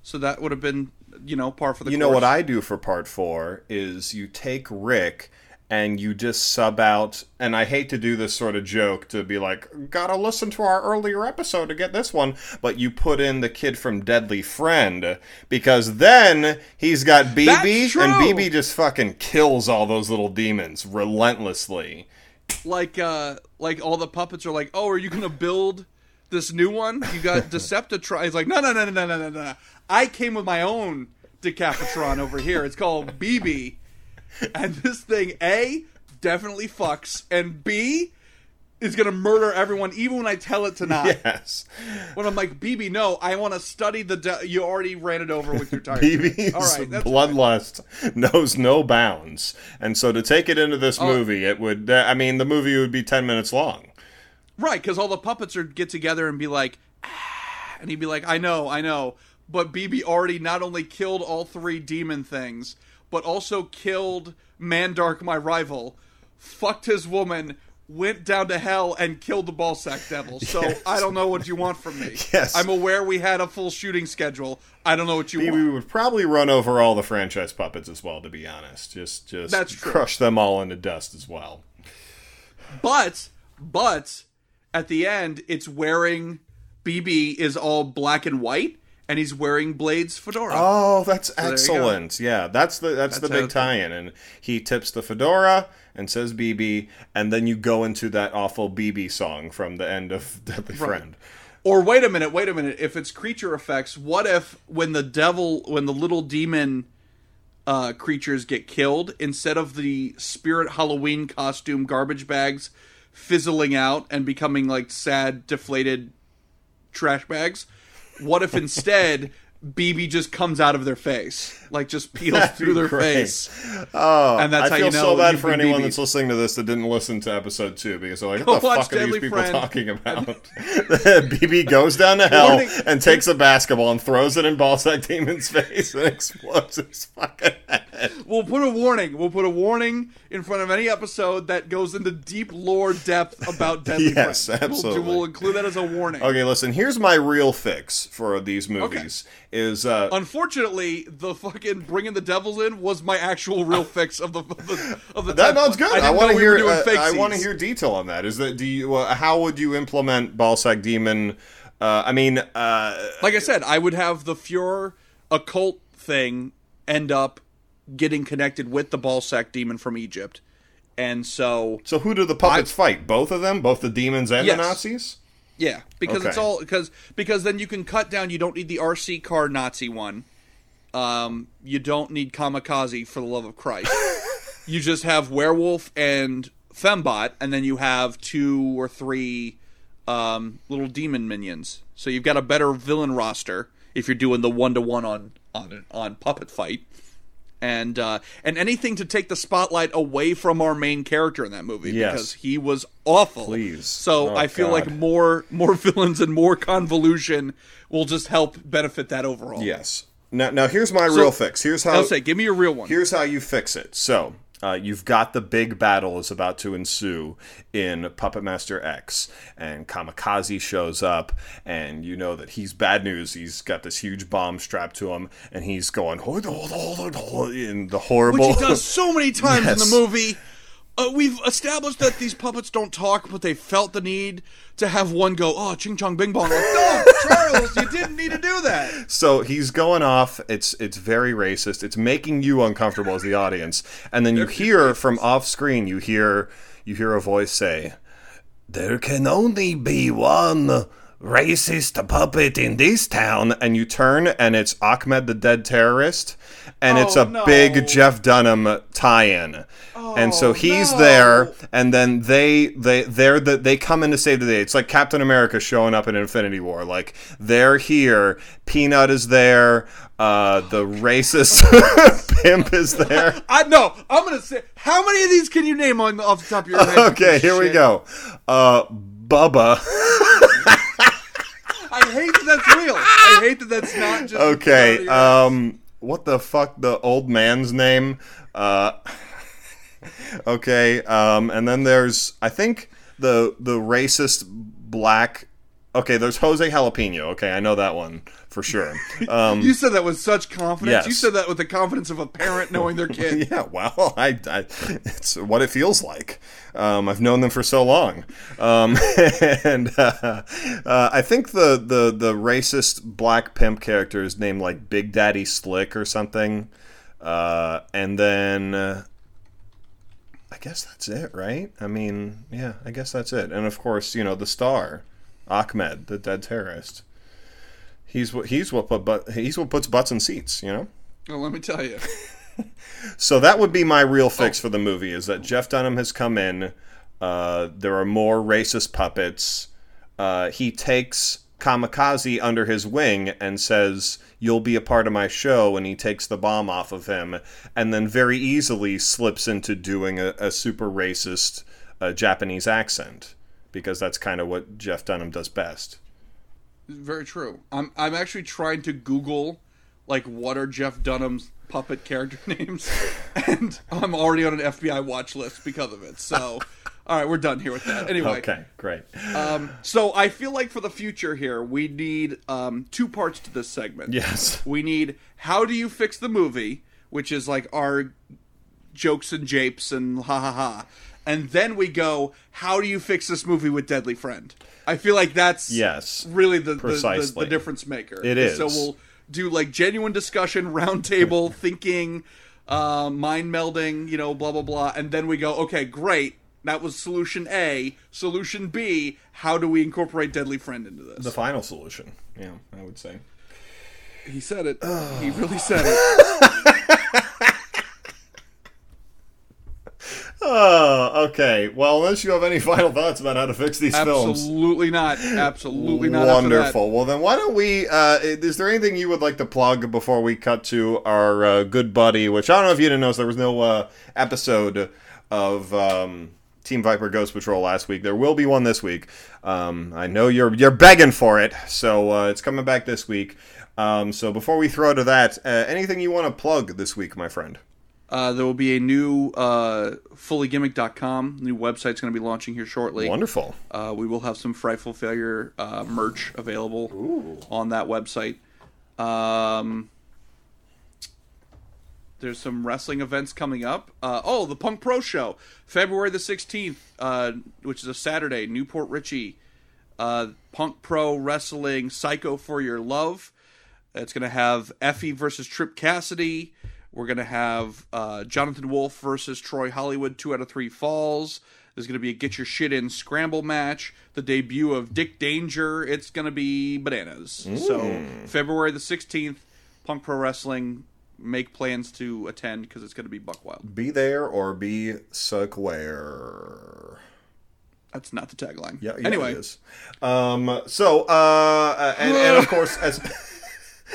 B: So that would have been, you know, par for the
A: you
B: course.
A: know what I do for part four is you take Rick and you just sub out and I hate to do this sort of joke to be like gotta listen to our earlier episode to get this one but you put in the kid from Deadly Friend because then he's got BB and. BB just fucking kills all those little demons relentlessly
B: like uh like all the puppets are like, "Oh, are you to build this new one? You got Decapitron." He's like, "No, no, no, no, no, no, no, no. I came with my own Decapitron over here. It's called BB." And this thing A definitely fucks and B is going to murder everyone even when I tell it to not.
A: yes
B: When I'm like, "BB, no, I want to study the de- you already ran it over with your tire."
A: BB's
B: right,
A: bloodlust knows no bounds, and so to take it into this
B: Oh.
A: movie, it would. I mean, the movie would be ten minutes long.
B: Right, because all the puppets would get together and be like, ah, and he'd be like, I know, I know, but BB already not only killed all three demon things, but also killed Mandark, my rival, fucked his woman, went down to hell, and killed the ballsack devil. So I don't know what you want from me.
A: Yes.
B: I'm aware we had a full shooting schedule. I don't know what you
A: BB
B: want.
A: would probably run over all the franchise puppets as well. To be honest, just just
B: That's true.
A: crush them all into dust as well.
B: But, but at the end, it's wearing BB is all black and white, and he's wearing Blade's fedora.
A: Oh, that's
B: go.
A: excellent. Yeah, that's the that's, the big tie-in, and he tips the fedora and says BB, and then you go into that awful BB song from the end of Deadly Friend.
B: Or wait a minute, wait a minute. If it's creature effects, what if when the devil, when the little demon uh, creatures get killed, instead of the spirit Halloween costume garbage bags fizzling out and becoming like sad, deflated trash bags, what if instead BB just comes out of their face, like just peels
A: That'd
B: through their
A: great.
B: face,
A: Oh,
B: and that's
A: I
B: how
A: feel
B: you know
A: so bad for anyone
B: BB'd.
A: that's listening to this that didn't listen to episode two because they're like,
B: Go
A: "What the
B: watch
A: fuck are these people
B: Friend.
A: talking about?" BB goes down to hell and takes a basketball and throws it in Ballsack Demon's face and explodes his fucking head.
B: we'll put a warning. We'll put a warning in front of any episode that goes into deep lore depth about Deadly
A: Yes,
B: Friend. We'll
A: absolutely.
B: We'll, include that as a warning.
A: Okay, listen. Here's my real fix for these movies. Is uh,
B: Unfortunately, the fucking bringing the devils in was my actual real fix of the of the, of the
A: that
B: sounds
A: good. I,
B: didn't
A: want to
B: we
A: hear. Uh, I want to hear detail on that. Is that do you? Uh, how would you implement Ballsack Demon? Uh, I mean, uh,
B: Like I said, I would have the Fuhrer occult thing end up getting connected with the ballsack demon from Egypt, and so
A: so who do the puppets fight? Both of them, both the demons and
B: Yes.
A: the Nazis.
B: Yeah, because it's all because because then you can cut down. You don't need the RC car Nazi one. Um, you don't need kamikaze for the love of Christ. you just have werewolf and fembot, and then you have two or three um, little demon minions. So you've got a better villain roster if you're doing the one to one on on on puppet fight. And uh, and anything to take the spotlight away from our main character in that movie
A: Yes.
B: because he was awful.
A: Please.
B: So
A: Oh,
B: I feel
A: God.
B: like more more villains and more convolution will just help benefit that overall.
A: Yes. Now, now here's my real fix. Here's how.
B: I'll say, give me your real one.
A: Here's how you fix it. So, uh, you've got the big battle is about to ensue in Puppet Master X, and Kamikaze shows up, and you know that he's bad news. He's got this huge bomb strapped to him, and he's going in the horrible.
B: Which he does so many times in the movie. Uh, we've established that these puppets don't talk, but they felt the need to have one go, "Oh, ching chong bing bong." Like, no, Charles, you didn't need to do that.
A: So he's going off. It's it's very racist. It's making you uncomfortable as the audience. And then you hear from off screen, you hear you hear a voice say, "There can only be one racist puppet in this town." And you turn, and it's Ahmed the dead terrorist, and it's
B: Oh,
A: a
B: no.
A: big Jeff Dunham tie-in. and so he's
B: no.
A: there, and then they they they're the they come in to save the day. It's like Captain America showing up in Infinity War. Like they're here. Peanut is there. Uh, the racist pimp is there.
B: I know. I'm gonna say, how many of these can you name on off the top of your head?
A: Okay, here we go. Uh, Bubba.
B: I hate that that's real. I hate that that's not just
A: Okay. Um, what the fuck? The old man's name. Uh, okay. Um, and then there's I think the the racist black. Okay, there's Jose Jalapeno. Okay, I know that one for sure. Um,
B: You said that with such confidence.
A: Yes.
B: You said that with the confidence of a parent knowing their kid.
A: yeah, well, I, I, it's what it feels like. Um, I've known them for so long, um, and uh, uh, I think the, the the racist black pimp character is named like Big Daddy Slick or something, uh, and then. Uh, I guess that's it, right? I mean, yeah, I guess that's it. And of course, you know, the star, Ahmed, the dead terrorist. He's what he's what put but he's what puts butts in seats, you know.
B: Well, let me tell you.
A: So that would be my real fix for the movie is that Jeff Dunham has come in. Uh, there are more racist puppets. Uh, he takes Kamikaze under his wing and says, You'll be a part of my show. And he takes the bomb off of him and then very easily slips into doing a, a super racist uh, Japanese accent because that's kind of what Jeff Dunham does best.
B: Very true. I'm I'm actually trying to Google like what are Jeff Dunham's puppet character names, and I'm already on an FBI watch list because of it. So, all right, we're done here with that. Anyway,
A: Okay, great.
B: um, so I feel like for the future here, we need um, two parts to this segment.
A: Yes.
B: We need how do you fix the movie, which is like our jokes and japes and ha ha ha. And then we go, how do you fix this movie with Deadly Friend? I feel like that's
A: Yes,
B: really the, the, the, the difference maker.
A: It is.
B: So we'll do like genuine discussion, roundtable, thinking, uh, mind melding, you know, blah, blah, blah. And then we go, okay, great. That was solution A. Solution B, how do we incorporate Deadly Friend into this?
A: The final solution. Yeah, I would say.
B: he said it. He really said it.
A: Oh, okay. Well, unless you have any final thoughts about how to fix these films.
B: Absolutely not. Absolutely not.
A: Wonderful. Well, then why don't we? Uh, is there anything you would like to plug before we cut to our uh, good buddy? Which I don't know if you didn't notice, there was no uh, episode of um, Team Viper Ghost Patrol last week. There will be one this week. Um, I know you're you're begging for it, so uh, it's coming back this week. Um, so before we throw to that, uh, anything you want to plug this week, my friend?
B: Uh, there will be a new uh, fullygimmick.com new website's going to be launching here shortly.
A: Wonderful.
B: Uh, we will have some frightful failure uh, merch available on that website. Um, there's some wrestling events coming up. Uh, oh, the Punk Pro Show, February the 16th, uh, which is a Saturday, New Port Richey. Uh, Punk Pro Wrestling Psycho for Your Love. It's going to have Effie versus Trip Cassidy. We're going to have uh, Jonathan Wolf versus Troy Hollywood, two out of three falls. There's going to be a Get Your Shit In scramble match. The debut of Dick Danger. It's going to be bananas. So, February the 16th, Punk Pro Wrestling. Make plans to attend because it's going to be buck wild.
A: Be there or be square.
B: That's not the tagline.
A: Yeah, yeah,
B: anyway.
A: Um, so, uh, and, and of course, as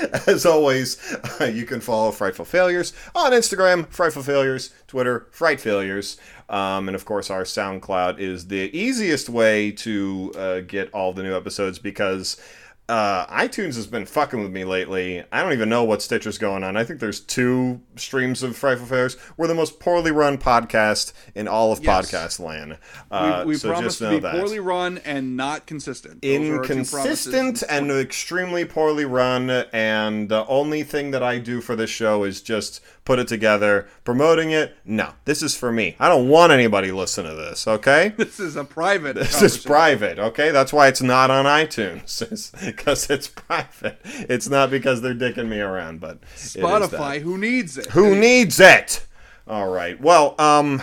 A: as always, uh, you can follow Frightful Failures on Instagram, Frightful Failures, Twitter, Fright Failures, um, and of course, our SoundCloud is the easiest way to uh, get all the new episodes because. Uh, iTunes has been fucking with me lately. I don't even know what Stitcher's going on. I think there's two streams of Frightful Failures. We're the most poorly run podcast in all of
B: Yes.
A: podcast land. Uh,
B: we, we
A: so
B: promise
A: just
B: to be
A: that
B: poorly run and not consistent. Those are our two
A: inconsistent and extremely poorly run and the only thing that i do for this show is just put it together promoting it no this is for me i don't want anybody listen to this okay
B: This is a private.
A: this is private okay that's why it's not on itunes because it's private it's not because they're dicking me around but it is that.
B: Spotify. Who needs it?
A: who needs it all right well um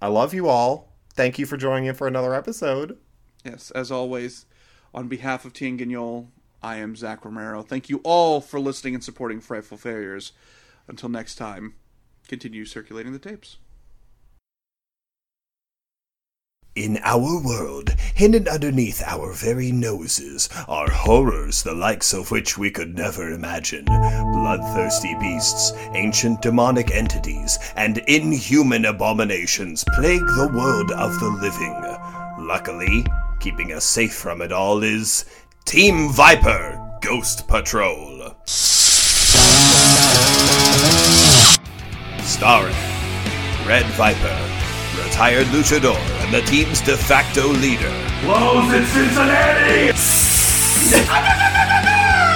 A: i love you all thank you for joining in for another episode
B: Yes, as always, on behalf of Tien Guignol, I am Zach Romero. Thank you all for listening and supporting Frightful Failures. Until next time, continue circulating the tapes.
E: In our world, hidden underneath our very noses, are horrors the likes of which we could never imagine. Bloodthirsty beasts, ancient demonic entities, and inhuman abominations plague the world of the living. Luckily, keeping us safe from it all is Team Viper Ghost Patrol. Starring Red Viper, retired luchador and the team's de facto leader.
G: Blows in Cincinnati!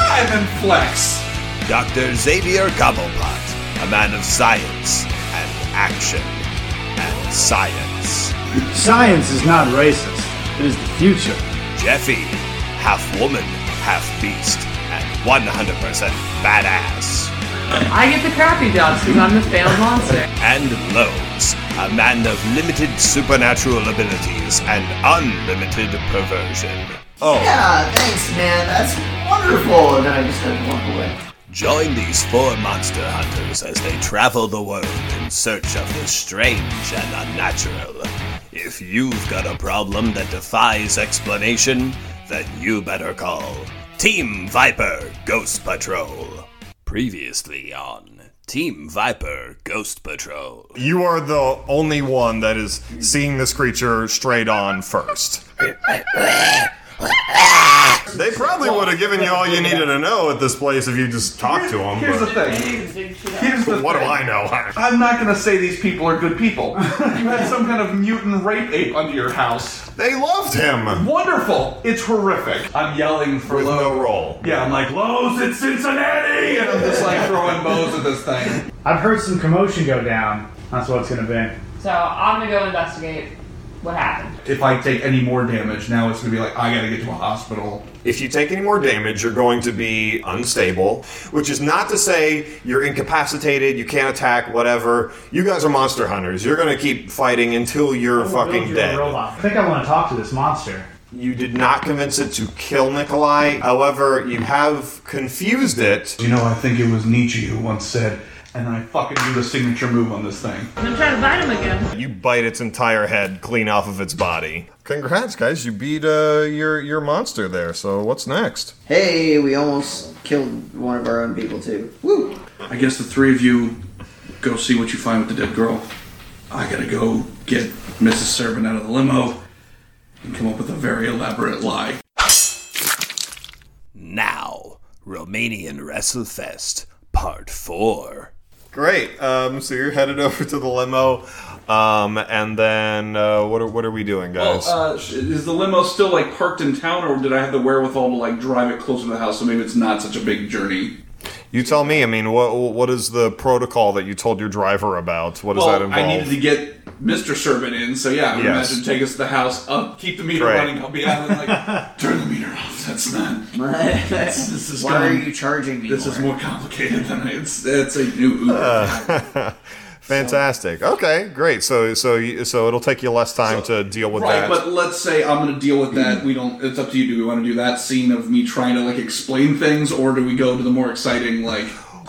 B: Ivan Flex.
E: Dr. Xavier Gobblepot, a man of science and action and science.
G: Science is not racist. It is the future.
E: Jeffy, half woman, half beast, and 100% badass.
H: I get the crappy jobs because I'm the failed monster.
E: And Lowe's, a man of limited supernatural abilities and unlimited perversion.
A: oh
I: Yeah, thanks, man. That's wonderful. And then I just had to walk away.
E: Join these four monster hunters as they travel the world in search of the strange and unnatural. If you've got a problem that defies explanation, then you better call Team Viper Ghost Patrol. Previously on Team Viper Ghost Patrol.
A: You are the only one that is seeing this creature straight on first. They probably would have given you all you needed to know at this place if you just talked to them.
G: Here's the thing. Here's the
A: what do
G: thing.
A: I know?
G: I'm not gonna say these people are good people. you had some kind of mutant rape ape under your house.
A: They loved him.
G: Wonderful. It's horrific. I'm yelling for
A: With
G: Lowe's.
A: no roll.
G: Yeah, I'm like, Lowe's at Cincinnati! And I'm just like throwing bows at this thing.
J: I've heard some commotion go down. That's what it's gonna be.
H: So I'm gonna go investigate what happened.
G: If I take any more damage, now it's gonna be like, I gotta get to a hospital.
A: If you take any more damage, you're going to be unstable, which is not to say you're incapacitated, you can't attack, whatever. You guys are monster hunters. You're going to keep fighting until you're
J: Build
A: fucking
J: your
A: dead.
J: robot. I think I want to talk to this monster.
A: You did not convince it to kill Nikolai. However, you have confused it.
G: You know, I think it was Nietzsche who once said, and I fucking do the signature move on this thing.
H: I'm trying to to bite him again.
A: You bite its entire head clean off of its body. Congrats, guys! You beat uh, your your monster there. So what's next?
I: Hey, we almost killed one of our own people too. Woo!
G: I guess the three of you go see what you find with the dead girl. I gotta go get Mrs. Serban out of the limo and come up with a very elaborate lie.
E: Now, Romanian WrestleFest Part 4.
A: Great. Um, so you're headed over to the limo, um, and then uh, what are what are we doing,
B: Well,
A: guys?
B: uh, is the limo still like parked in town, or did I have the wherewithal to like drive it closer to the house so maybe it's not such a big journey?
A: you tell me. I mean, what what is the protocol that you told your driver about? What does that
B: Well,
A: involve?
B: I needed to get Mr. Serban in, so yeah, I would
A: Yes.
B: imagine take us to the house, up, keep the meter
A: Right.
B: running. I'll be out and like turn the meter off. That's not. This, this is
I: Why are you charging me?
B: This
I: more?
B: is more complicated than I, it's. It's a new Uber.
A: Uh, Fantastic. Okay, great. So so you, so it'll take you less time to deal with
B: right,
A: that.
B: but let's say I'm going to deal with that. We don't. It's up to you. Do we want to do that scene of me trying to like explain things, or do we go to the more exciting like?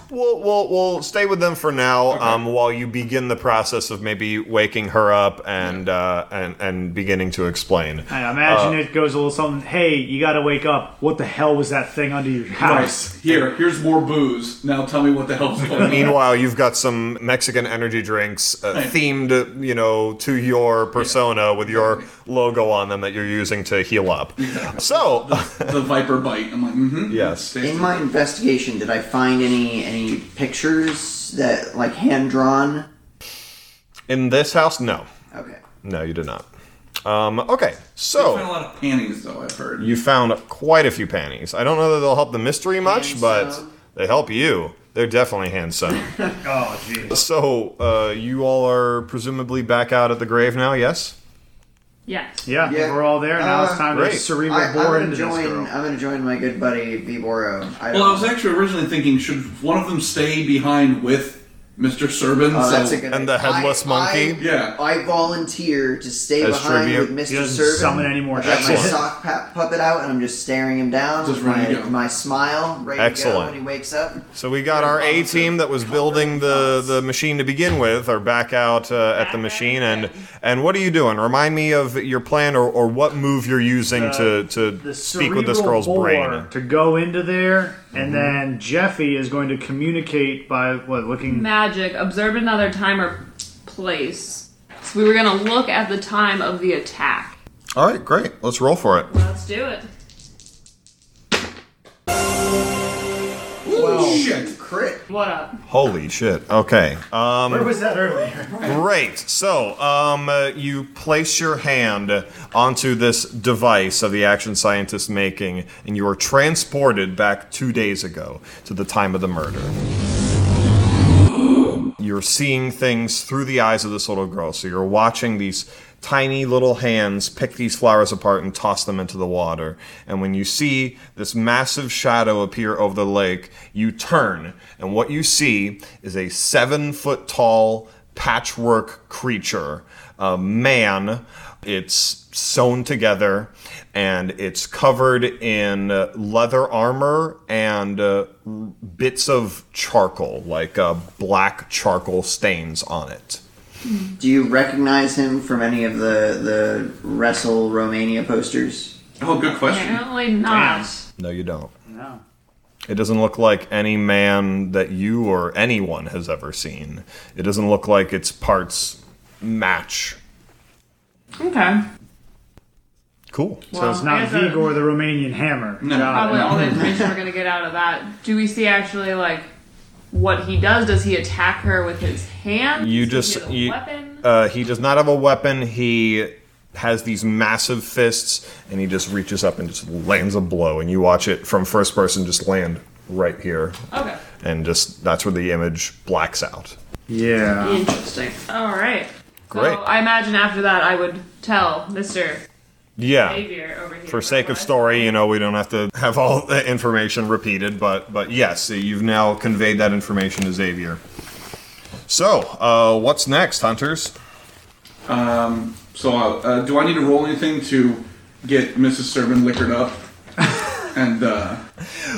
A: We'll, we'll, we'll stay with them for now um, while you begin the process of maybe waking her up and uh, and and beginning to explain.
J: I imagine
A: Uh,
J: it goes a little something. Hey, you got to wake up. What the hell was that thing under your house?
B: Nice. Here, here's more booze. Now tell me what the hell's going on.
A: Meanwhile, you've got some Mexican energy drinks uh, themed, you know, to your persona with your logo on them that you're using to heal up. So,
B: the Viper bite. I'm like, mm-hmm.
A: yes.
I: In my investigation, did I find any any pictures that like hand drawn?
A: In this house, no.
I: Okay.
A: No, you did not. Um, okay,
B: I found a
A: so
B: lot of panties though. I've heard.
A: you found quite a few panties. I don't know that they'll help the mystery much, but
I: sewn.
A: they help you. They're definitely hand sewn.
J: Oh, jeez.
A: so, uh, you all are presumably back out at the grave now, yes?
H: Yes.
J: Yeah,
I: Yeah.
J: we're all there. Now it's
I: Uh,
J: time
A: great.
J: to cerebral
I: I, I'm
J: bore
I: gonna
J: into this
I: join.
J: girl.
I: I'm gonna join my good buddy Viboro. I
B: Well, I was actually originally thinking, should one of them stay behind with Mr. Serban?
I: Oh,
B: so,
I: that's a good.
A: And the headless
I: I-
A: monkey?
I: I,
B: Yeah.
I: I volunteer to stay
A: As
I: behind
A: tribute?
I: with
J: He
I: Mr.
J: doesn't
I: Serban.
J: summon any more
I: I got my
A: Excellent.
I: sock pa- puppet out, and I'm just staring him down.
B: Just
I: with
B: ready
I: my,
B: to go.
I: my smile, ready to
A: Excellent.
I: go when he wakes up.
A: So we got our A team that was building the, the machine to begin with are back out uh, at the machine and and what are you doing? Remind me of your plan or, or what move you're using to, to
J: the
A: speak with this
J: cerebral
A: girl's
J: bore
A: brain.
J: to go into there, and
A: Mm-hmm.
J: then Jeffy is going to communicate by what looking.
H: Magic. Observe another time or place. So we were gonna look at the time of the attack.
A: All right, great. Let's roll for it.
H: Let's do it.
B: Ooh, shit.
I: Crit.
H: What up?
A: Holy shit. Okay. Um,
J: Where was that earlier?
A: Great. So, um, uh, you place your hand onto this device of the action scientist making, and you are transported back two days ago to the time of the murder. You're seeing things through the eyes of this little girl. So you're watching these tiny little hands pick these flowers apart and toss them into the water. And when you see this massive shadow appear over the lake, you turn, and what you see is a seven foot tall patchwork creature, a man. It's sewn together and it's covered in leather armor and uh, bits of charcoal, like uh, black charcoal stains on it.
I: Do you recognize him from any of the the Wrestle Romania posters?
B: Oh, good question.
H: Apparently not.
A: No, you don't.
J: No.
A: It doesn't look like any man that you or anyone has ever seen. It doesn't look like its parts match.
H: Okay.
A: Cool.
J: So it's
H: Well, I
J: not
H: guess that-
J: Vigor the Romanian hammer.
B: No.
J: Got
H: Probably all the information we're gonna get out of that. Do we see actually like what he does? Does he attack her with his hand?
A: You
H: Does he
A: just
H: have a
A: you,
H: weapon?
A: Uh, he does not have a weapon. He has these massive fists, and he just reaches up and just lands a blow. And you watch it from first person just land right here,
H: Okay.
A: and just that's where the image blacks out.
J: Yeah.
H: Interesting. All right.
A: Great.
H: So I imagine after that I would tell Mister
A: Yeah.
H: Xavier over here.
A: For sake of story, you know, we don't have to have all the information repeated, but but yes, you've now conveyed that information to Xavier. So, uh, what's next, hunters?
B: Um, so, uh, do I need to roll anything to get Mrs. Serban liquored up? and uh,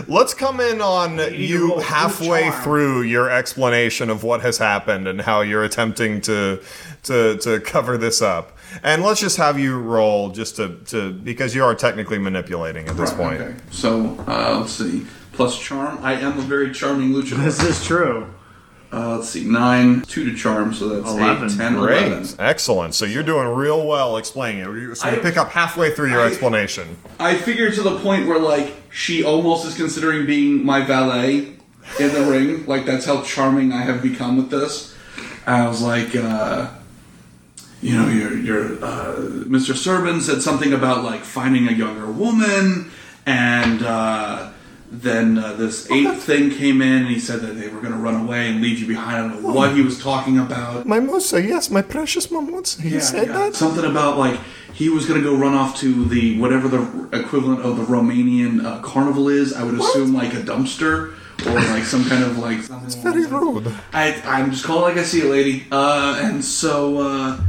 A: Let's come in on
J: to
A: you halfway
J: through
A: through your explanation of what has happened and how you're attempting to to to cover this up. And let's just have you roll just to, to because you are technically manipulating at this point.
B: okay. So, uh, let's see. Plus charm. I am a very charming luchador.
J: This is true.
B: Uh, let's see. Nine, two to charm, so that's
J: Eleven.
B: eight, ten,
A: Great,
B: eleven.
A: excellent. So you're doing real well explaining it. You- So you
B: I-
A: pick up halfway through your
B: I-
A: explanation.
B: I figured to the point where like she almost is considering being my valet, in the ring. Like that's how charming I have become with this. I was like, uh, you know, your your uh, Mr. Serban said something about like finding a younger woman, and uh, then uh, this eighth thing came in, and he said that they were going to run away and leave you behind. I don't know what he was talking about.
A: My Musa, yes, my precious Mamusa. He said
B: yeah.
A: that?
B: Something about like he was going to go run off to the whatever the equivalent of the Romanian uh, carnival is. I would assume like a dumpster or like some kind of like. It's
A: very rude.
B: I I'm just calling like I see it, lady. Uh, and so uh,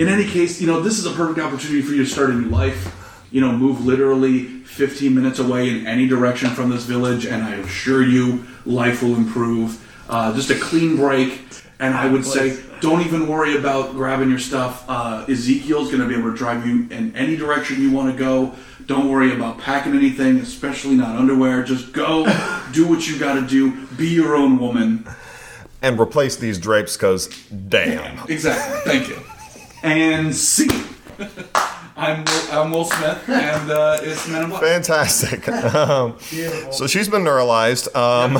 B: in any case, you know this is a perfect opportunity for you to start a new life. You know, move literally 15 minutes away in any direction from this village, and I assure you, life will improve. Uh, just a clean break, and I would say, don't even worry about grabbing your stuff. Uh, Ezekiel's going to be able to drive you in any direction you want to go. Don't worry about packing anything, especially not underwear. Just go, do what you got to do, be your own woman.
A: And replace these drapes, because damn.
B: Exactly. Thank you. And see. I'm Will, I'm Will Smith, and uh, it's Men in Black.
A: Fantastic. Um, so she's been neuralized. Um,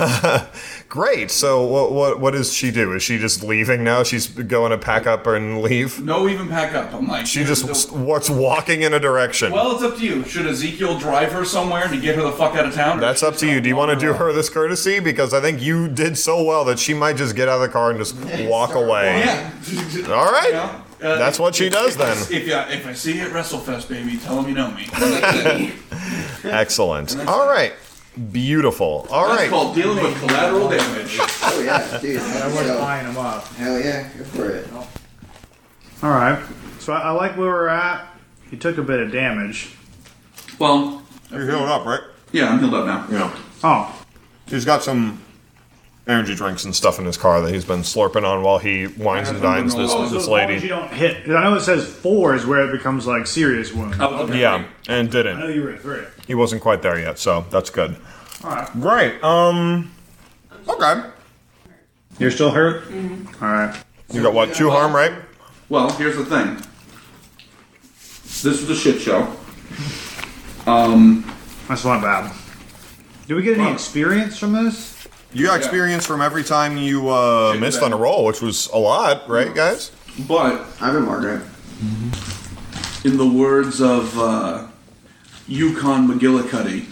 A: great. So what, what what does she do? Is she just leaving now? She's going to pack up and leave.
B: No, even pack up. I'm like,
A: She just what's walking in a direction.
B: Well, it's up to you. Should Ezekiel drive her somewhere to get her the fuck out of town?
A: That's up to you. Do you want to do her this courtesy? Because I think you did so well that she might just get out of the car and just walk away.
B: Yeah.
A: All right.
B: You know, uh,
A: That's what she does then.
B: If you, if I see you at WrestleFest, baby, tell them you know me.
A: Excellent. All right. Beautiful. All
B: That's
A: right.
B: called dealing with collateral damage.
I: Oh yeah, dude.
J: I was buying them up.
I: Hell yeah, go for it.
J: All right. So I, I like where we're at. He took a bit of damage.
B: Well,
A: You're healed up, right?
B: Yeah, I'm healed up now.
A: Yeah.
J: Oh,
A: He's got some energy drinks and stuff in his car that he's been slurping on while he wines and dines this,
J: Oh, so
A: this
J: as long as you
A: lady.
J: don't hit. I know it says four is where it becomes like serious wound.
A: Yeah, and
J: I know
A: didn't.
J: you were at three.
A: He wasn't quite there yet, so that's good.
J: All right.
A: Great. Um. Okay.
J: You're still hurt. All right.
A: You got what? Two harm, right?
B: Well, here's the thing. This was a shit show. Um,
J: That's not bad. Did we get any experience from this?
A: You got experience from every time you uh, missed on a roll, which was a lot, right, guys?
B: but
I: I've been Margaret.
B: in the words of uh, Yukon McGillicuddy,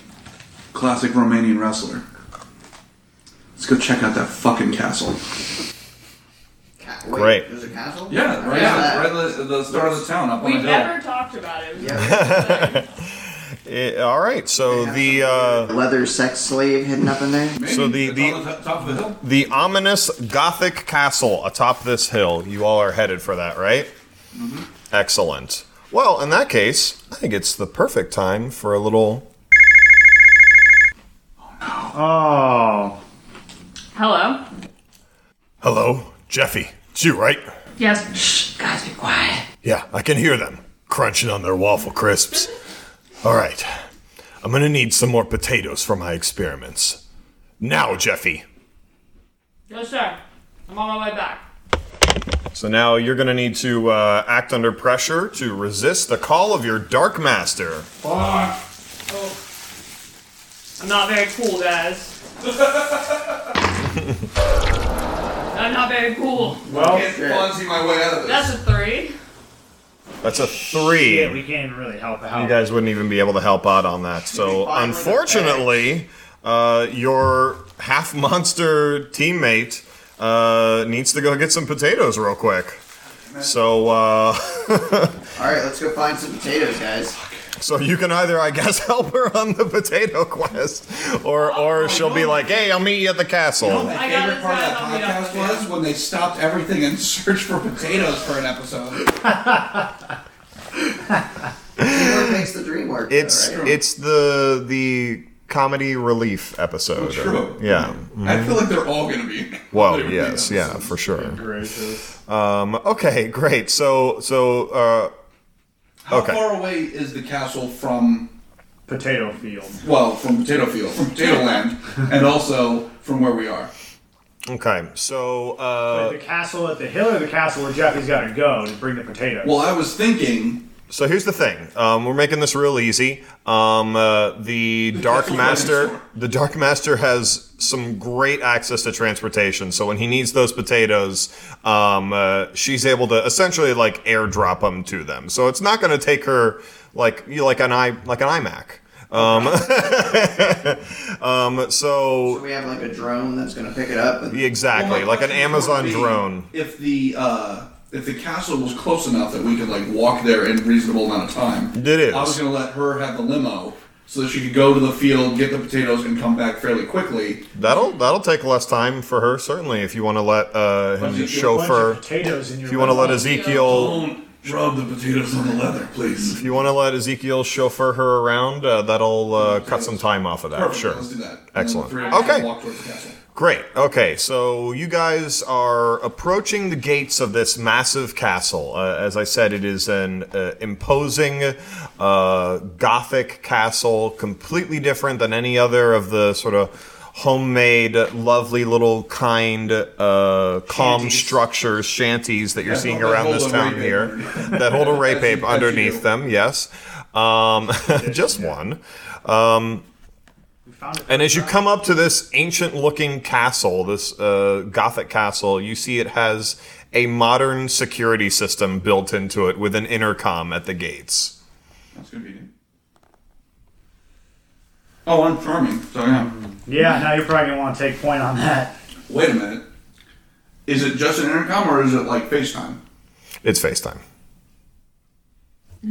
B: classic Romanian wrestler, let's go check out that fucking castle.
I: Ca- wait,
A: Great.
I: There's a castle.
B: Yeah, right,
I: Yeah.
B: right at the, the start of the town, up on
H: We've
B: the hill.
H: never talked about it. It
A: all right. So the uh,
I: Leather sex slave hidden up in there.
B: Maybe.
A: so the the
B: on the top of the hill.
A: the ominous Gothic castle atop this hill. You all are headed for that, right? Excellent. Well, in that case, I think it's the perfect time for a little.
J: Oh,
H: Hello.
A: Hello, Jeffy. It's you, right?
H: Yes. Shh, guys, be quiet.
A: Yeah, I can hear them crunching on their waffle crisps. All right, I'm gonna need some more potatoes for my experiments. Now, Jeffy.
H: Yes, sir. I'm on my way back.
A: So now you're gonna need to uh, act under pressure to resist the call of your Dark Master.
H: Oh. I'm not very cool, guys. I'm not very cool.
J: well, I
B: Can't Fonzie my way out of this.
H: That's a three.
A: That's a three.
J: yeah, we can't really help out.
A: You guys wouldn't even be able to help out on that. So, unfortunately, uh, your half monster teammate uh, needs to go get some potatoes real quick. So, uh,
I: All right, let's go find some potatoes, guys.
A: So you can either, I guess, help her on the potato quest, or or she'll be like, "Hey, I'll meet you at the castle."
B: My
H: I got
B: favorite part of
H: guy
B: that
H: on the
B: podcast
H: upper
B: was when they stopped everything and searched for potatoes for an episode.
I: Teamwork makes the dream work. though,
A: It's
I: right?
A: it's the the comedy relief episode.
B: True.
A: Yeah.
B: I feel like they're all gonna be.
A: Well, yes, yeah, for sure.
J: Gracious.
A: Um, okay, great. So so uh,
B: How
A: Okay.
B: far away is the castle from?
J: Potato field.
B: Well, from Potato Field, from Potato Land, and also from where we are.
A: okay. So uh,
J: the castle at the hill or the castle where Jeffy's got to go to bring the potatoes?
B: Well, I was thinking
A: So here's the thing. Um, we're making this real easy. Um, uh, the Dark Master, the Dark Master has some great access to transportation. So when he needs those potatoes, um, uh, she's able to essentially like airdrop them to them. So it's not going to take her like you like an i like an iMac. Um, um, so
I: So we have like a drone that's going to pick it up. And,
A: exactly
B: Well,
A: like an Amazon
B: be
A: drone.
B: If the uh, if the castle was close enough that we could like walk there in a reasonable amount of time,
A: It is.
B: I was going to let her have the limo so that she could go to the field, get the potatoes, and come back fairly quickly.
A: That'll that'll take less time for her certainly if you want to let uh, him
B: Bunch
A: chauffeur.
J: potatoes in your
A: If you want to let Ezekiel,
B: Don't rub the potatoes on the leather, please.
A: if you want to let Ezekiel chauffeur her around, uh, that'll uh, cut some time off of that.
B: Perfect.
A: Sure.
B: Let's do that.
A: Excellent.
B: And then the three
A: Okay.
B: Walk towards the castle.
A: Great. Okay, so you guys are approaching the gates of this massive castle. Uh, as I said, it is an uh, imposing uh, Gothic castle, completely different than any other of the sort of homemade, lovely little kind, uh, calm structures, shanties that you're
B: That
A: seeing around this town here. that hold a rape
B: As you-
A: ape
B: as you
A: underneath them. Yes, um, just one. Um, and as you come up to this ancient looking castle, this uh, Gothic castle, you see it has a modern security system built into it with an intercom at the gates.
B: That's convenient. Oh, I'm farming, So yeah.
J: Yeah, now you're probably gonna want to take point on that.
B: Wait a minute. Is it just an intercom or is it like FaceTime?
A: It's FaceTime.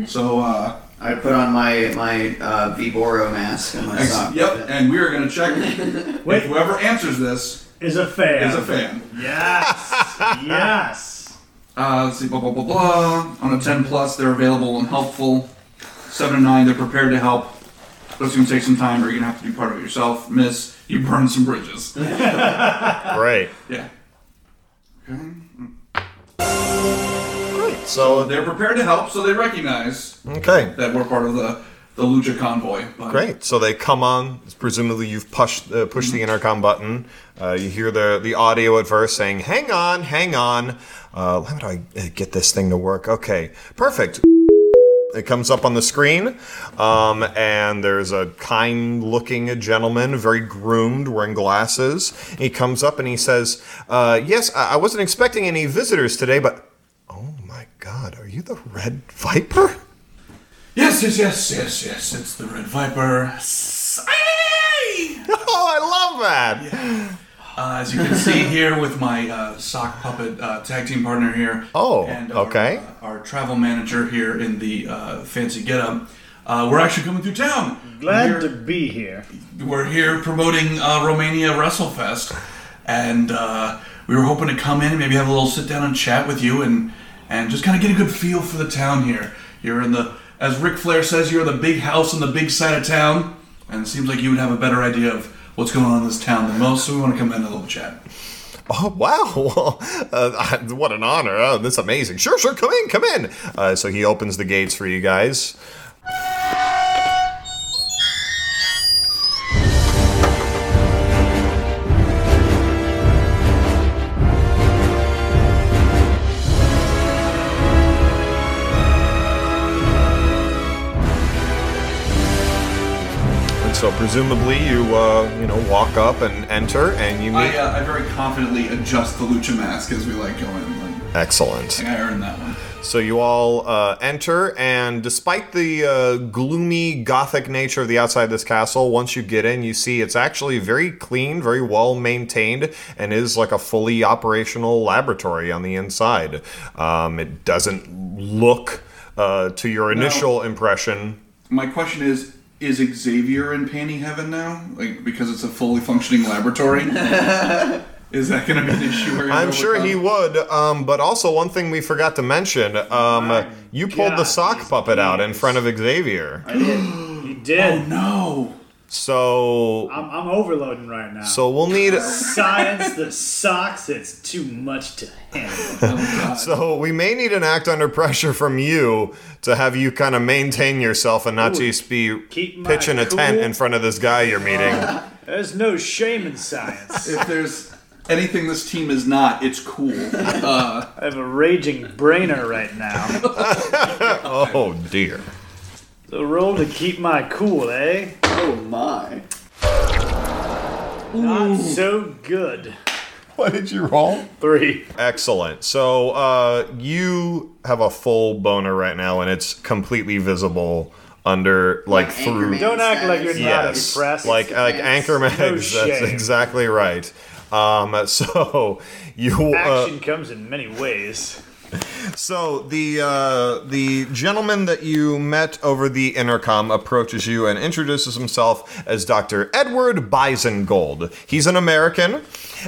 B: So, uh,
I: I put on my my uh, Viboro mask and my
B: ex-
I: sock.
B: yep, and we are going to check if whoever answers this
J: Is a fan.
B: is a fan.
J: Yes. yes.
B: Uh, let's see, blah, blah, blah, blah. On a 10 plus, they're available and helpful. 7 to 9, they're prepared to help. But it's going to take some time, or you're going to have to be part of it yourself. Miss, you burn some bridges.
A: Great.
B: yeah. Okay. Great.
A: So
B: They're prepared to help, so they recognize
A: okay.
B: that we're part of the, the Lucha convoy. But
A: Great. So they come on. Presumably, you've pushed uh, pushed the intercom button. Uh, you hear the the audio at first saying, "Hang on, hang on. Uh, how do I uh, get this thing to work?" Okay, perfect. It comes up on the screen, um, and there's a kind-looking gentleman, very groomed, wearing glasses. He comes up and he says, uh, "Yes, I-, I wasn't expecting any visitors today, but oh my God, are you the Red Viper?"
B: Yes, yes, yes, yes, yes. It's the Red Viper.
A: Oh, I love that.
B: Uh, as you can see here with my uh, sock puppet uh, tag team partner here.
A: Oh,
B: and our,
A: okay.
B: uh, our travel manager here in the uh, fancy getup. Uh, we're actually coming through town.
J: Glad
B: We're-
J: to be here.
B: we're here promoting uh, Romania WrestleFest, and uh, we were hoping to come in and maybe have a little sit down and chat with you, and and just kind of get a good feel for the town here. You're in the, as Ric Flair says, you're in the big house on the big side of town, and it seems like you would have a better idea of what's going on in this town the most. So we want to come in and a little chat.
A: Oh wow! Well, uh, what an honor! Oh, that's amazing. Sure, sure. Come in, come in. Uh, so he opens the gates for you guys. Presumably you, uh, you know, walk up and enter, and you meet.
B: I, uh, I very confidently adjust the lucha mask as we like go in. Like,
A: Excellent.
B: I think I earned that one.
A: So you all uh, enter, and despite the uh, gloomy gothic nature of the outside of this castle, once you get in, you see it's actually very clean, very well maintained, and is like a fully operational laboratory on the inside. Um, it doesn't look, uh, to your initial impression,
B: My question is: Is Xavier in panty heaven now? Like because it's a fully functioning laboratory? is that going to be an issue? where
A: I'm
B: he's
A: sure he would. Um, but also, one thing we forgot to mention: um, you pulled the sock
J: these
A: puppet out in front of Xavier. I did.
J: you did.
B: Oh
J: did.
B: no!
A: So,
J: I'm, I'm overloading right now.
A: so we'll need.
J: Science, the socks, it's too much to handle.
A: So we may need an act under pressure from you to have you kind of maintain yourself and not just be
J: keep my
A: pitching a tent in front of this guy you're meeting.
J: There's no shame in science.
B: If there's anything this team is not, it's cool. Uh,
J: I have a raging brainer right now.
A: Oh dear.
J: The rule to keep my cool, eh?
I: Oh my.
J: Not so good.
A: What did you roll?
J: Three.
A: Excellent. So uh, you have a full boner right now, and it's completely visible under like,
I: Like
A: through.
I: Anchorman
J: Don't act like you're
I: status.
J: not
A: Yes,
J: impressed.
A: like like
I: Yes.
A: Anchorman.
J: No
A: That's
J: shame.
A: exactly right. Um, so you uh,
J: Action comes in many ways.
A: So the uh, the gentleman that you met over the intercom approaches you and introduces himself as Dr. Edward Bisengold. He's an American,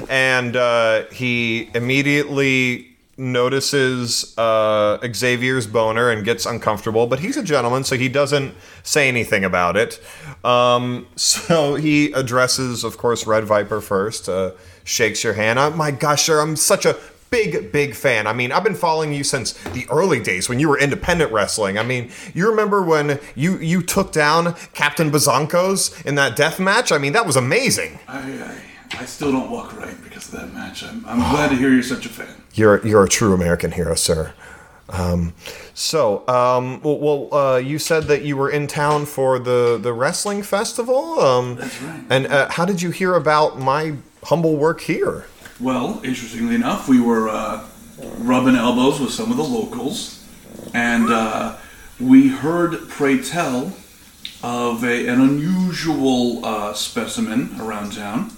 A: and uh, he immediately notices uh, Xavier's boner and gets uncomfortable. But he's a gentleman, so he doesn't say anything about it. Um, so he addresses, of course, Red Viper first. Uh, shakes your hand. Oh my gosh, sir, I'm such a big big fan i mean i've been following you since the early days when you were independent wrestling i mean you remember when you you took down captain bazonkos in that death match i mean that was amazing
B: I, I, I still don't walk right because of that match. I'm, I'm glad to hear you're such a fan.
A: you're you're a true american hero sir um, so um, well, well uh, you said that you were in town for the the wrestling festival um,
B: That's right.
A: and uh, how did you hear about my humble work here
B: Well, interestingly enough, we were uh, rubbing elbows with some of the locals, and uh, we heard, pray tell, of a, an unusual uh, specimen around town,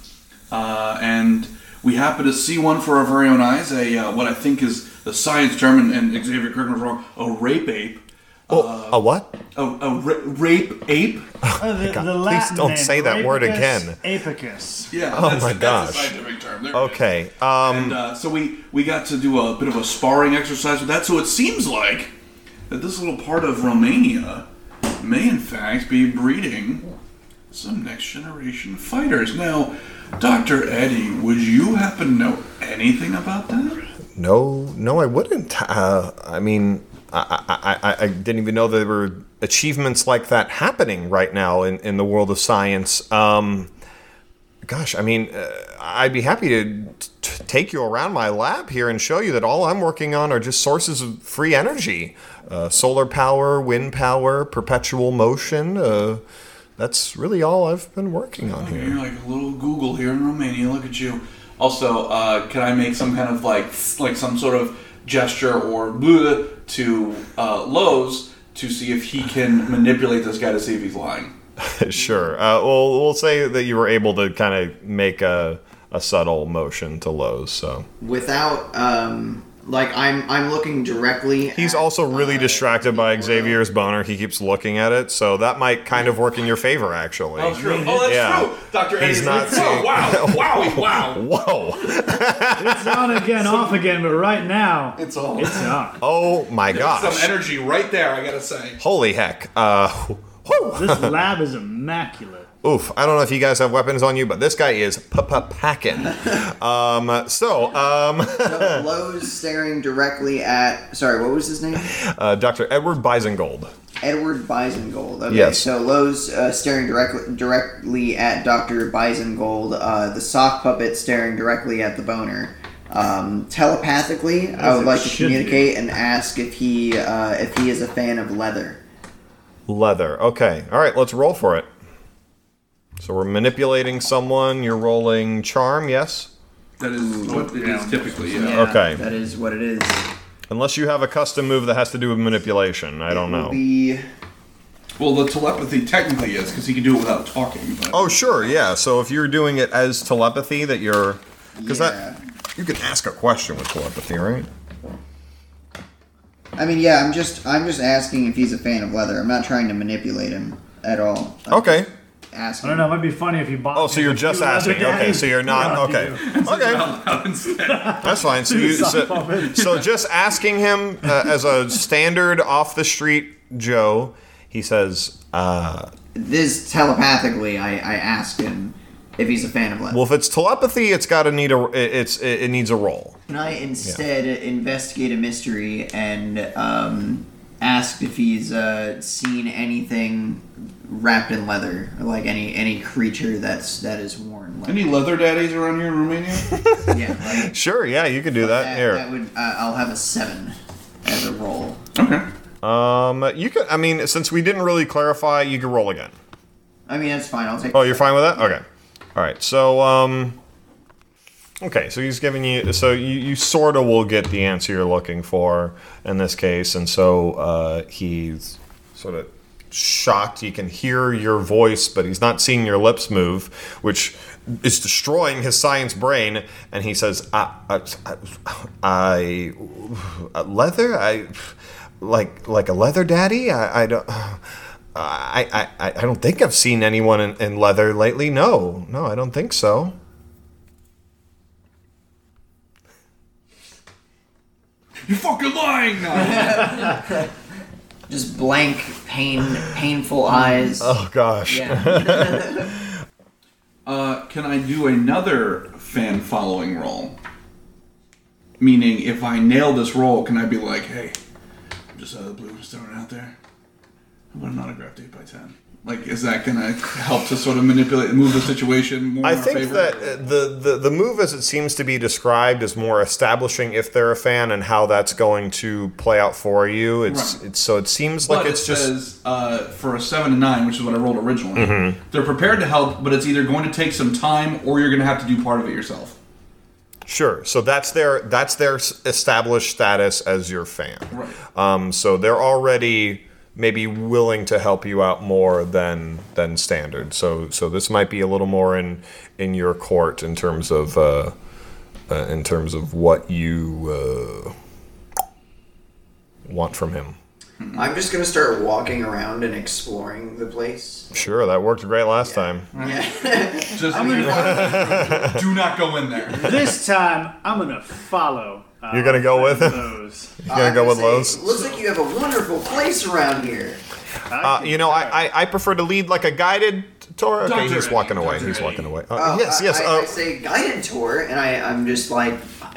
B: uh, and we happened to see one for our very own eyes. A uh, what I think is the science term, and, and Xavier if I'm wrong, a rape ape.
A: Oh a what
B: A, a ra- rape ape.
J: Uh, the,
A: God,
J: the
A: please don't
J: name,
A: say that word again.
J: Apicus.
B: Yeah.
A: Oh
B: that's,
A: my
B: that's
A: gosh.
B: a scientific term. There it is.
A: okay um,
B: And uh, so we we got to do a bit of a sparring exercise with that. So it seems like that this little part of Romania may in fact be breeding some next generation fighters. Now, Doctor Eddie, would you happen to know anything about that?
A: No, no, I wouldn't. Uh, I mean, I, I, I, I didn't even know there were achievements like that happening right now in, in the world of science. Um, gosh, I mean, uh, I'd be happy to t- take you around my lab here and show you that all I'm working on are just sources of free energy uh, solar power, wind power, perpetual motion. Uh, that's really all I've been working on here.
B: You're like a little Google here in Romania. Look at you. Also, uh, can I make some kind of like like some sort of gesture or bleh to uh, Lowe's to see if he can manipulate this guy to see if he's lying?
A: sure. Uh, well, we'll say that you were able to kind of make a, a subtle motion to Lowe's. So
I: Without, um, like I'm, I'm looking directly.
A: he's
I: at,
A: also really
I: uh,
A: distracted by Xavier's boner. He keeps looking at it, so that might kind of work in your favor, actually.
B: Oh, true. Oh, that's
A: Yeah.
B: true. Doctor
A: He's
B: Eddie's
A: not
B: like,
A: seeing-
B: oh, wow, wowie, wow.
A: Whoa!
J: It's on again, off again, but right now
B: It's on.
J: it's on.
A: Oh my
B: god.
A: Some
B: energy right there. I gotta say.
A: Holy heck! Uh, whew.
J: This lab is immaculate.
A: Oof! I don't know if you guys have weapons on you, but this guy is packing. Um, so, um,
I: So Lowe's staring directly at. Sorry, what was his name?
A: uh, Dr. Edward Bisengold.
I: Edward Bisengold. Okay,
A: Yes.
I: so Lowe's uh, staring directly directly at Doctor Bisengold. Uh, the sock puppet staring directly at the boner. Um, telepathically, I would like to
J: should do.
I: communicate and ask if he uh, if he is a fan of leather.
A: Leather. Okay. All right. Let's roll for it. So we're manipulating someone. You're rolling charm. Yes.
B: That is what it is typically. Yeah.
I: Yeah,
A: Okay.
I: that is what it is.
A: Unless you have a custom move that has to do with manipulation. I don't know.
I: The
B: Well, the telepathy technically is because he can do it without talking. But
A: Oh, sure. Yeah. So if you're doing it as telepathy, that you're because
I: Yeah.
A: that you can ask a question with telepathy, right?
I: I mean, yeah, I'm just I'm just asking if he's a fan of leather. I'm not trying to manipulate him at all. I'm
A: Okay.
I: Asking.
J: I don't know. It might be funny if you bought.
A: Oh, so you're just asking. Okay. So you're not.
J: Yeah,
A: Okay.
J: you.
A: Okay. That's fine. So, you, so, so just asking him uh, as a standard off the street Joe, he says, uh,
I: This telepathically, I I asked him if he's a fan of leather.
A: "Well, if it's telepathy, it's got to need a it- it's it, it needs a roll."
I: Can I instead investigate a mystery and um, ask if he's uh, seen anything wrapped in leather, like any any creature that's that is worn leather?
B: any leather daddies around here in Romania?
I: yeah, like,
A: Sure. Yeah, you can do that.
I: that,
A: Here.
I: that would uh, I'll have a seven as a roll.
B: okay.
A: Um, you can. I mean, since we didn't really clarify, you can roll again.
I: I mean, that's fine. I'll take.
A: Oh, you're fine with that? Okay. All right. So, um, okay. So he's giving you. So you, you sort of will get the answer you're looking for in this case, and so uh, he's sort of shocked. He can hear your voice, but he's not seeing your lips move, which is destroying his science brain. And he says, "I, I, I, I leather. I like like a leather daddy. I, I don't." I, I, I don't think I've seen anyone in, in leather lately. No, no, I don't think so.
B: You're fucking lying now.
I: Just blank, pain, painful eyes.
A: Oh gosh.
I: Yeah.
B: uh, can I do another fan following role? Meaning, if I nail this role, can I be like, hey, I'm just out of the blue, just throwing it out there? I want an autographed 8 by 10 Like, is that going to help to sort of manipulate, move the situation more
A: I think
B: favor?
A: that uh, the, the, the move as it seems to be described is more establishing if they're a fan and how that's going to play out for you. It's,
B: Right.
A: it's so it seems
B: But
A: like it's
B: it
A: just
B: says uh, for a seven to nine, which is what I rolled originally.
A: Mhm.
B: They're prepared to help, but it's either going to take some time or you're going to have to do part of it yourself.
A: Sure. So that's their that's their established status as your fan.
B: Right.
A: Um, so they're already maybe willing to help you out more than than standard. So so this might be a little more in in your court in terms of uh, uh, in terms of what you uh, want from him.
I: I'm just gonna start walking around and exploring the place.
A: Sure, that worked great last time. Yeah.
B: Just
K: I'm gonna-
B: do not go in there.
K: This time, I'm gonna follow. Uh,
A: You're gonna go with him.
K: Lowe's.
A: You're gonna go with Lowe's.
I: Looks like you have a wonderful place around here.
A: Uh, you know, I, I I prefer to lead like a guided tour. Okay,
I: Dr.
A: he's
I: Eddie,
A: walking away.
I: Dr.
A: He's
I: Eddie.
A: walking away. Uh,
I: Uh,
A: yes, yes.
I: I,
A: uh,
I: I say guided tour, and I, I'm just like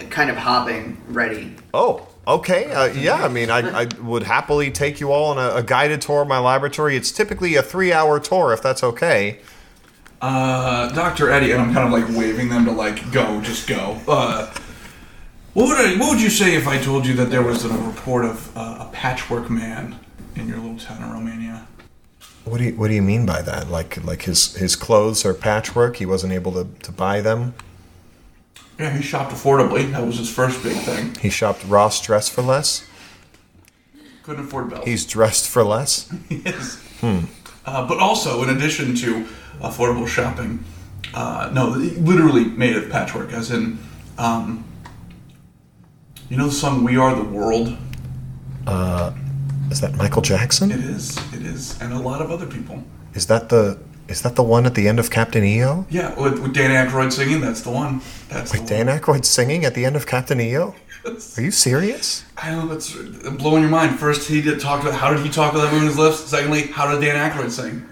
I: kind of hopping, ready.
A: Oh, okay. Uh, yeah, I mean, I, I would happily take you all on a, a guided tour of my laboratory. It's typically a three hour tour, if that's okay.
B: Uh, Dr. Eddie, and I'm kind of like waving them to like go, just go. Uh, what would I, what would you say if I told you that there was a report of uh, a patchwork man in your little town in Romania?
A: What do you What do you mean by that? Like like his his clothes are patchwork. He wasn't able to, to buy them.
B: Yeah, he shopped affordably. That was his first big thing.
A: He shopped Ross Dress for Less.
B: Couldn't afford belts.
A: He's dressed for less.
B: yes.
A: Hmm.
B: Uh, but also, in addition to affordable shopping, uh, no, literally made of patchwork, as in, um, you know the song "We Are the World."
A: Uh, is that Michael Jackson?
B: It is. It is, and a lot of other people.
A: Is that the Is that the one at the end of Captain EO?
B: Yeah, with, with Dan Aykroyd singing, that's the one. That's
A: Wait, Dan Aykroyd singing at the end of Captain EO? Are you serious?
B: I know that's blowing your mind. First, he did talk about how did he talk about that his lips. Secondly, how did Dan Aykroyd sing?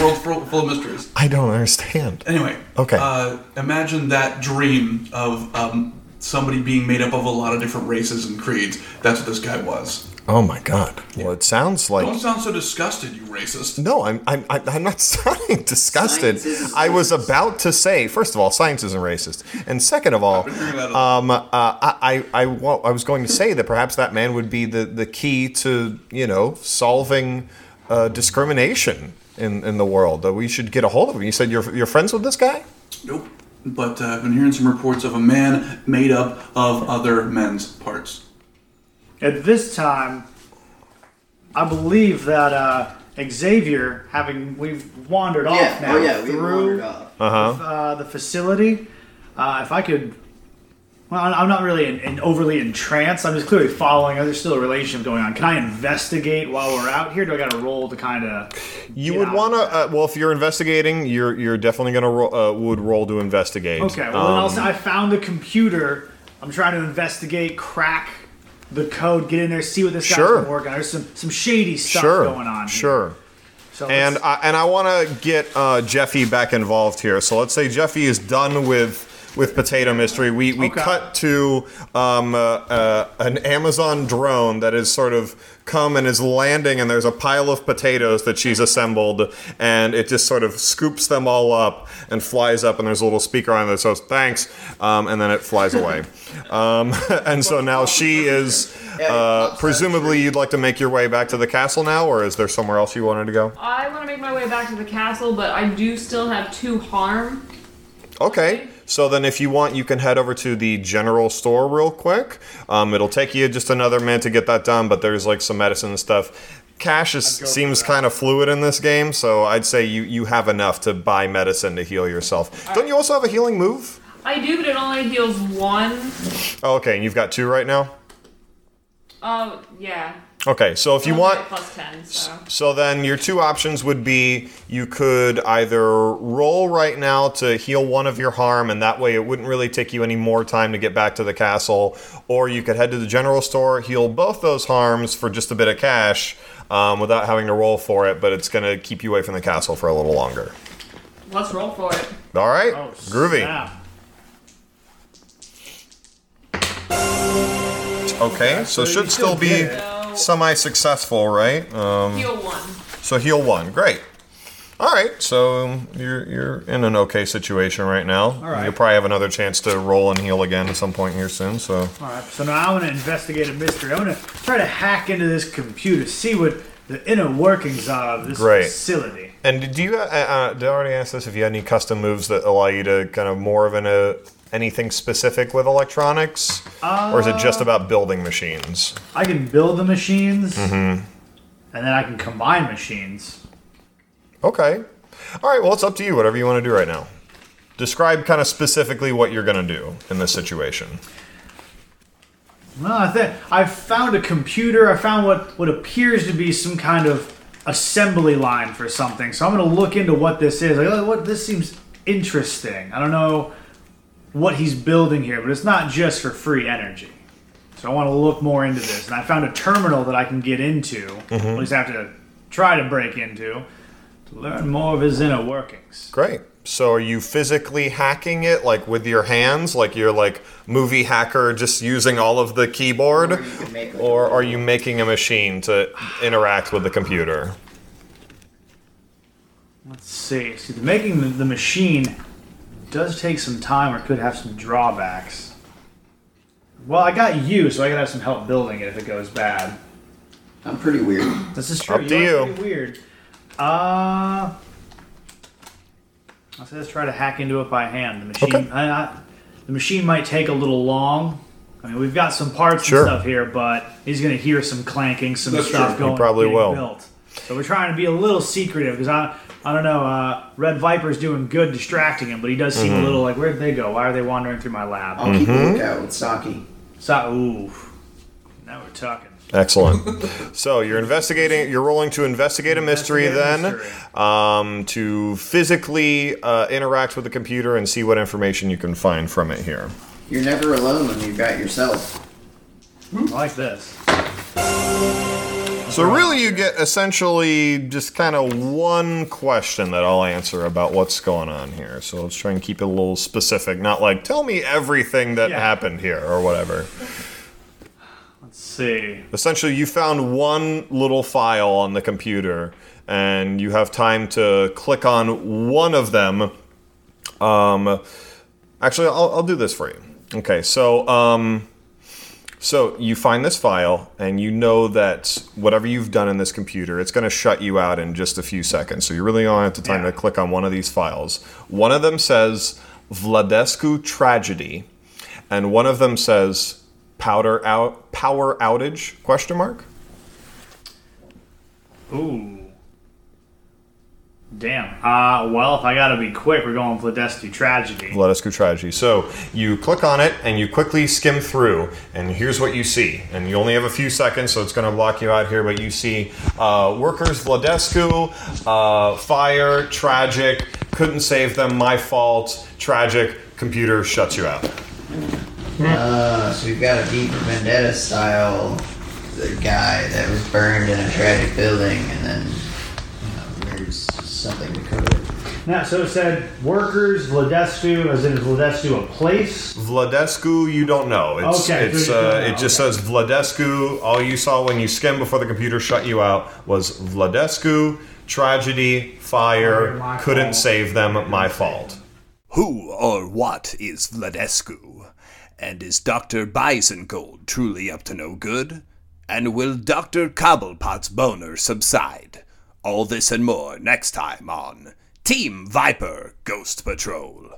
B: World full, full of mysteries.
A: I don't understand.
B: Anyway,
A: Okay.
B: Uh, imagine that dream of um, somebody being made up of a lot of different races and creeds. That's what this guy was.
A: Oh my god. Well, it sounds like.
B: Don't sound so disgusted, you racist.
A: No, I'm, I'm, I'm I'm not sounding disgusted. I was about to say, first of all, science isn't racist, and second of all, um, uh, I, I, I, wa- I was going to say that perhaps that man would be the, the key to, you know, solving uh, discrimination in, in the world. That we should get a hold of him. You said you're, you're friends with this guy?
B: Nope. But uh, I've been hearing some reports of a man made up of other men's parts.
J: At this time, I believe that uh, Xavier, having we've wandered
I: Yeah,
J: off now
I: oh yeah, we
J: through
I: wandered off.
A: Uh-huh.
J: uh, the facility, uh, if I could. Well, I'm not really in, in overly entranced. I'm just clearly following. There's still a relationship going on. Can I investigate while we're out here? Do I got to roll to kind of?
A: You would want to. Uh, well, if you're investigating, you're you're definitely gonna uh, would roll to investigate.
J: Okay. Well,
A: Um,
J: say I found the computer. I'm trying to investigate, crack the code, get in there, see what this
A: Sure.
J: guy's been working on. There's some some shady stuff
A: sure,
J: going on. Here.
A: Sure.
J: So
A: and I, and I want to get uh, Jeffy back involved here. So let's say Jeffy is done with with Potato Mystery. We we
J: Okay.
A: cut to um, uh, uh, an Amazon drone that is sort of come and is landing, and there's a pile of potatoes that she's assembled, and it just sort of scoops them all up and flies up, and there's a little speaker on it that says thanks, um, and then it flies away. Um, and so now she is. Uh, presumably, you'd like to make your way back to the castle now, or is there somewhere else you wanted to go?
H: I want to make my way back to the castle, but I do still have two harm.
A: Okay. So then, if you want, you can head over to the general store real quick. Um, it'll take you just another minute to get that done, but there's like some medicine and stuff. Cash is, seems kind of fluid in this game, so I'd say you, you have enough to buy medicine to heal yourself. Don't you also have a healing move?
H: I do, but it only heals one.
A: Oh, okay, and you've got two right now?
H: Oh, yeah.
A: Okay, so if you want.
H: plus 10, so.
A: So then your two options would be you could either roll right now to heal one of your harm, and that way it wouldn't really take you any more time to get back to the castle, or you could head to the general store, heal both those harms for just a bit of cash um, without having to roll for it, but it's going to keep you away from the castle for a little longer.
H: Let's roll for it.
A: All right,
J: Oh,
A: groovy.
J: snap.
A: Okay, so
J: So
A: should still
J: still
A: be
J: did
A: semi-successful, right? Um,
H: Heal one.
A: So heal one. Great. All right. So you're you're in an okay situation right now. All
J: right.
A: You'll probably have another chance to roll and heal again at some point here soon. So
J: All right, so now I want to investigate a mystery. I want to try to hack into this computer, see what the inner workings are of this
A: Great.
J: facility.
A: and do you? Uh, uh, did I already ask this? If you had any custom moves that allow you to kind of more of an uh, anything specific with electronics, or is it just about building machines?
J: I can build the machines,
A: Mm-hmm.
J: and then I can combine machines.
A: Okay. All right. Well, it's up to you. Whatever you want to do right now. Describe kind of specifically what you're going to do in this situation.
J: Well, I think I found a computer. I found what what appears to be some kind of assembly line for something. So I'm going to look into what this is. Like, oh, what this seems interesting. I don't know what he's building here, but it's not just for free energy. So I want to look more into this. And I found a terminal that I can get into.
A: Mhm.
J: At least I have to try to break into to learn more of his inner workings.
A: Great. So are you physically hacking it like with your hands, like you're like movie hacker just using all of the keyboard or are you making a machine to interact with the computer?
J: Let's see. See, the making the, the machine does take some time or could have some drawbacks. Well, I got you, so I could have some help building it if it goes bad.
I: I'm pretty weird.
J: This is true.
A: Up to
J: are
A: you.
J: Pretty weird. Uh, let's let's try to hack into it by hand. The machine, I, I, the machine might take a little long. I mean, we've got some parts
A: Sure.
J: and stuff here, but he's going to hear some clanking, some
A: That's
J: stuff
A: true. He
J: going.
A: probably
J: getting
A: will.
J: Built. So we're trying to be a little secretive because I, I don't know. Uh, Red Viper's doing good distracting him, but he does seem
A: Mhm.
J: a little like, where'd they go? Why are they wandering through my lab?
I: I'll keep a
A: Mhm.
I: lookout with Saki.
J: So, ooh, now we're talking.
A: Excellent. so you're investigating. You're rolling to investigate a mystery,
J: Investigate
A: then, um, to physically uh, interact with the computer and see what information you can find from it here.
I: You're never alone when you've got yourself.
J: I like this.
A: So really, you get essentially just kind of one question that I'll answer about what's going on here. So let's try and keep it a little specific, not like tell me everything that
J: Yeah.
A: happened here or whatever.
J: Let's see.
A: Essentially, you found one little file on the computer, and you have time to click on one of them. Um, actually, I'll, I'll do this for you. Okay, so um, so you find this file, and you know that whatever you've done in this computer, it's going to shut you out in just a few seconds. So you really only have the time to click on one of these files. One of them says Vladescu tragedy, and one of them says powder out power outage question mark.
J: Ooh. Damn. Uh, well, if I gotta be quick, we're going Vladescu Tragedy.
A: Vladescu tragedy. So you click on it and you quickly skim through, and here's what you see. And you only have a few seconds, so it's going to block you out here. But you see uh, workers Vladescu, uh, fire, tragic, couldn't save them, my fault, tragic, computer shuts you out.
I: Uh, so we've got a deep vendetta style the guy that was burned in a tragic building, and then you know, there's something to cover it.
J: Now, so it said workers, Vladescu, as in is Vladescu a place?
L: Vladescu, you don't know. It's,
J: Okay,
L: it's
J: so you don't
L: uh,
J: know,
L: it just says Vladescu. All you saw when you skimmed before the computer shut you out was Vladescu, tragedy, fire,
J: My
L: couldn't
J: fault.
L: save them, my fault.
A: Who or what is Vladescu? And is Dr. Bisengold truly up to no good? And will Dr. Cobblepot's boner subside? All this and more next time on Team Viper Ghost Patrol.